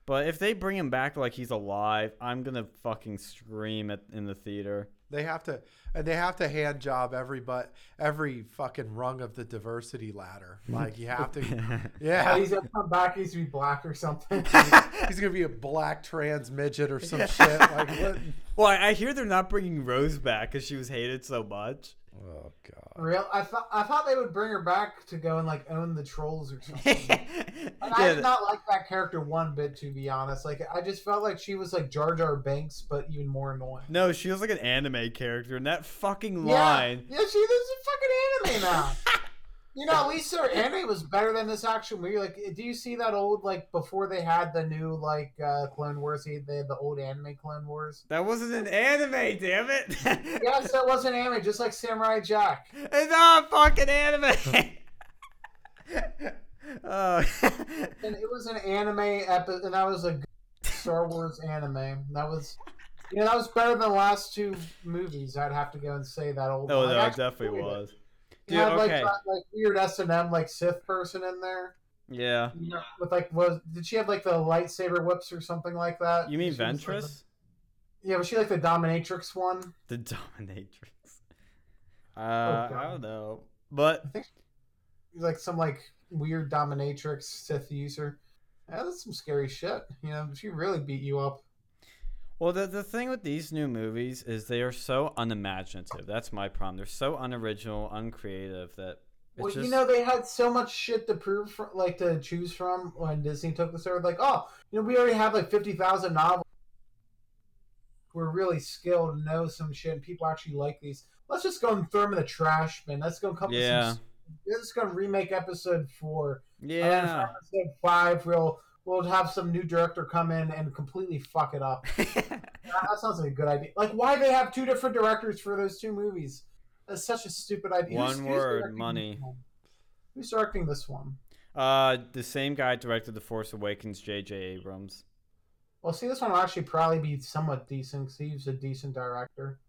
But if they bring him back like he's alive, I'm gonna fucking scream at in the theater. They have to, and they have to hand job every but every fucking rung of the diversity ladder. Like you have to, Oh, yeah. he's gonna come back. He's gonna be black or something. He's gonna be a black trans midget or some shit. Like what? well, I, I hear they're not bringing Rose back because she was hated so much. Oh god. Real? I thought I thought they would bring her back to go and like own the trolls or something. And I did th- not like that character one bit, to be honest. Like I just felt like she was like Jar Jar Binks, but even more annoying. no, she was like an anime character, and that fucking Yeah, line. yeah, she there's a fucking anime now. you know, at least her anime was better than this action movie. Like, do you see that old like before they had the new like uh, Clone Wars? They had the old anime Clone Wars. That wasn't an anime, damn it. Yes, that was an anime, just like Samurai Jack. It's not fucking anime. oh. And it was an anime episode, and that was a Star Wars anime. That was, you know, that was better than the last two movies. I'd have to go and say that old. oh, one. no, it definitely was. it. Dude, had like okay. that, like weird S and M like Sith person in there. Yeah. You know, with like was did she have like the lightsaber whips or something like that? You mean She was, like, Ventress? yeah, was she like the dominatrix one? The Dominatrix. Uh, Oh, I don't know. But I think Like some like weird dominatrix Sith user. Yeah, that's some scary shit. You know, she really beat you up. Well, the the thing with these new movies is they are so unimaginative. That's my problem. They're so unoriginal, uncreative that it's Well, just you know, they had so much shit to prove, from, like to choose from when Disney took this over. Like, oh, you know, we already have like fifty thousand novels. We're really skilled and know some shit, and people actually like these. Let's just go and throw them in the trash man. Let's go come. yeah, some, let's go and remake episode four. Yeah. for episode five, we'll we'll have some new director come in and completely fuck it up. That, sounds like a good idea. Like, why they have two different directors for those two movies? That's such a stupid idea. One word, directing money. one? Who's directing this one? uh, the same guy directed The Force Awakens, J.J. Abrams. Well, see, this one will actually probably be somewhat decent. 'cause he's a decent director.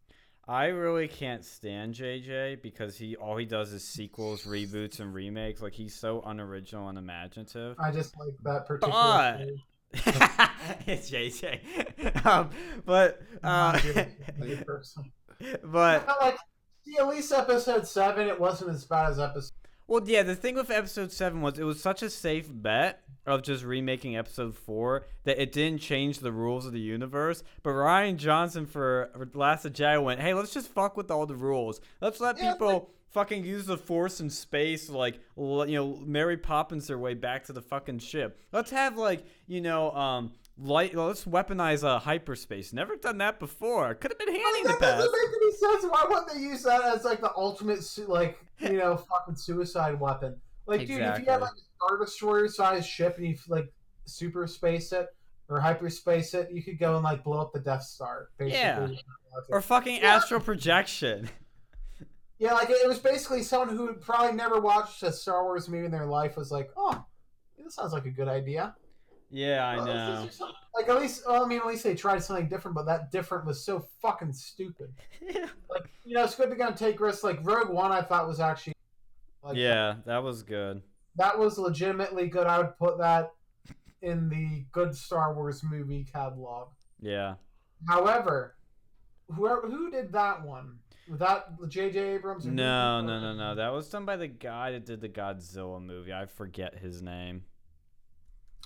I really can't stand JJ because he all he does is sequels, reboots, and remakes. Like he's so unoriginal and imaginative. I just like that particular. But- it's JJ. um, but uh, but like, see, at least episode seven, it wasn't as bad as episode. well, yeah. The thing with episode seven was it was such a safe bet of just remaking episode four that it didn't change the rules of the universe. But Rian Johnson for, for Last of Jedi went, hey, let's just fuck with all the rules. Let's let Yeah, people. Fucking use the force and space, like you know, Mary Poppins their way back to the fucking ship. Let's have like you know, um, light. Let's weaponize uh, hyperspace. Never done that before. Could have been handy in the that doesn't make any sense. Why wouldn't they use that as like the ultimate, su- like you know, fucking suicide weapon? Like, dude, if you have like a star destroyer sized ship and you like super space it or hyperspace it, you could go and like blow up the Death Star. Basically. Yeah. Or fucking Yeah. astral projection. Yeah, like it was basically someone who probably never watched a Star Wars movie in their life was like, "Oh, this sounds like a good idea." Yeah, I let's know. just do something- Like at least, well, I mean, at least they tried something different, but that different was so fucking stupid. Like, you know, it's good to go and take risks. Like Rogue One, I thought was actually, like, yeah, that was good. that was legitimately good. I would put that in the good Star Wars movie catalog. Yeah. However, whoever who did that one? Was that J.J. Abrams? or No, no, no, no. That was done by the guy that did the Godzilla movie. I forget his name.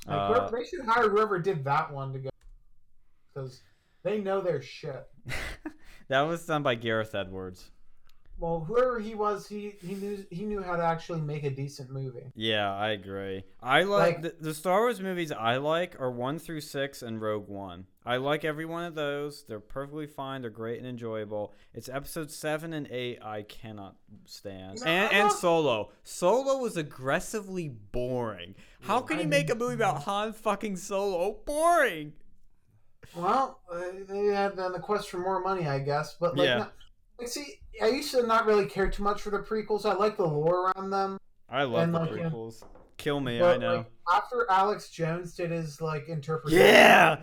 Like, Uh, they should hire whoever did that one to go because they know their shit. that was done by Gareth Edwards. Well, whoever he was, he he knew he knew how to actually make a decent movie. Yeah, I agree. I like, Like- the, the Star Wars movies I like are 1 through 6 and Rogue One. I like every one of those. They're perfectly fine. They're great and enjoyable. It's episode 7 and 8 I cannot stand. You know, and and Solo. Solo was aggressively boring. How can I you make a movie about Han fucking Solo? Boring. Well, uh, they had then the quest for more money, I guess. But like, Yeah. no- like, see, I used to not really care too much for the prequels. I like the lore around them. I love And, the like, prequels. Kill me, But I know. like after Alex Jones did his like interpretation, yeah.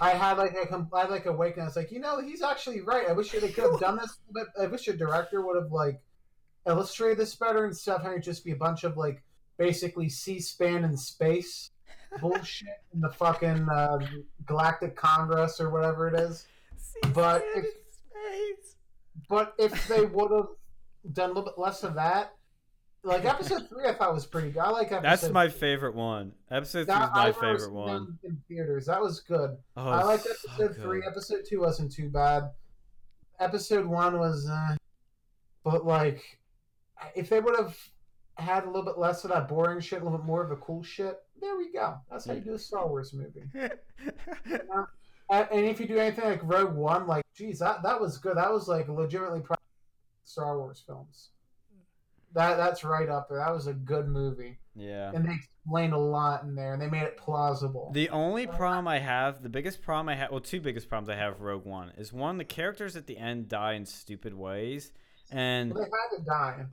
I had like a com- I had like a awakening. I was like, you know, he's actually right. I wish they could have done this, but I wish the director would have like illustrated this better instead of having it just be a bunch of like basically C-SPAN in space bullshit in the fucking uh, Galactic Congress or whatever it is. But if- But if they would have done a little bit less of that, like episode three, I thought was pretty good. I like episode. That's my favorite one. Episode three is my favorite one. in theaters. That was good. Oh, I liked so episode three. Episode two wasn't too bad. Episode one was, uh, but like, if they would have had a little bit less of that boring shit, a little bit more of the cool shit, there we go. That's how you do a Star Wars movie. Uh, and if you do anything like Rogue One, like, geez, that that was good. That was like legitimately Star Wars films. That that's right up there. That was a good movie, yeah. and they explained a lot in there, and they made it plausible. The only problem I have, the biggest problem I have, well, two biggest problems I have with Rogue One is one, the characters at the end die in stupid ways, and they had to die.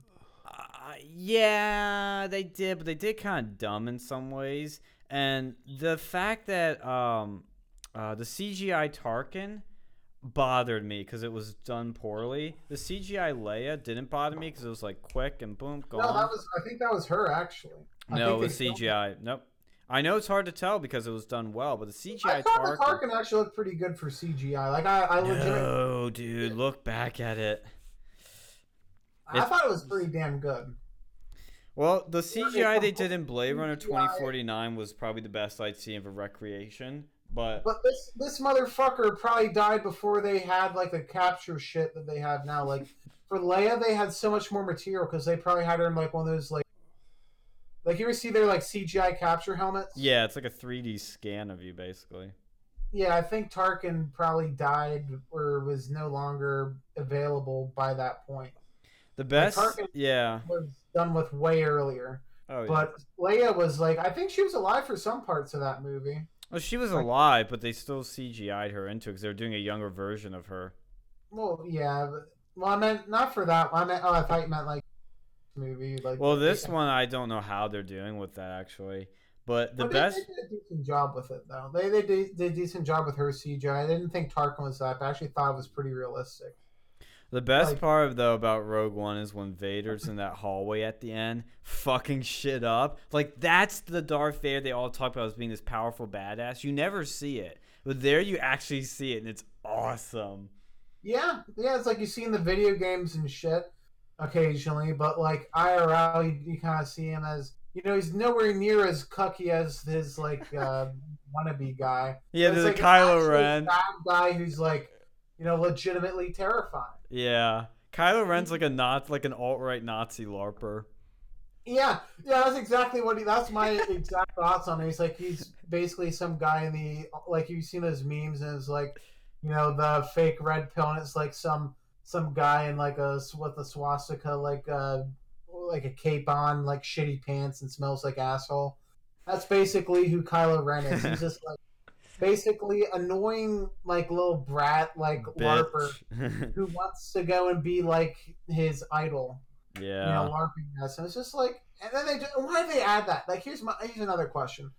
uh, yeah, they did, but they did kind of dumb in some ways, and the fact that um, uh, the CGI Tarkin bothered me because it was done poorly. The CGI Leia didn't bother me because it was like quick and boom, gone. No, that was. I think that was her actually. I No, think it was they filmed- CGI. Nope. I know it's hard to tell because it was done well, but the CGI I thought the Tarkin. Tarkin actually looked pretty good for CGI. Like I, I legit, No, dude, look back at it. I thought it was pretty damn good. Well, the CGI they did in Blade Runner CGI 2049 was probably the best I'd seen for recreation. But But this this motherfucker probably died before they had like the capture shit that they have now. Like for Leia, they had so much more material because they probably had her in like one of those like like you ever see their like CGI capture helmets? yeah, it's like a 3D scan of you basically. Yeah, I think Tarkin probably died or was no longer available by that point. The best, Tarkin- yeah. Was done with way earlier. Oh yeah. But Leia was like, I think she was alive for some parts of that movie. Well, she was alive, but they still CGI'd her into it because they were doing a younger version of her. Well, yeah, but well, I meant not for that. I meant oh, I thought you meant like movie. Like Well, this they- one I don't know how they're doing with that actually. But the oh, Well, best, They, they did a decent job with it though. They they did, did a decent job with her CGI. I didn't think Tarkin was that, but I actually thought it was pretty realistic. The best Like- part though about Rogue One is when Vader's in that hallway at the end, fucking shit up. Like that's the Darth Vader they all talk about as being this powerful badass. You never see it, but there you actually see it, and it's awesome. Yeah, yeah, it's like you see in the video games and shit occasionally, but like IRL, you, you kind of see him as you know he's nowhere near as cucky as his like uh, wannabe guy. Yeah, But there's a like an Kylo Ren. guy who's like you know legitimately terrifying. Yeah, Kylo Ren's like a not like an alt right Nazi larper. Yeah, yeah, that's exactly what he. That's my exact thoughts on it. He's like he's basically some guy in the like you've seen those memes and it's like you know the fake red pill and it's like some some guy in like a with a swastika like uh like a cape on like shitty pants and smells like asshole. That's basically who Kylo Ren is. He's just like basically annoying like little brat like larper who wants to go and be like his idol yeah. you know, LARPing us, and it's just like, and then they, do, why do they add that? Like, here's my, here's another question: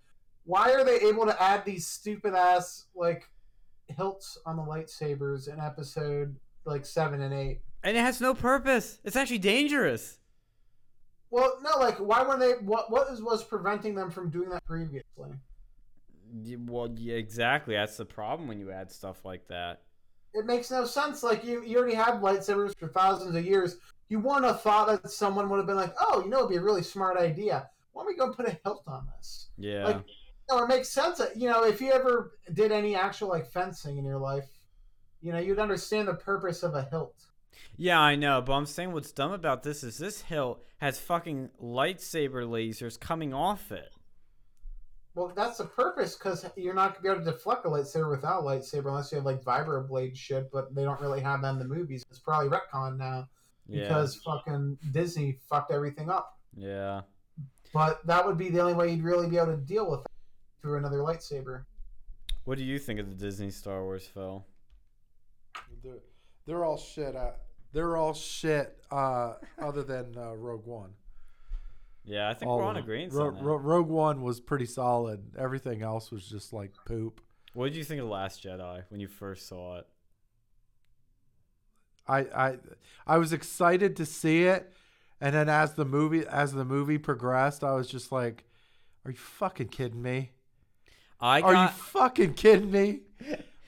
Why are they able to add these stupid ass like hilts on the lightsabers in episode like seven and eight? and it has no purpose. It's actually dangerous. Well, no, like, why were they? What what is, was preventing them from doing that previously? Well, yeah, exactly. That's the problem when you add stuff like that. It makes no sense. Like, you you already have lightsabers for thousands of years. You wouldn't have thought that someone would have been like, oh, you know, it'd be a really smart idea. Why don't we go put a hilt on this? Yeah. Like, or it makes sense. You know, if you ever did any actual like fencing in your life, you know, you'd understand the purpose of a hilt. Yeah, I know, but I'm saying what's dumb about this is this hilt has fucking lightsaber lasers coming off it. Well, that's the purpose because you're not gonna be able to deflect a lightsaber without a lightsaber unless you have like vibroblade shit. But they don't really have that in the movies. It's probably retcon now Yeah. because fucking Disney fucked everything up. yeah. But that would be the only way you'd really be able to deal with it through another lightsaber. What do you think of the Disney Star Wars film? They're, they're all shit. Uh, they're all shit. Uh, other than uh, Rogue One. Yeah, I think All we're on agreement Ro- Ro- Rogue One was pretty solid. Everything else was just like poop. what did you think of The Last Jedi when you first saw it? I I I was excited to see it, and then as the movie as the movie progressed, I was just like, "Are you fucking kidding me? I Are you fucking kidding me?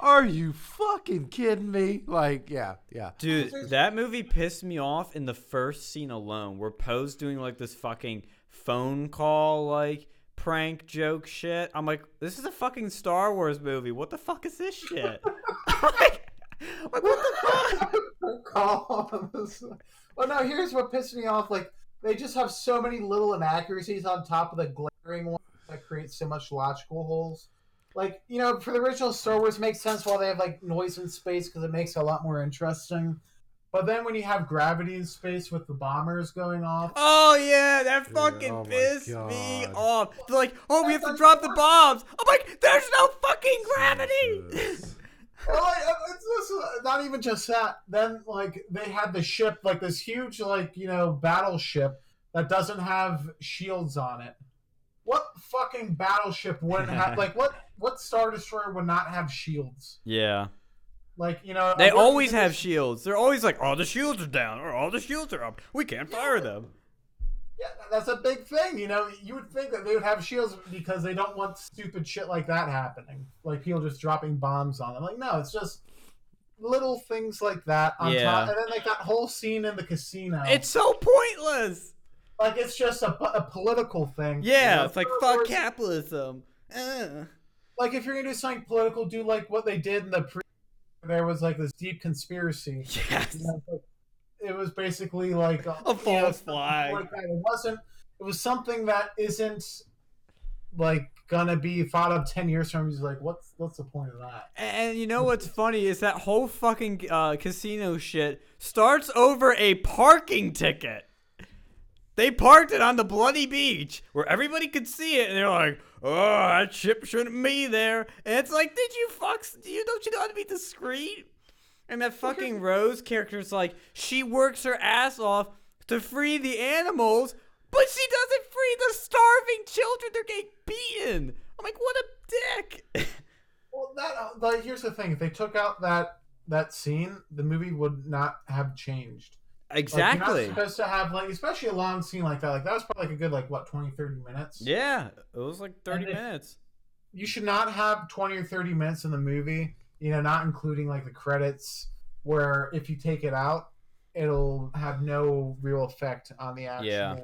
Are you fucking kidding me? Like, yeah, yeah. Dude, that movie pissed me off in the first scene alone, where Poe's doing like this fucking phone call, like prank joke shit. I'm like, this is a fucking Star Wars movie. What the fuck is this shit? like, like, what the fuck? Call. Well, no. Here's what pissed me off. Like they just have so many little inaccuracies on top of the glaring ones that create so much logical holes. Like you know, for the original Star Wars, it makes sense while they have like noise in space because it makes it a lot more interesting. But then when you have gravity in space with the bombers going off, Oh yeah, that fucking oh pissed me off. They're like, oh, we have to drop the bombs. I'm like, there's no fucking gravity. Well, like, uh, it's just, uh, not even just that. Then, like, they had the ship, like this huge, like, you know, battleship that doesn't have shields on it. What fucking battleship wouldn't have, like, what what Star Destroyer would not have shields? yeah, Like, you know, they always have shields. They're always like, all the shields are down, or all the shields are up. We can't fire them. Yeah, that's a big thing. You know, you would think that they would have shields because they don't want stupid shit like that happening. Like people just dropping bombs on them. Like, no, it's just little things like that on Yeah. top. And then like that whole scene in the casino. It's so pointless. Like it's just a, a political thing. Yeah, You know, it's like fuck capitalism. Uh. Like if you're gonna do something political, do like what they did in the pre. There was like this deep conspiracy. Yes. You know, like, it was basically like A you know, false flag. like. It wasn't. It was something that isn't like gonna be thought of ten years from. He's like, what's what's the point of that? And you know what's funny is that whole fucking uh, casino shit starts over a parking ticket. They parked it on the bloody beach where everybody could see it, and they're like, "Oh, that ship shouldn't be there." And it's like, "Did you fuck? Do you don't you know how to be discreet?" And that fucking Rose character's like, she works her ass off to free the animals, but she doesn't free the starving children. They're getting beaten. I'm like, what a dick. Well, that uh, like here's the thing: if they took out that that scene, the movie would not have changed. Like, exactly. you're not supposed to have like, especially a long scene like that. Like that was probably like a good like what 20, 30 minutes. Yeah, it was like 30 And minutes. you should not have 20 or 30 minutes in the movie you know not including like the credits where if you take it out it'll have no real effect on the actual Yeah.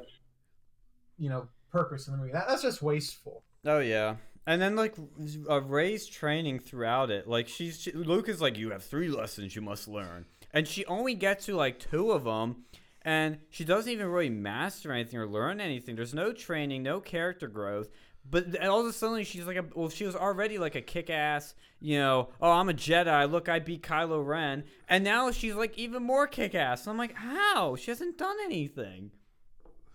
you know purpose in the movie that, that's just wasteful Oh yeah. And then like uh, Rey's training throughout it, like she's she, Luke is like, you have three lessons you must learn, and she only gets to like two of them, and she doesn't even really master anything or learn anything. There's no training, no character growth. But all of a sudden, she's like a well, she was already like a kick-ass, you know. Oh, I'm a Jedi. Look, I beat Kylo Ren, and now she's like even more kick-ass. I'm like, how? She hasn't done anything.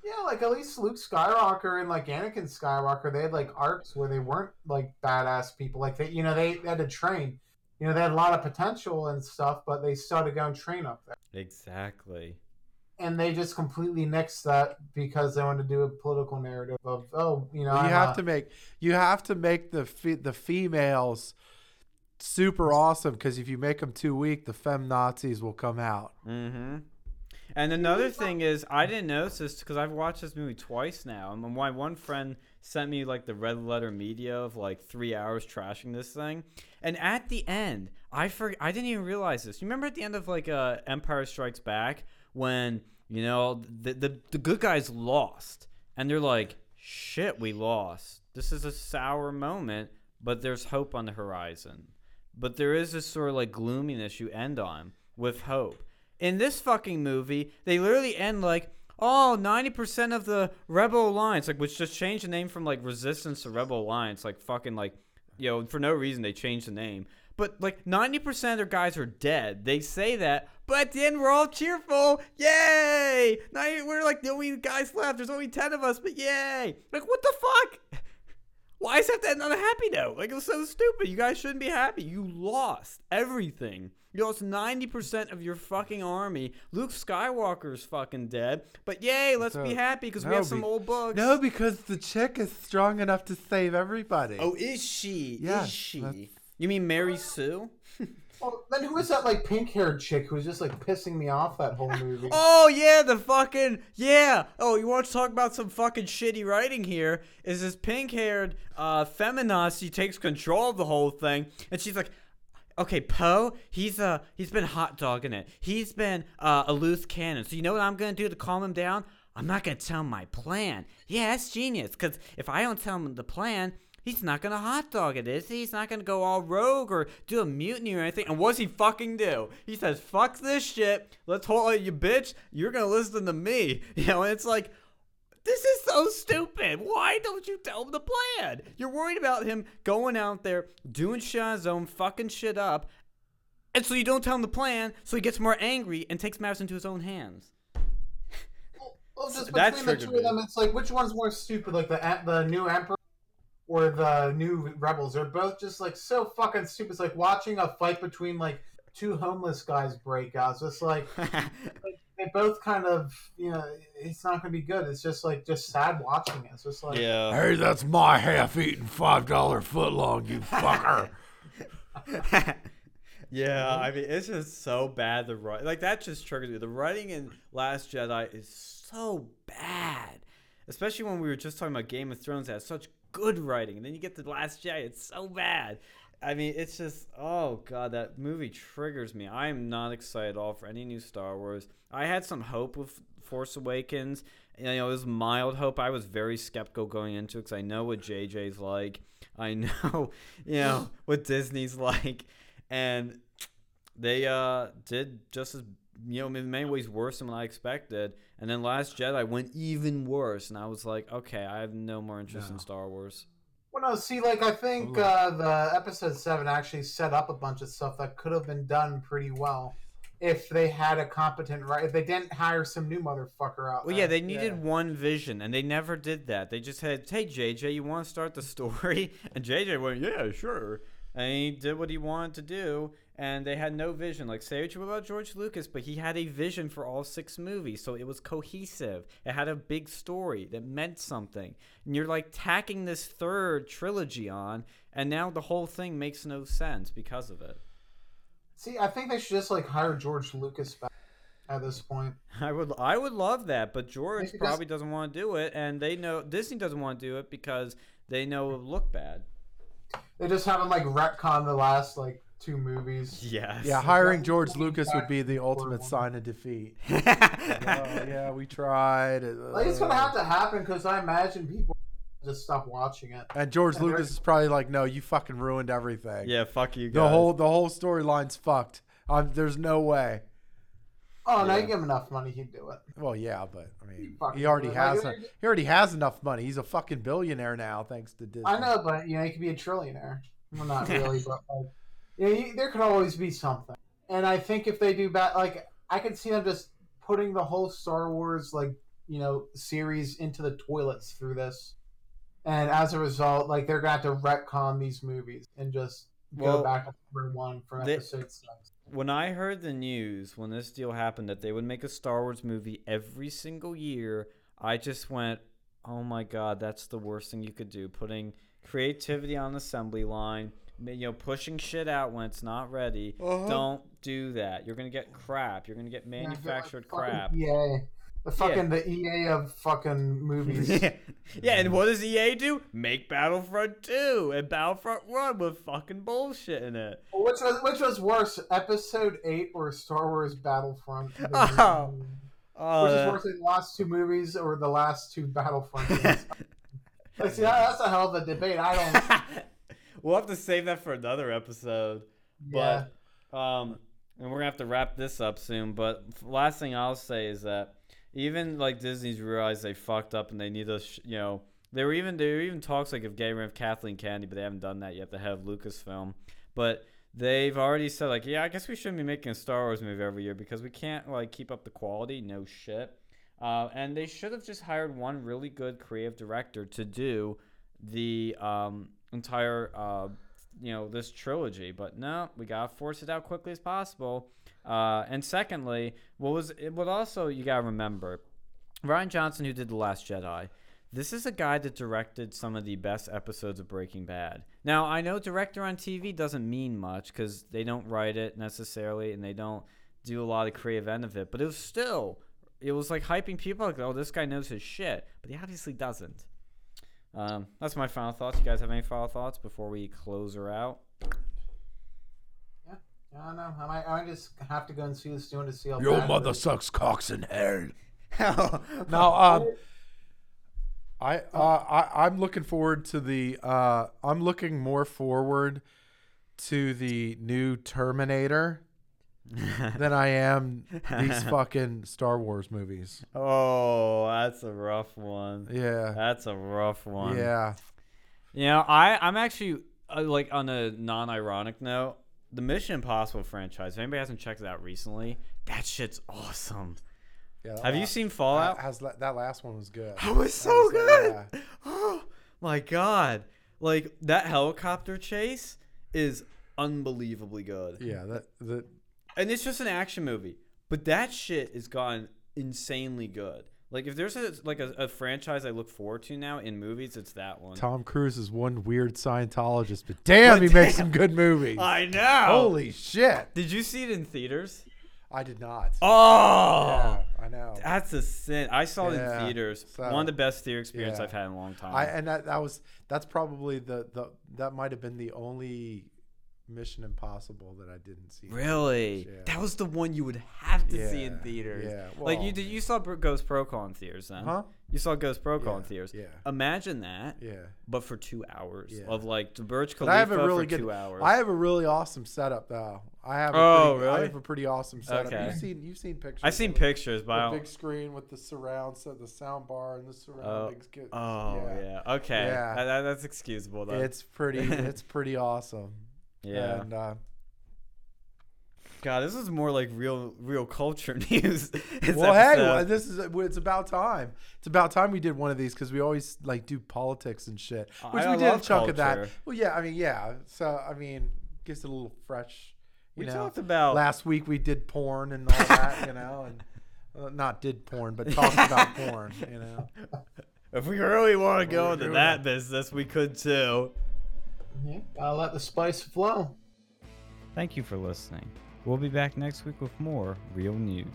yeah like at least luke skywalker and like anakin skywalker they had like arcs where they weren't like badass people like they you know they, they had to train you know they had a lot of potential and stuff but they started had to go and train up there Exactly. and they just completely nixed that because they wanted to do a political narrative of oh you know you I'm have a- to make you have to make the fe- the females super awesome because if you make them too weak, the fem Nazis will come out. Mm-hmm. And another thing is, I didn't notice this because I've watched this movie twice now. And my one friend sent me like the red letter media of like three hours trashing this thing. And at the end, I for I didn't even realize this. You remember at the end of like uh, Empire Strikes Back when you know the, the the good guys lost and they're like, "Shit, we lost." this is a sour moment, but there's hope on the horizon. But there is this sort of like gloominess you end on with hope. In this fucking movie, they literally end like, oh, 90% of the Rebel Alliance, like, which just changed the name from like Resistance to Rebel Alliance, like fucking like, you know, for no reason they changed the name. But like 90% of their guys are dead. They say that, but at the end we're all cheerful. Yay! Now we're like the only guys left. There's only 10 of us, but yay! Like what the fuck? Why is that that on a happy note? Like it was so stupid. You guys shouldn't be happy. You lost everything. You lost 90% of your fucking army. Luke Skywalker's fucking dead. But yay, let's be happy because we have some be- old books. No, because the chick is strong enough to save everybody. Oh, is she? Yes, is she? You mean Mary Sue? Then who is that like pink haired chick who's just like pissing me off that whole movie? Oh yeah, the fucking yeah. Oh, you want to talk about some fucking shitty writing here? Is this pink-haired uh feminazi takes control of the whole thing, and she's like, "Okay, Poe, he's uh he's been hot dogging it. He's been uh, a loose cannon. So you know what I'm gonna do to calm him down? I'm not gonna tell him my plan. Yeah, that's genius. Cause if I don't tell him the plan." He's not gonna hot dog it, is he? He's not gonna go all rogue or do a mutiny or anything. And what's he fucking do? He says, "Fuck this shit. Let's hold you, bitch. You're gonna listen to me." You know, and it's like, this is so stupid. Why don't you tell him the plan? You're worried about him going out there doing shit on his own, fucking shit up, and so you don't tell him the plan. So he gets more angry and takes matters into his own hands. Well, just That between the two of them, it's like which one's more stupid, like the the new emperor or the new rebels? They're both just like so fucking stupid. It's like watching a fight between like two homeless guys break out. It's just like they both kind of you know it's not gonna be good. It's just like just sad watching it. It's just like yeah. Hey, that's my half-eaten five-dollar footlong, you fucker. yeah, I mean it's just so bad. The writing, like that, just triggers me. The writing in Last Jedi is so bad, especially when we were just talking about Game of Thrones that has such good writing, and then you get the Last Jedi, it's so bad. I mean, it's just oh god, that movie triggers me. I am not excited at all for any new Star Wars. I had some hope with Force Awakens. You know, it was mild hope. I was very skeptical going into it because I know what JJ's like. I know, you know, what Disney's like, and they uh did just as you know in many ways worse than what I expected. And then Last Jedi went even worse, and I was like, okay, I have no more interest in Star Wars. Well, no, see, like I think uh, the episode seven actually set up a bunch of stuff that could have been done pretty well if they had a competent right. If they didn't hire some new motherfucker out. Well, there. yeah, they needed one vision, and they never did that. They just said, "Hey, JJ, you want to start the story?" And JJ went, "Yeah, sure." And he did what he wanted to do, and they had no vision. Like, say what you about George Lucas, but he had a vision for all six movies, so it was cohesive. It had a big story that meant something. And you're like tacking this third trilogy on, and now the whole thing makes no sense because of it. See, I think they should just like hire George Lucas back at this point. I would I would love that, but George Maybe probably doesn't want to do it, and they know Disney doesn't want to do it because they know it would look bad. They just haven't like retcon the last like two movies. Yes. Yeah, hiring That- George Lucas would be the ultimate sign of defeat. oh, yeah, we tried. Like it's gonna have to happen because I imagine people just stop watching it. And George and Lucas is probably like, "No, you fucking ruined everything. yeah. Fuck you guys. the whole the whole storyline's fucked. Um, there's no way." Oh, no, Yeah. you give him enough money, he'd do it. Well, yeah, but I mean, fucking he already has like, a, he already has enough money. He's a fucking billionaire now, thanks to Disney. I know, but you know, he could be a trillionaire. Well, not really, but like, you know, you, there could always be something. And I think if they do bad, like, I could see them just putting the whole Star Wars like you know series into the toilets through this, and as a result, like they're gonna have to retcon these movies and just Well, go back to number one from they- episode six. when I heard the news when this deal happened that they would make a Star Wars movie every single year, I just went, "Oh my god, that's the worst thing you could do. Putting creativity on the assembly line, you know, pushing shit out when it's not ready. Uh-huh. Don't do that. You're gonna get crap. You're gonna get manufactured fucking crap." Yeah. the fucking the EA of fucking movies. yeah, yeah, and what does EA do? Make Battlefront 2 and Battlefront 1 with fucking bullshit in it. Which was which was worse, Episode Eight or Star Wars Battlefront? Oh. Oh, which is that- worse, the last two movies or the last two Battlefront? movies? Like, see, that, that's a hell of a debate. I don't. We'll have to save that for another episode. yeah. But um, and we're gonna have to wrap this up soon. But last thing I'll say is that even like Disney's realized they fucked up and they need us. You know, they were even there were even talks like of getting rid of Kathleen Kennedy, but they haven't done that yet. They have Lucasfilm, but they've already said like, yeah, I guess we shouldn't be making a Star Wars movie every year because we can't like keep up the quality. No shit. Uh, and they should have just hired one really good creative director to do the um, entire uh, you know this trilogy but no we gotta force it out quickly as possible. Uh, and secondly what was it what also you gotta remember Rian Johnson who did the last jedi this is a guy that directed some of the best episodes of breaking bad. Now i know director on tv doesn't mean much because they don't write it necessarily and they don't do a lot of creative end of it but it was still it was like hyping people like oh this guy knows his shit but he obviously doesn't um, that's my final thoughts. You guys have any final thoughts before we close her out? Yeah, I don't know. I might, I might just have to go and see this doing to see how Your bad mother is. sucks cocks in hell. Now, um, I, uh, I I'm looking forward to the. Uh, I'm looking more forward to the new Terminator than I am these fucking Star Wars movies. oh, that's a rough one. Yeah, That's a rough one. yeah. You know, I I'm actually uh, like on a non-ironic note, the Mission Impossible franchise. If anybody hasn't checked it out recently, that shit's awesome. yeah Have you seen Fallout? Has, that last one was good. That was so was- good. yeah. Oh my god! Like that helicopter chase is unbelievably good. Yeah, that the and it's just an action movie but that shit is gotten insanely good like if there's a like a, a franchise i look forward to now in movies it's that one Tom Cruise is one weird Scientologist, but damn, he makes some good movies. i know Holy shit! did you see it in theaters I did not. oh Yeah, I know. that's a sin i saw it in theaters so- one of the best theater experience yeah. i've had in a long time I and that, that was that's probably the the that might have been the only Mission Impossible that I didn't see. really theaters, that was the one you would have to see in theaters yeah. like you did you saw ghost protocol in theaters then Huh? you saw ghost protocol in theaters yeah. imagine that Yeah. but for two hours Yeah. of like the Burj But Khalifa I have a really for good. two hours. I have a really awesome setup though. I have. A Oh, pretty, I have a pretty awesome setup. Okay. You've seen you've seen pictures. I've seen pictures, but I The big screen with the surround set, the sound bar, and the Oh, get- oh yeah. Okay. Yeah. That- that's excusable though. It's pretty. it's pretty awesome. Yeah. And uh, God, this is more like real, real culture news. well, hey, well, this is it's about time. It's about time we did one of these because we always like do politics and shit, which I we did a chunk of that. Well, yeah, I mean, yeah. So I mean, gives it a little fresh. You we know, talked about. last week we did porn and all that, you know, and not did porn, but talked about porn, you know. if we really want to go into that business, we could too. Yeah, gotta let the spice flow. Thank you for listening. We'll be back next week with more real news.